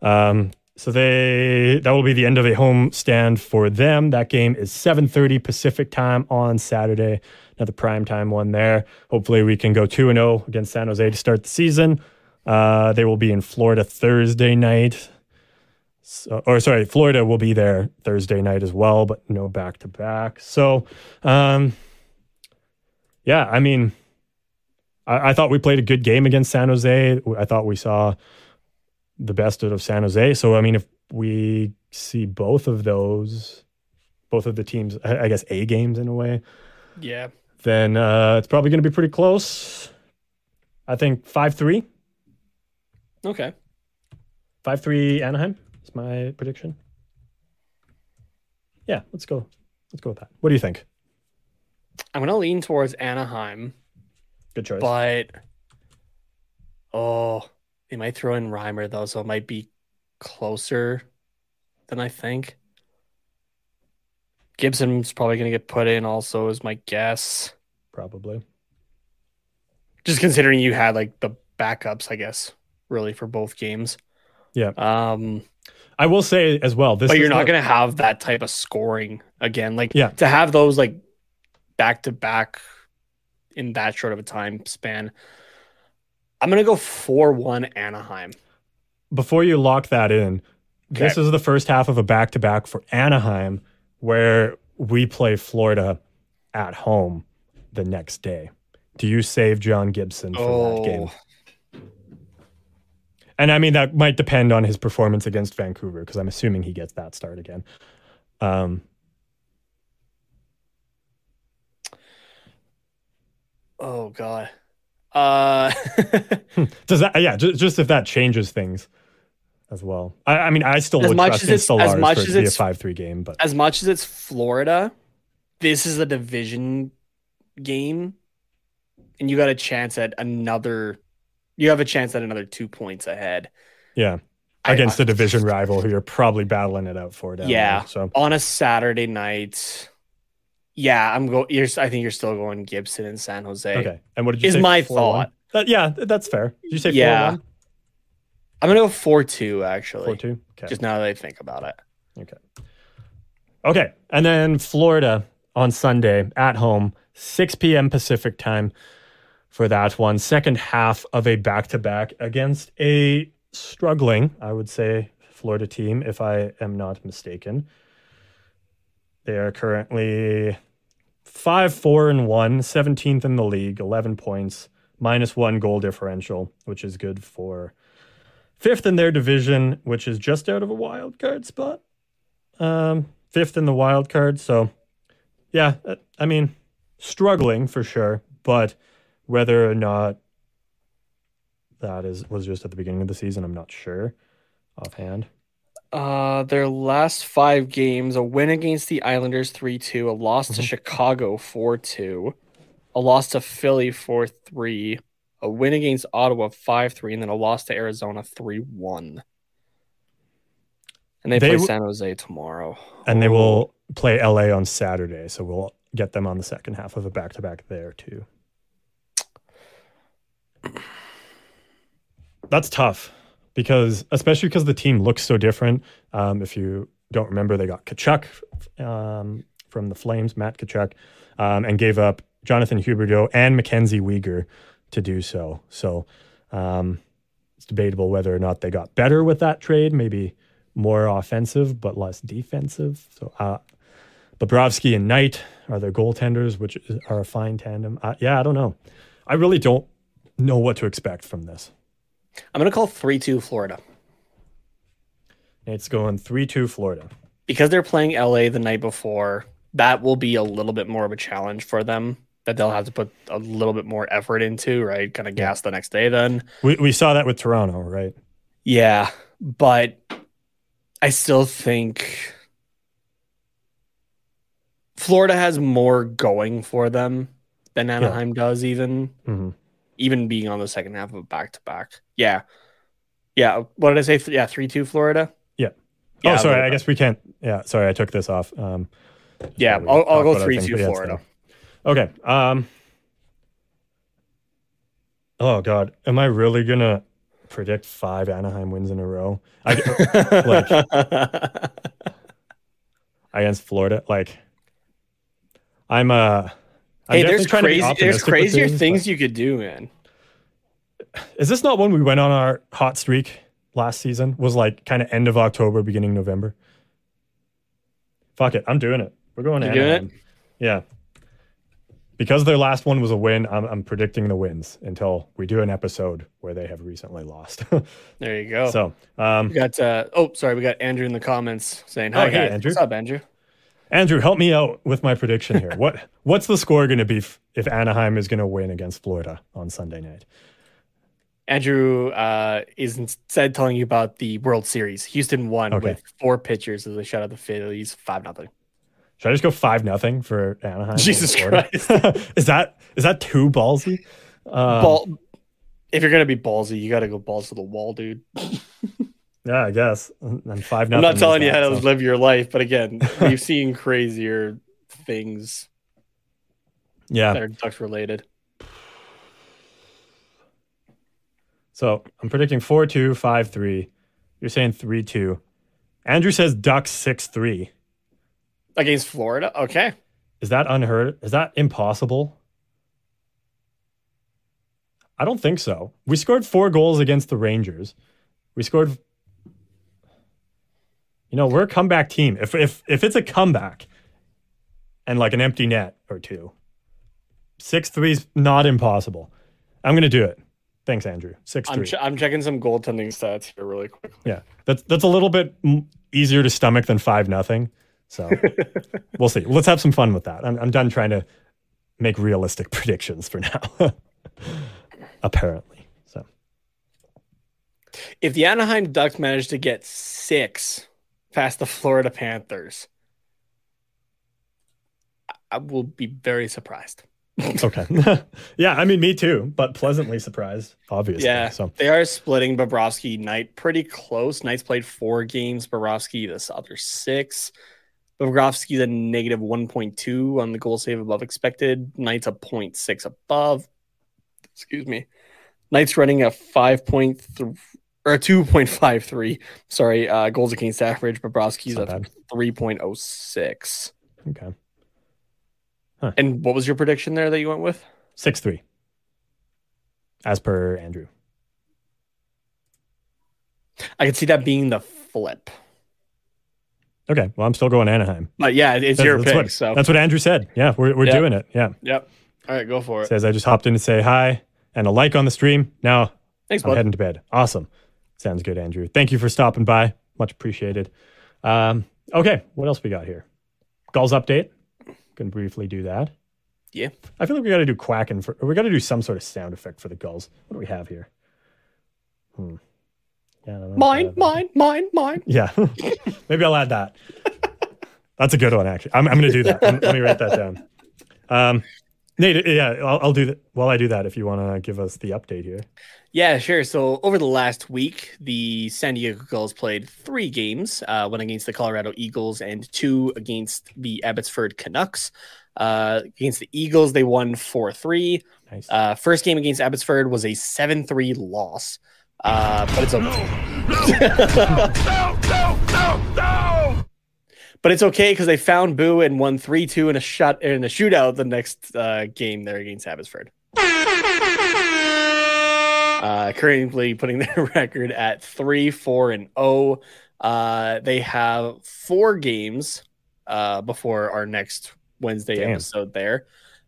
Um, so they that will be the end of a home stand for them. That game is 7:30 Pacific time on Saturday. Another prime time one there. Hopefully we can go 2 and 0 against San Jose to start the season. Uh, they will be in Florida Thursday night. So, or sorry, Florida will be there Thursday night as well, but no back to back. So, um, yeah, I mean, I, I thought we played a good game against San Jose. I thought we saw the best out of San Jose. So, I mean, if we see both of those, both of the teams, I guess A games in a way, Yeah. then uh, it's probably going to be pretty close. I think 5 3. Okay. 5 3 Anaheim is my prediction. Yeah, let's go. Let's go with that. What do you think? I'm going to lean towards Anaheim, Good choice. but oh, they might throw in Reimer though, so it might be closer than I think. Gibson's probably going to get put in also, is my guess. Probably. Just considering you had like the backups, I guess, really for both games. Yeah. Um, I will say as well. This but you're not going to have that type of scoring again. Like Yeah. to have those like back to back in that short of a time span. I'm going to go 4 1 Anaheim. before you lock that in, this is the first half of a back to back for Anaheim where we play Florida at home the next day. Do you save John Gibson for that game? Oh. And I mean, that might depend on his performance against Vancouver because I'm assuming he gets that start again. Um, Oh, God. Uh, does that, yeah, just, just if that changes things as well. I, I mean, I still As would much trust as in it's- as much for it as to be a it's- 5 3 game, but as much as it's Florida, this is a division game, and you got a chance at another. You have a chance at another two points ahead yeah, I- against a division rival who you're probably battling it out for. Down Yeah. there, so on a Saturday night. Yeah, I'm going. You're. I think you're still going Gibson and San Jose. Okay. And what did you say? Is say? my 4-1? thought. That, yeah, that's fair. Did you say 4 Yeah. 1? I'm gonna go four two actually. 4 2? Okay. Just now that I think about it. okay. Okay. And then Florida on Sunday at home, 6 p.m. Pacific time for that one. Second half of a back to back against a struggling, I would say, Florida team, if I am not mistaken. They are currently 5 4 and 1, 17th in the league, 11 points, minus one goal differential, which is good for fifth in their division, which is just out of a wild card spot. Um, fifth in the wild card. So, yeah, uh, I mean, struggling for sure, but whether or not that is was just at the beginning of the season, I'm not sure offhand. Uh, their last five games: a win against the Islanders three two, a loss to Chicago four two, a loss to Philly four three, a win against Ottawa five three, and then a loss to Arizona three one. And they, They play w- San Jose tomorrow. And they Oh. will play LA on Saturday, so we'll get them on the second half of a back to back there too. That's tough because, especially because the team looks so different. Um, if you don't remember, they got Tkachuk um, from the Flames, Matt Tkachuk, um, and gave up Jonathan Huberdeau and Mackenzie Weegar to do so. So um, it's debatable whether or not they got better with that trade, maybe more offensive but less defensive. So uh, Bobrovsky and Knight are their goaltenders, which are a fine tandem. Uh, yeah, I don't know. I really don't know what to expect from this. I'm gonna call three two Florida It's going 3 2 Florida. because they're playing LA the night before. That will be a little bit more of a challenge for them that they'll have to put a little bit more effort into, right? Kind of gas the next day then. We, we saw that with Toronto, right? Yeah, but I still think Florida has more going for them than Anaheim does, even hmm even being on the second half of a back to back. Yeah, yeah. What did I say? Yeah, three two Florida. Yeah. Yeah, oh, sorry. I guess we can't. Yeah, sorry. I took this off. Um, Yeah, I'll, I'll go three things, two but yeah, Florida. Okay. Um. Oh God, am I really gonna predict five Anaheim wins in a row? I, like against Florida, like I'm uh. I'm hey, there's trying to be crazy. There's crazier things, things but- you could do, man. Is this not when we went on our hot streak last season? Was like kind of end of October, beginning November. Fuck it, I'm doing it. We're going to You're it? Anaheim. Yeah. Because their last one was a win, I'm, I'm predicting the wins until we do an episode where they have recently lost. There you go. so, um, we got. Uh, oh, sorry, we got Andrew in the comments saying, Oh, "Hi, hey, guys. Andrew. What's up, Andrew?" Andrew, help me out with my prediction here. what What's the score going to be f- if Anaheim is going to win against Florida on Sunday night? Andrew uh, is instead telling you about the World Series. Houston won Okay. with four pitchers as they shut out the Phillies five nothing. Should I just go five nothing for Anaheim? Jesus Florida? is that is that too ballsy? Um, Ball. If you're gonna be ballsy, you got to go balls to the wall, dude. Yeah, I guess. And five. I'm not telling you how to so- live your life, but again, we've seen crazier things Yeah. that are Ducks related. So I'm predicting four two five three. You're saying three two. Andrew says Ducks six three. Against Florida, okay. Is that unheard? Is that impossible? I don't think so. We scored four goals against the Rangers. We scored. You know, we're a comeback team. If if if it's a comeback, and like an empty net or two, six three's not impossible. I'm gonna do it. Thanks, Andrew. 6 I'm, 3. ch- I'm checking some goaltending stats here really quick. Yeah, that's that's a little bit easier to stomach than five nothing. So we'll see. Let's have some fun with that. I'm I'm done trying to make realistic predictions for now. Apparently, so If the Anaheim Ducks manage to get six past the Florida Panthers, I- will be very surprised. okay. yeah, I mean, me too, but pleasantly surprised, obviously. Yeah, So they are splitting Bobrovsky Knight pretty close. Knight's played four games. Bobrovsky the other six. Bobrovsky's a negative one point two on the goal save above expected. Knight's a 0.6 above. Excuse me. Knight's running a five point three or a two point five three. Sorry, uh, goals against average. Bobrovsky's Not a bad. three point oh six. okay, And what was your prediction there that you went with? six three, as per Andrew. I could see that being the flip. Okay, well, I'm still going Anaheim. But yeah, it's That's, your that's pick. what, so that's what Andrew said. Yeah, we're we're Yeah. doing it. Yeah, yep. All right, go for it. says I just hopped in to say hi and a like on the stream. Now Thanks, I'm bud. heading to bed. Awesome. Sounds good, Andrew. Thank you for stopping by. Much appreciated. Um, okay, what else we got here? Gulls update. Can briefly do that. Yeah. I feel like we got to do quacking for. We got to do some sort of sound effect for the gulls. What do we have here? Hmm. Yeah, I don't know Mine, mine, mine, mine. Yeah. Maybe I'll add that. That's a good one, actually. I'm, I'm going to do that. Let me write that down. Um, Nate, yeah, I'll, I'll do that. While I do that, if you want to give us the update here. Yeah, sure. So over the last week, the San Diego Gulls played three games, uh, one against the Colorado Eagles and two against the Abbotsford Canucks. Uh, against the Eagles, they won 4 3. Nice. Uh, first game against Abbotsford was a 7 3 loss. Uh, but it's okay. But it's okay because they found Boo and won 3 2 in a shot in a shootout the next uh, game there against Abbotsford. Uh, currently putting their record at 3 4 and 0. Uh, they have four games uh, before our next Wednesday Damn. episode. There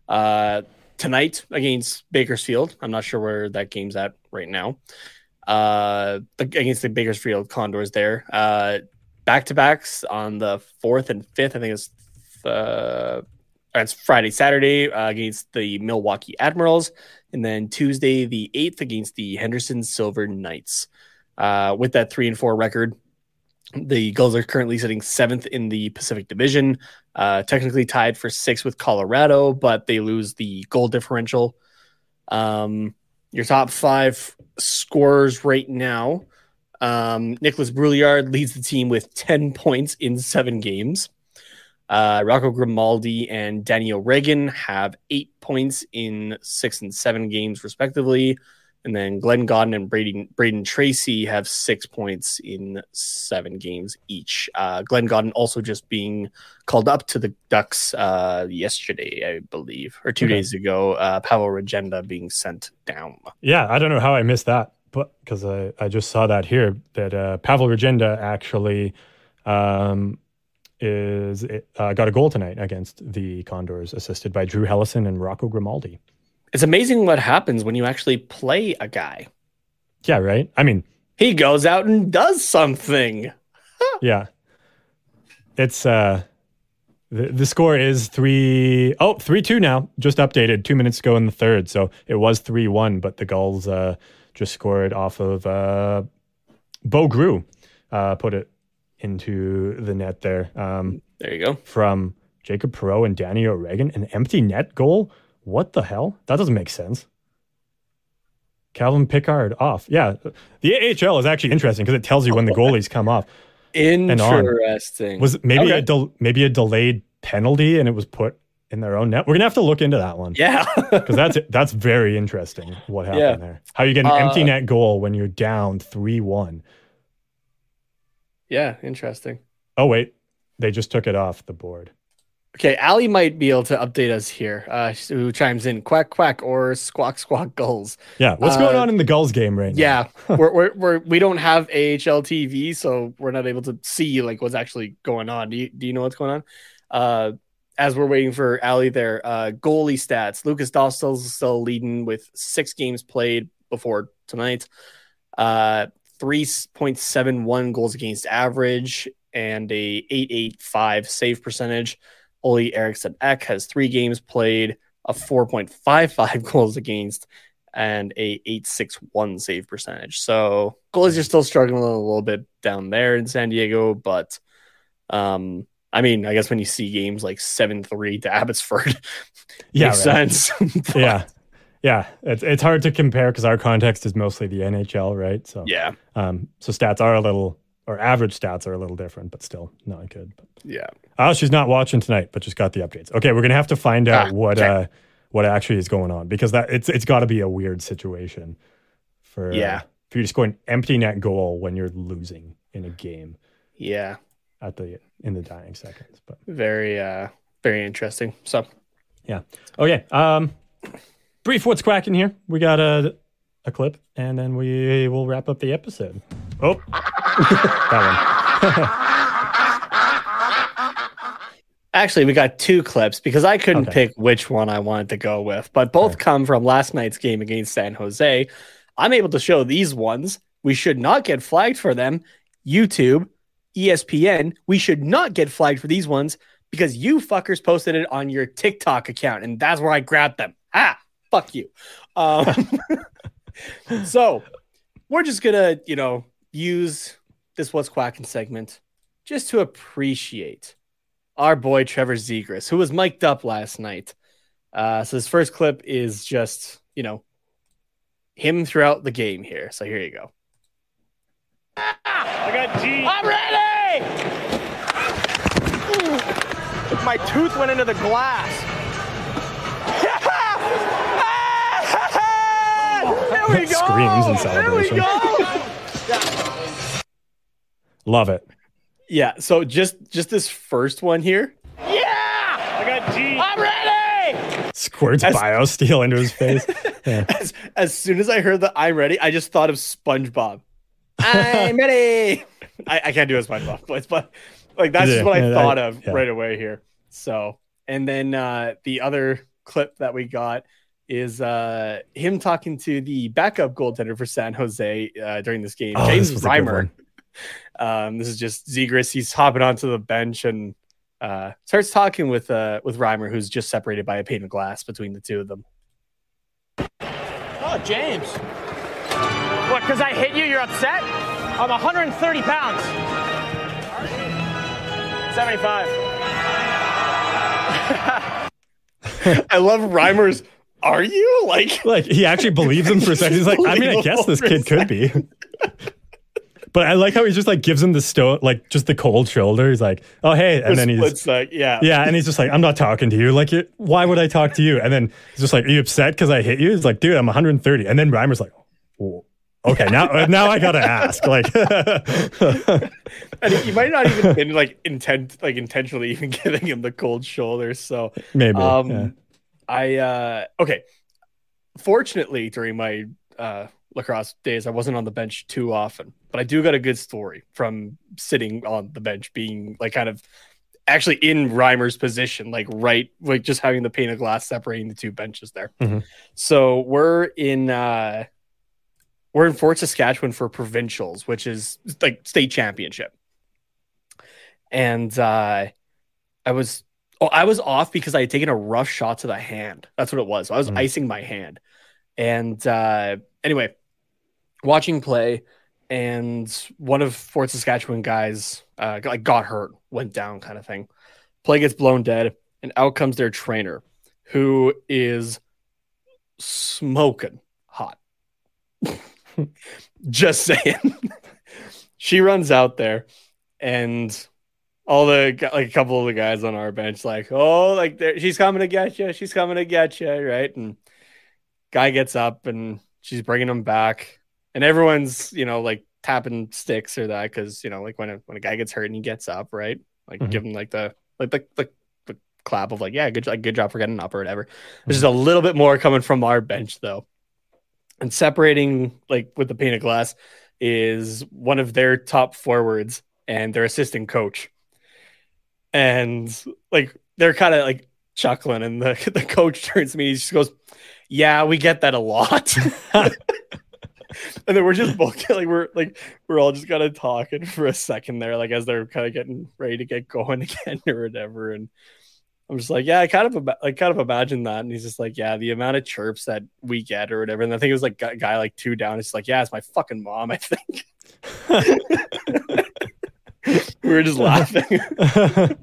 uh, tonight against Bakersfield. I'm not sure where that game's at right now. Uh, against the Bakersfield Condors. There, uh, back to backs on the fourth and fifth. I think it's uh, it's Friday, Saturday uh, against the Milwaukee Admirals, and then Tuesday the eighth against the Henderson Silver Knights. Uh, with that three and four record, the Gulls are currently sitting seventh in the Pacific Division, uh, technically tied for sixth with Colorado, but they lose the goal differential. Um, your top five scorers right now. Um, Nikolas Brouillard leads the team with 10 points in seven games. Uh, Rocco Grimaldi and Danny O'Regan have eight points in six and seven games, respectively. And then Glenn Gawdin and Braden, Brayden Tracey have six points in seven games each. Uh, Glenn Gawdin also just being called up to the Ducks uh, yesterday, I believe, or two Okay. days ago. Uh, Pavel Regenda being sent down. Yeah, I don't know how I missed that, but because I, I just saw that here that uh, Pavel Regenda actually um, is uh, got a goal tonight against the Condors, assisted by Drew Helleson and Rocco Grimaldi. It's amazing what happens when you actually play a guy. Yeah, right. I mean, He goes out and does something. yeah, it's uh, the the score is three oh three two now, just updated two minutes ago in the third. So it was three one, but the goals uh, just scored off of uh, Bo Groulx, uh, put it into the net there. Um, There you go. from Jacob Perreault and Danny O'Regan, an empty net goal. What the hell? That doesn't make sense. Calvin Pickard off. Yeah, the AHL is actually interesting because it tells you when the goalies come off. Interesting. Was maybe Okay. a del- maybe a delayed penalty and it was put in their own net? We're gonna have to look into that one yeah. because that's that's very interesting. What happened Yeah. there? How you get an empty Uh, net goal when you're down three one? yeah. Interesting. Oh wait, they just took it off the board. Okay, Ali might be able to update us here. Uh, who chimes in? Quack quack or squawk squawk goals. Yeah, what's Uh, going on in the Gulls game right now? Yeah, we're, we're we're we don't have AHL TV, so we're not able to see like what's actually going on. Do you do you know what's going on? Uh, as we're waiting for Ali there, uh, goalie stats. Lukas Dostal's still leading with six games played before tonight. Uh, three point seven one goals against average and a eight eight five save percentage. Olle Eriksson Ek has three games played, a four point five five goals against, and a 861 save percentage. So goalies are still struggling a little bit down there in San Diego, but um I mean, I guess when you see games like 7-3 to Abbotsford, Yeah, makes right. sense. Yeah yeah it's, it's hard to compare because our context is mostly the nhl right so Yeah. um so stats are a little or average stats are a little different but still not good but, Yeah. oh she's not watching tonight but just got the updates okay we're gonna have to find out Ah, what okay. uh what actually is going on because that it's it's got to be a weird situation for uh, Yeah. for you to score an empty net goal when you're losing in a game Yeah. At the in the dying seconds but Very uh very interesting. So Yeah. Okay. Um, brief. What's quacking here? We got a a clip, and then we will wrap up the episode. Oh, that one. Actually, we got two clips because I couldn't Okay. pick which one I wanted to go with, but both come from last night's game against San Jose. I'm able to show these ones. We should not get flagged for them. YouTube, ESPN, we should not get flagged for these ones because you fuckers posted it on your TikTok account, and that's where I grabbed them. Ah, fuck you. Um, so we're just gonna, you know, use this what's quacking segment just to appreciate our boy Trevor Zegras, who was mic'd up last night. Uh, so this first clip is just, you know, him throughout the game here. So here you go. I got G. I'm ready! My tooth went into the glass. There we go! Screams in There we celebration. go! Love it. Yeah. So just just this first one here. Yeah! I got G. I'm ready! Squirts As- biosteel into his face. Yeah. As, as soon as I heard the I'm ready, I just thought of SpongeBob. I'm ready. I, I can't do a SpongeBob voice, but like that's Yeah, just what I yeah, thought I- of yeah. right away here. So, and then uh, the other clip that we got is uh, him talking to the backup goaltender for San Jose uh, during this game, Oh, James this was a good Reimer. Um, this is just Zegras. He's hopping onto the bench and uh, starts talking with uh, with Reimer, who's just separated by a pane of glass between the two of them. Oh, James. What, because I hit you, you're upset? I'm 130 pounds. 75. I love Reimer's. Are you like? Like he actually believes him for a second. He's like, I mean, I guess this kid could be. But I like how he just like gives him the stone, like just the cold shoulder. He's like, "Oh hey," and then he's like, yeah, yeah, and he's just like, "I'm not talking to you. Like, you- why would I talk to you?" And then he's just like, "Are you upset because I hit you?" He's like, "Dude, I'm 130." And then Reimer's like, "Oh, "Okay, now now I gotta ask." Like, and he might not even been like intent, like intentionally even giving him the cold shoulder. So Maybe, um, yeah. I uh, okay. Fortunately, during my uh, lacrosse days, I wasn't on the bench too often, but I do got a good story from sitting on the bench, being like kind of actually in Reimer's position, like right, like just having the pane of glass separating the two benches there. Mhm. So we're in uh we're in Fort Saskatchewan for provincials, which is like state championship. And uh I was oh I was off because I had taken a rough shot to the hand. That's what it was. I was Mhm. icing my hand. And uh anyway, watching play and one of Fort Saskatchewan guys uh like got hurt, went down kind of thing. Play gets blown dead and out comes their trainer who is smoking hot. Just saying. she runs out there and all the like a couple of the guys on our bench like, "Oh, like there she's coming to get you. She's coming to get you." Right? And guy gets up and she's bringing him back and everyone's, you know, like tapping sticks or that cuz, you know, like when a, when a guy gets hurt and he gets up, right? Like Mhm. give him like the like the, the the clap of like, yeah, good job, good job for getting up or whatever. There's just a little bit more coming from our bench though. And separating like with the pane of glass is one of their top forwards and their assistant coach. And like they're kind of like chuckling, and the, the coach turns to me, he just goes, Yeah, we get that a lot. and then we're just both like we're like we're all just kind of talking for a second there, like as they're kind of getting ready to get going again or whatever. And I'm just like, yeah, I kind of like kind of imagine that. And he's just like, yeah, the amount of chirps that we get or whatever. And I think it was like guy, guy like two down. It's like, yeah, it's my fucking mom. I think we were just laughing.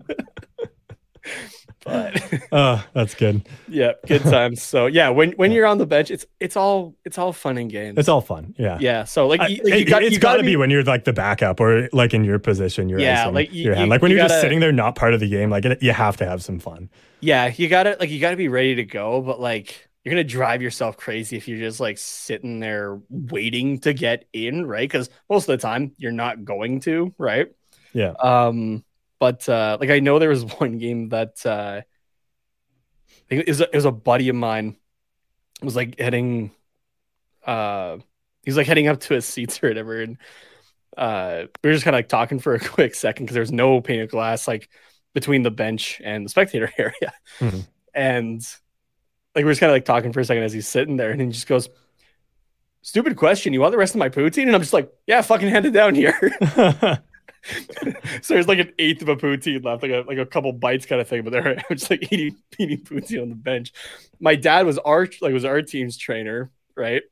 oh, that's good. yeah, good times. So yeah, when when you're on the bench, it's it's all it's all fun and games. It's all fun. Yeah. yeah. So like, I- you, like, you it- got, it's you got to gotta be, when you're like the backup or like in your position. You're Yeah, like, you- your hand. like when you are just sitting there, not part of the game. Like it, you have to have some fun. Yeah, you gotta like you gotta be ready to go, but like you're gonna drive yourself crazy if you're just like sitting there waiting to get in, right? Because most of the time you're not going to, right? Yeah. Um, but uh like I know there was one game that uh it was a, it was a buddy of mine was like heading uh he's like heading up to his seats or whatever. And uh we were just kind of like talking for a quick second because there's no pane of glass like between the bench and the spectator area. Mhm. and like we are just kind of like talking for a second as he's sitting there and he just goes stupid question. You want the rest of my poutine? And i'm just like yeah fucking hand it down here so there's like an eighth of a poutine left, like a like a couple bites kind of thing. But they're I'm just like eating eating poutine on the bench. My dad was our like was our team's trainer, right?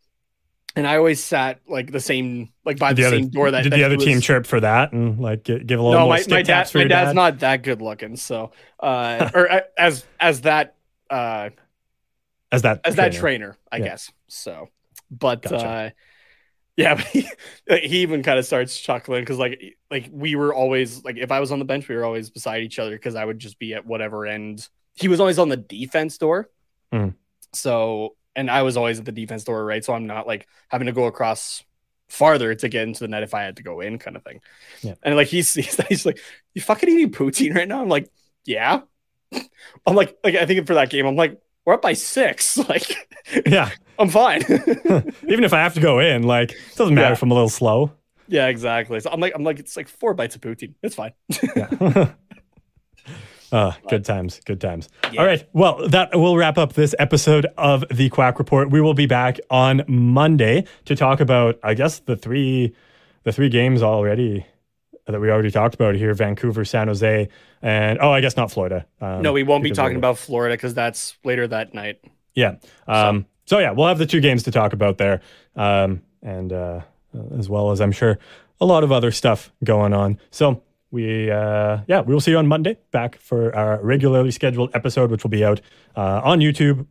And I always sat like the same like by the, the other, same door that did that the other was- team chirp for that and like gi- give a little No, my, my dad my dad's dad? not that good looking, so uh or uh, as as that uh as that as that trainer, I Yeah. guess. So, but Gotcha. uh yeah, but he, he even kind of starts chuckling because like like we were always like if I was on the bench, we were always beside each other because I would just be at whatever end. He was always on the defense door, Mhm. so and I was always at the defense door, right? So I'm not like having to go across farther to get into the net if I had to go in, kind of thing. Yeah. And like he sees that he's like, "You fucking eating poutine right now?" I'm like, "Yeah." I'm like, like I think for that game, I'm like, we're up by six. Like, Yeah. I'm fine. Even if I have to go in, like it doesn't matter Yeah. if I'm a little slow. Yeah, exactly. So I'm like, I'm like, it's like four bites of poutine. It's fine. Uh, good times, good times. All right. Well, that will wrap up this episode of the Quack Report. We will be back on Monday to talk about, I guess, the three, the three games already that we already talked about here: Vancouver, San Jose, and oh, I guess not Florida. Um, no, we won't be talking about Florida because that's later that night. Yeah. Um, so. Yeah, we'll have the two games to talk about there, um, and uh, as well as I'm sure a lot of other stuff going on. So we, uh, yeah, we will see you on Monday back for our regularly scheduled episode, which will be out uh, on YouTube.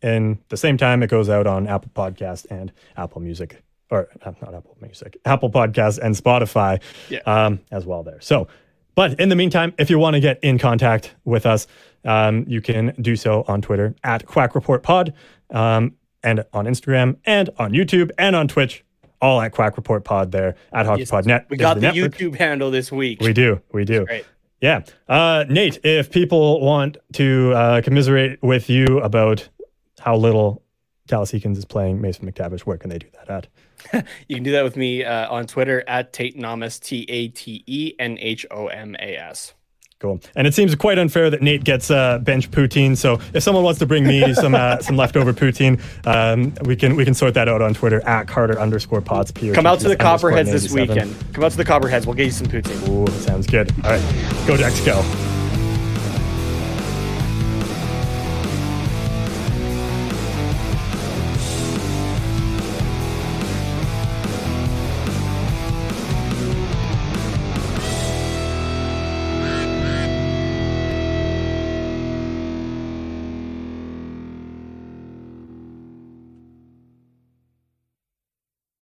And the same time, it goes out on Apple Podcast and Apple Music, or uh, not Apple Music, Apple Podcast and Spotify Yeah. um, as well there. So, but in the meantime, if you want to get in contact with us, um, you can do so on Twitter at Quack Report Pod, um, and on Instagram, and on YouTube, and on Twitch, all at Quack Report Pod there at HockeyPodNet. We got the, network. YouTube handle this week. We do, we do. Great. Yeah. Uh, Nate, if people want to uh, commiserate with you about how little Dallas Eakins is playing Mason McTavish, where can they do that at? You can do that with me uh, on Twitter at Tate Nomas, T A T E N H O M A S. Cool. And it seems quite unfair that Nate gets uh, bench poutine. So if someone wants to bring me some uh, some leftover poutine, um, we can we can sort that out on Twitter at Carter underscore pods. Come out to the Copperheads this weekend. Come out to the Copperheads. We'll get you some poutine. Ooh, sounds good. All right, go Ducks, go.